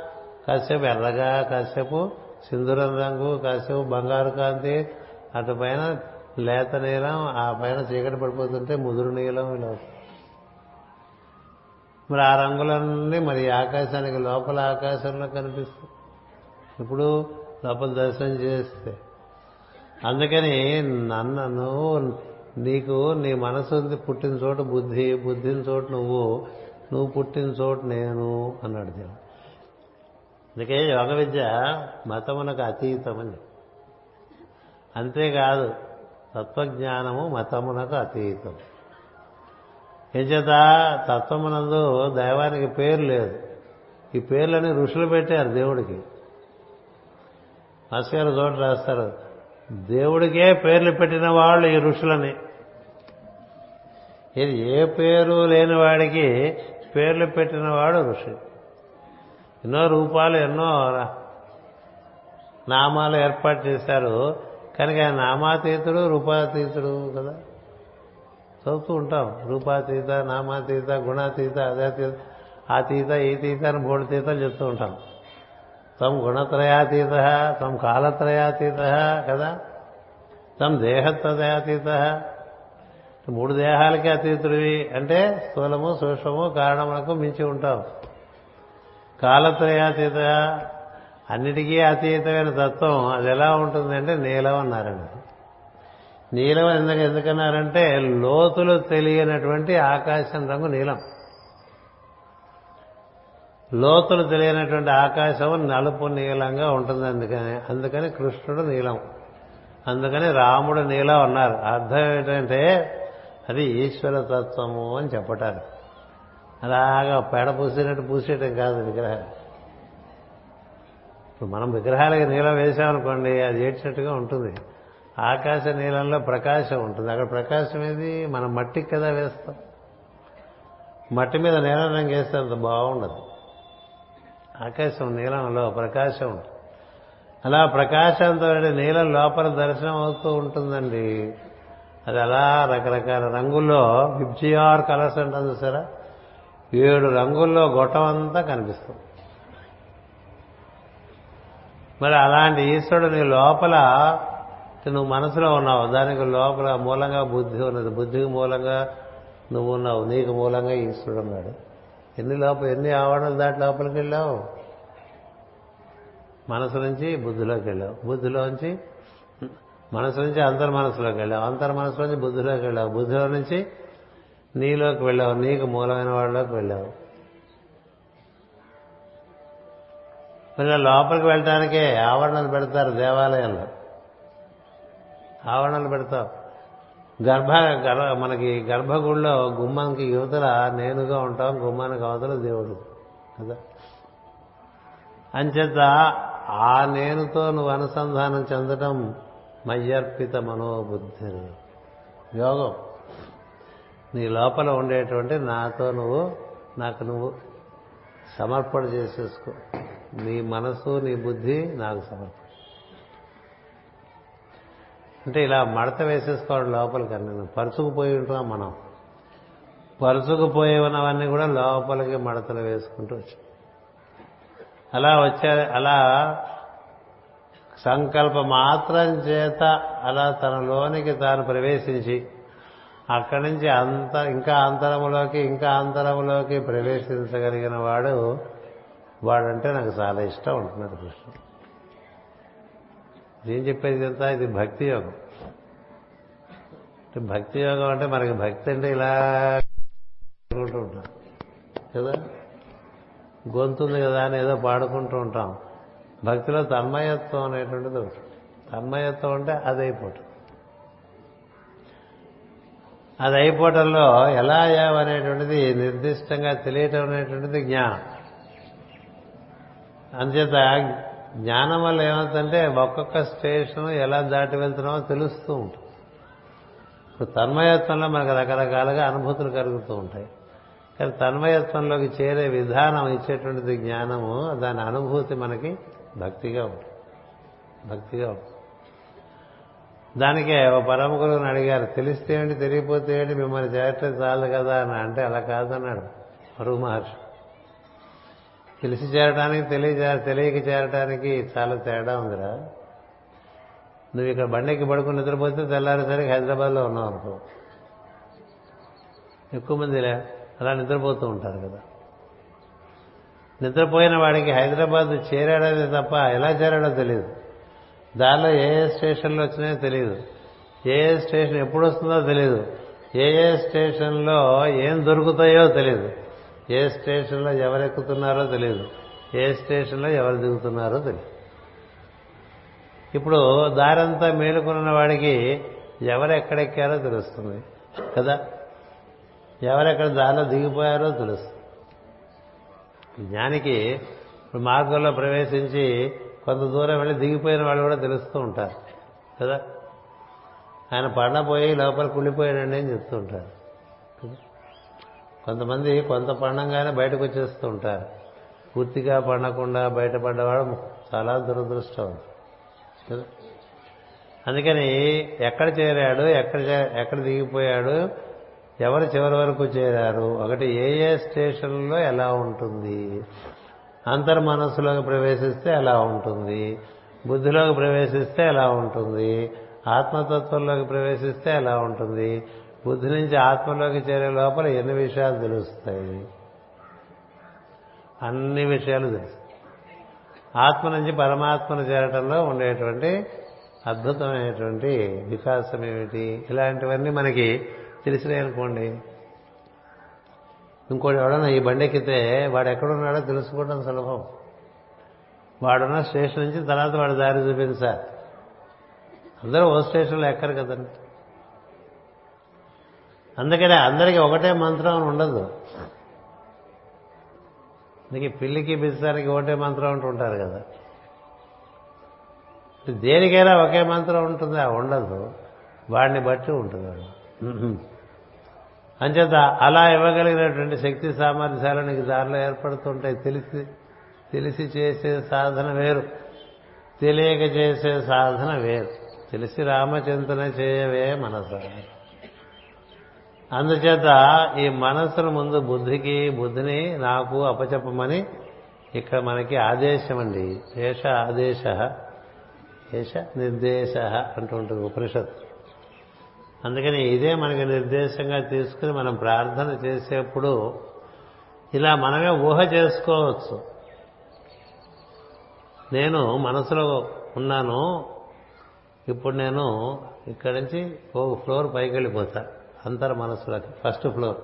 కాసేపు ఎర్రగా కాసేపు సింధూరం రంగు కాసేపు బంగారు కాంతి అటు పైన లేత నీలం ఆ పైన చీకటి పడిపోతుంటే ముదురు నీలం ఇలా మరి ఆ రంగులన్నీ మరి ఆకాశానికి లోపల ఆకాశంలో కనిపిస్తుంది ఇప్పుడు లోపల దర్శనం చేస్తే అందుకని నన్ను నువ్వు నీకు నీ మనసు ఉంది పుట్టిన చోటు బుద్ధి బుద్ధిన చోటు నువ్వు నువ్వు పుట్టిన చోటు నేను అన్నాడు దేవుడు. అందుకే యోగ విద్య మతమునకు అతీతమని అంతేకాదు తత్వజ్ఞానము మతమునకు అతీతం. ఏంచేత తత్వమునందు దైవానికి పేరు లేదు. ఈ పేర్లని ఋషులు పెట్టారు దేవుడికి. మాస్ గారు చోట రాస్తారు. దేవుడికే పేర్లు పెట్టిన వాళ్ళు ఈ ఋషులని. ఇది ఏ పేరు లేని వాడికి పేర్లు పెట్టిన వాడు ఋషి. ఎన్నో రూపాలు ఎన్నో నామాలు ఏర్పాటు చేశారు. కనుక ఆయన నామాతీతుడు రూపాతీతుడు కదా. చదువుతూ ఉంటాం. రూపాతీత నామాతీత గుణాతీత అదాతీత ఆతీత తీత అని మూడు తీతలు చెప్తూ ఉంటాం. తమ గుణత్రయాతీత తం కాలత్రయాతీత కదా. తం దేహత్రయాతీత మూడు దేహాలకి అతీతుడివి అంటే స్థూలము సూక్ష్మము కారణములకు మించి ఉంటాం. కాలత్రయాతీత అన్నిటికీ అతీతమైన తత్వం అది ఎలా ఉంటుందంటే నీలం అన్నారండి. నీలం ఎందుకు ఎందుకన్నారంటే లోతులు తెలియనటువంటి ఆకాశం రంగు నీలం. లోతులు తెలియనటువంటి ఆకాశం నలుపు నీలంగా ఉంటుంది అందుకని అందుకని కృష్ణుడు నీలం. అందుకని రాముడు నీలం అన్నారు. అర్థం ఏంటంటే అది ఈశ్వర తత్వము అని చెప్పటారు అలాగా పేడ పూసినట్టు పూసేయటం కాదు విగ్రహాలు. ఇప్పుడు మనం విగ్రహాలకి నీలం వేసామనుకోండి అది ఏడ్చినట్టుగా ఉంటుంది. ఆకాశ నీలంలో ప్రకాశం ఉంటుంది. అక్కడ ప్రకాశం ఏది? మనం మట్టికి కదా వేస్తాం. మట్టి మీద నీలం రంగు వేస్తే అంత బాగుండదు. ఆకాశం నీలంలో ప్రకాశం ఉంటుంది. అలా ప్రకాశంతో నీలం లోపల దర్శనం అవుతూ ఉంటుందండి. అది అలా రకరకాల రంగుల్లో విబ్జిఆర్ కలర్స్ అంటుంది సరే ఏడు రంగుల్లో గొట్టం అంతా కనిపిస్తుంది. మరి అలాంటి ఈశ్వరుడు నీ లోపల నువ్వు మనసులో ఉన్నావు. దానికి లోపల మూలంగా బుద్ధి ఉన్నది. బుద్ధికి మూలంగా నువ్వు ఉన్నావు. నీకు మూలంగా ఈశ్వరుడు ఉన్నాడు. ఎన్ని లోపల ఎన్ని ఆవరణలు దాటి లోపలికి వెళ్ళావు? మనసు నుంచి బుద్ధిలోకి వెళ్ళావు. బుద్ధిలోంచి మనసు నుంచి అంతర్మనసులోకి వెళ్ళావు. అంతర్మనసు నుంచి బుద్ధిలోకి వెళ్ళావు. బుద్ధిలో నుంచి నీలోకి వెళ్ళావు. నీకు మూలమైన వాళ్ళలోకి వెళ్ళావు. మరి లోపలికి వెళ్ళటానికే ఆవరణలు పెడతారు దేవాలయంలో. ఆవరణలు పెడతావు. గర్భ గర్భ మనకి గర్భగుడిలో గుమ్మానికి యువతల నేనుగా ఉంటాం గుమ్మానికి అవతల దేవుడు. కదా? అంచేత ఆ నేనుతో నువ్వు అనుసంధానం చెందటం మయ్యర్పిత మనోబుద్ధి. యోగం. నీ లోపల ఉండేటువంటి నాతో నువ్వు నాకు నువ్వు సమర్పణ చేసేసుకో. నీ మనసు నీ బుద్ధి నాకు సమర్పణ. అంటే ఇలా మడత వేసేసుకోవడం లోపలికి అన్నీ పరుచుకుపోయి ఉంటున్నాం మనం? పరుచుకుపోయి ఉన్నవన్నీ కూడా లోపలికి మడతలు వేసుకుంటూ వచ్చాం. అలా వచ్చే అలా సంకల్ప మాత్రం చేత అలా తనలోనికి తాను ప్రవేశించి అక్కడి నుంచి అంత ఇంకా అంతరములోకి ఇంకా అంతరములోకి ప్రవేశించగలిగిన వాడు వాడంటే నాకు చాలా ఇష్టం ఉంటున్నాడు కృష్ణ ఏం చెప్పేది ఎంత ఇది భక్తి యోగం. భక్తి యోగం అంటే మనకి భక్తి అంటే ఇలా అనుకుంటూ ఉంటాం. కదా? గొంతుంది కదా అని ఏదో పాడుకుంటూ ఉంటాం. భక్తిలో తన్మయత్వం అనేటువంటిది ఒకటి. తన్మయత్వం అంటే అది అది అయిపోవటంలో ఎలా అయ్యావు అనేటువంటిది నిర్దిష్టంగా తెలియటం అనేటువంటిది జ్ఞానం. అందుచేత జ్ఞానం వల్ల ఏమవుతుందంటే ఒక్కొక్క స్టేషన్ ఎలా దాటి వెళ్తున్నామో తెలుస్తూ ఉంటుంది. ఇప్పుడు తన్మయత్వంలో మనకు రకరకాలుగా అనుభూతులు కలుగుతూ ఉంటాయి. కానీ తన్మయత్వంలోకి చేరే విధానం ఇచ్చేటువంటిది జ్ఞానము దాని అనుభూతి మనకి భక్తిగా ఉంటుంది. భక్తిగా ఉంటుంది. దానికే ఓ పరమ గురువుని అడిగారు తెలిస్తే ఏంటి తెలియపోతే ఏంటి మిమ్మల్ని చేరటం చాలు కదా? అని. అంటే అలా కాదన్నాడు మరుగు మహర్షి. తెలిసి చేరడానికి తెలియ తెలియక చేరటానికి చాలా తేడా ఉందిరా. నువ్వు ఇక్కడ బండెక్కి పడుకుని నిద్రపోతే తెల్లారేసరికి హైదరాబాద్లో ఉన్నావు అనుకో. ఎక్కువ మంది అలా నిద్రపోతూ ఉంటారు కదా. నిద్రపోయిన వాడికి హైదరాబాద్ చేరాడనే తప్ప ఎలా చేరాడో తెలియదు. దానిలో ఏ ఏ స్టేషన్లు వచ్చినాయో తెలియదు ఏ ఏ స్టేషన్ ఎప్పుడు వస్తుందో తెలియదు ఏ ఏ స్టేషన్లో ఏం దొరుకుతాయో తెలియదు ఏ స్టేషన్లో ఎవరు ఎక్కుతున్నారో తెలియదు ఏ స్టేషన్లో ఎవరు దిగుతున్నారో తెలియదు ఇప్పుడు దారంతా మేలుకున్న వాడికి ఎవరు ఎక్కడెక్కారో తెలుస్తుంది కదా. ఎవరెక్కడ దారిలో దిగిపోయారో తెలుస్తుంది. జ్ఞానికి మార్గంలో ప్రవేశించి కొంత దూరం వెళ్ళి దిగిపోయిన వాళ్ళు కూడా తెలుస్తూ ఉంటారు. కదా? ఆయన పడపోయి లోపల కుళ్ళిపోయాడండి అని చెప్తూ ఉంటారు. కొంతమంది కొంత పండంగానే బయటకు వచ్చేస్తూ ఉంటారు. పూర్తిగా పండకుండా బయటపడ్డవాడు చాలా దురదృష్టం. కదా? అందుకని ఎక్కడ చేరాడు ఎక్కడ ఎక్కడ దిగిపోయాడు ఎవరు చివరి వరకు చేరారు ఒకటి ఏ ఏ స్టేషన్లో ఎలా ఉంటుంది? అంతర్మనస్సులోకి ప్రవేశిస్తే ఎలా ఉంటుంది? బుద్ధిలోకి ప్రవేశిస్తే ఎలా ఉంటుంది? ఆత్మతత్వంలోకి ప్రవేశిస్తే ఎలా ఉంటుంది? బుద్ధి నుంచి ఆత్మలోకి చేరే లోపల ఎన్ని విషయాలు తెలుస్తాయి? అన్ని విషయాలు తెలుస్తాయి. ఆత్మ నుంచి పరమాత్మను చేరటంలో ఉండేటువంటి అద్భుతమైనటువంటి వికాసం ఏమిటి ఇలాంటివన్నీ మనకి తెలిసినాయి అనుకోండి ఇంకోటి ఎవడన్నా ఈ బండెక్కితే వాడు ఎక్కడున్నాడో తెలుసుకోవడం సులభం. వాడున్న స్టేషన్ నుంచి తర్వాత వాడు దారి చూపించాలి అందరూ ఓ స్టేషన్లో ఎక్కరు కదండి. అందుకనే అందరికీ ఒకటే మంత్రం అని ఉండదు. అందుకే పిల్లికి బిస్తానికి ఒకటే మంత్రం అంటుంటారు కదా. దేనికైనా ఒకే మంత్రం ఉంటుందా ఉండదు. వాడిని బట్టి ఉంటుంది వాడు. అంచేత అలా ఇవ్వగలిగినటువంటి శక్తి సామర్థ్యాలు నీకు దారిలో ఏర్పడుతుంటాయి. తెలిసి తెలిసి చేసే సాధన వేరు. తెలియక చేసే సాధన వేరు. తెలిసి రామచింతన చేయవే మనసు. అందుచేత ఈ మనసును ముందు బుద్ధికి బుద్ధిని నాకు అపచెప్పమని ఇక్కడ మనకి ఆదేశం అండి ఏష ఆదేశ ఏష నిర్దేశ అంటూ ఉంటుంది ఉపనిషత్తు. అందుకని ఇదే మనకి నిర్దేశంగా తీసుకుని మనం ప్రార్థన చేసేప్పుడు ఇలా మనమే ఊహ చేసుకోవచ్చు. నేను మనసులో ఉన్నాను ఇప్పుడు నేను ఇక్కడి నుంచి ఒక ఫ్లోర్ పైకి వెళ్ళిపోతా అంతర్ మనసులోకి ఫస్ట్ ఫ్లోర్.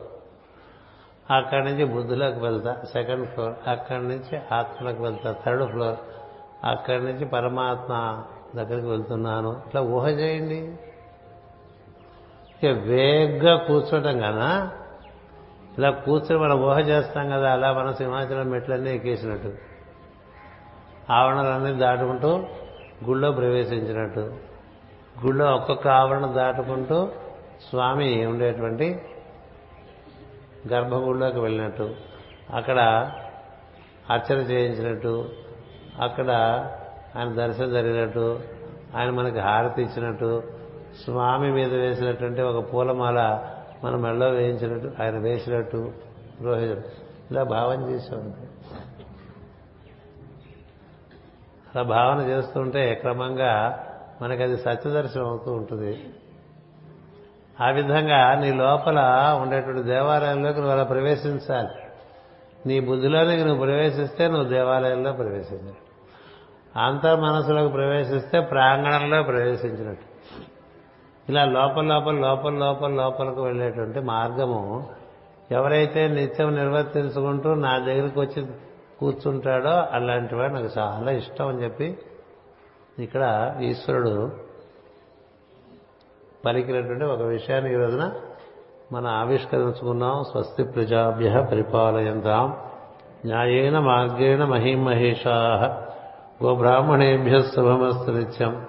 అక్కడి నుంచి బుద్ధిలోకి వెళ్తా సెకండ్ ఫ్లోర్. అక్కడి నుంచి ఆత్మలోకి వెళ్తా థర్డ్ ఫ్లోర్. అక్కడి నుంచి పరమాత్మ దగ్గరికి వెళ్తున్నాను. ఇట్లా ఊహ చేయండి. ఇక వేగ్గా కూర్చోటం కదా ఇలా కూర్చొని మనం ఊహ చేస్తాం కదా అలా మనం సింహాచలం మెట్లన్నీ ఎక్కేసినట్టు. ఆవరణలన్నీ దాటుకుంటూ గుళ్ళో ప్రవేశించినట్టు. గుళ్ళో ఒక్కొక్క ఆవరణ దాటుకుంటూ స్వామి ఉండేటువంటి గర్భగుడిలోకి వెళ్ళినట్టు. అక్కడ అర్చన చేయించినట్టు. అక్కడ ఆయన దర్శనం జరిగినట్టు. ఆయన మనకి హారతి ఇచ్చినట్టు. స్వామి మీద వేసినటువంటి ఒక పూలమాల మన మెళ్ళలో వేయించినట్టు ఆయన వేసినట్టు రోహితం ఇలా భావన చేసేవాడు అలా భావన చేస్తుంటే క్రమంగా మనకి అది సత్యదర్శనం అవుతూ ఉంటుంది. ఆ విధంగా నీ లోపల ఉండేటువంటి దేవాలయంలోకి నువ్వు అలా ప్రవేశించాలి. నీ బుద్ధిలోనికి నువ్వు ప్రవేశిస్తే నువ్వు దేవాలయంలో ప్రవేశించాలి. అంతర్ మనసులోకి ప్రవేశిస్తే ప్రాంగణంలో ప్రవేశించినట్టు. ఇలా లోపల లోపల లోపల లోపల లోపలకు వెళ్ళేటువంటి మార్గము ఎవరైతే నిత్యం నిర్వర్తించుకుంటూ నా దగ్గరికి వచ్చి కూర్చుంటాడో అలాంటి వాడు నాకు చాలా ఇష్టం అని చెప్పి ఇక్కడ ఈశ్వరుడు పలికినటువంటి ఒక విషయాన్ని ఈ రోజున మనం ఆవిష్కరించుకున్నాం. స్వస్తి ప్రజాభ్య పరిపాలయంతాం. న్యాయేన మార్గేణ మహిమహేషా గోబ్రాహ్మణేభ్య శుభమస్తు నిత్యం.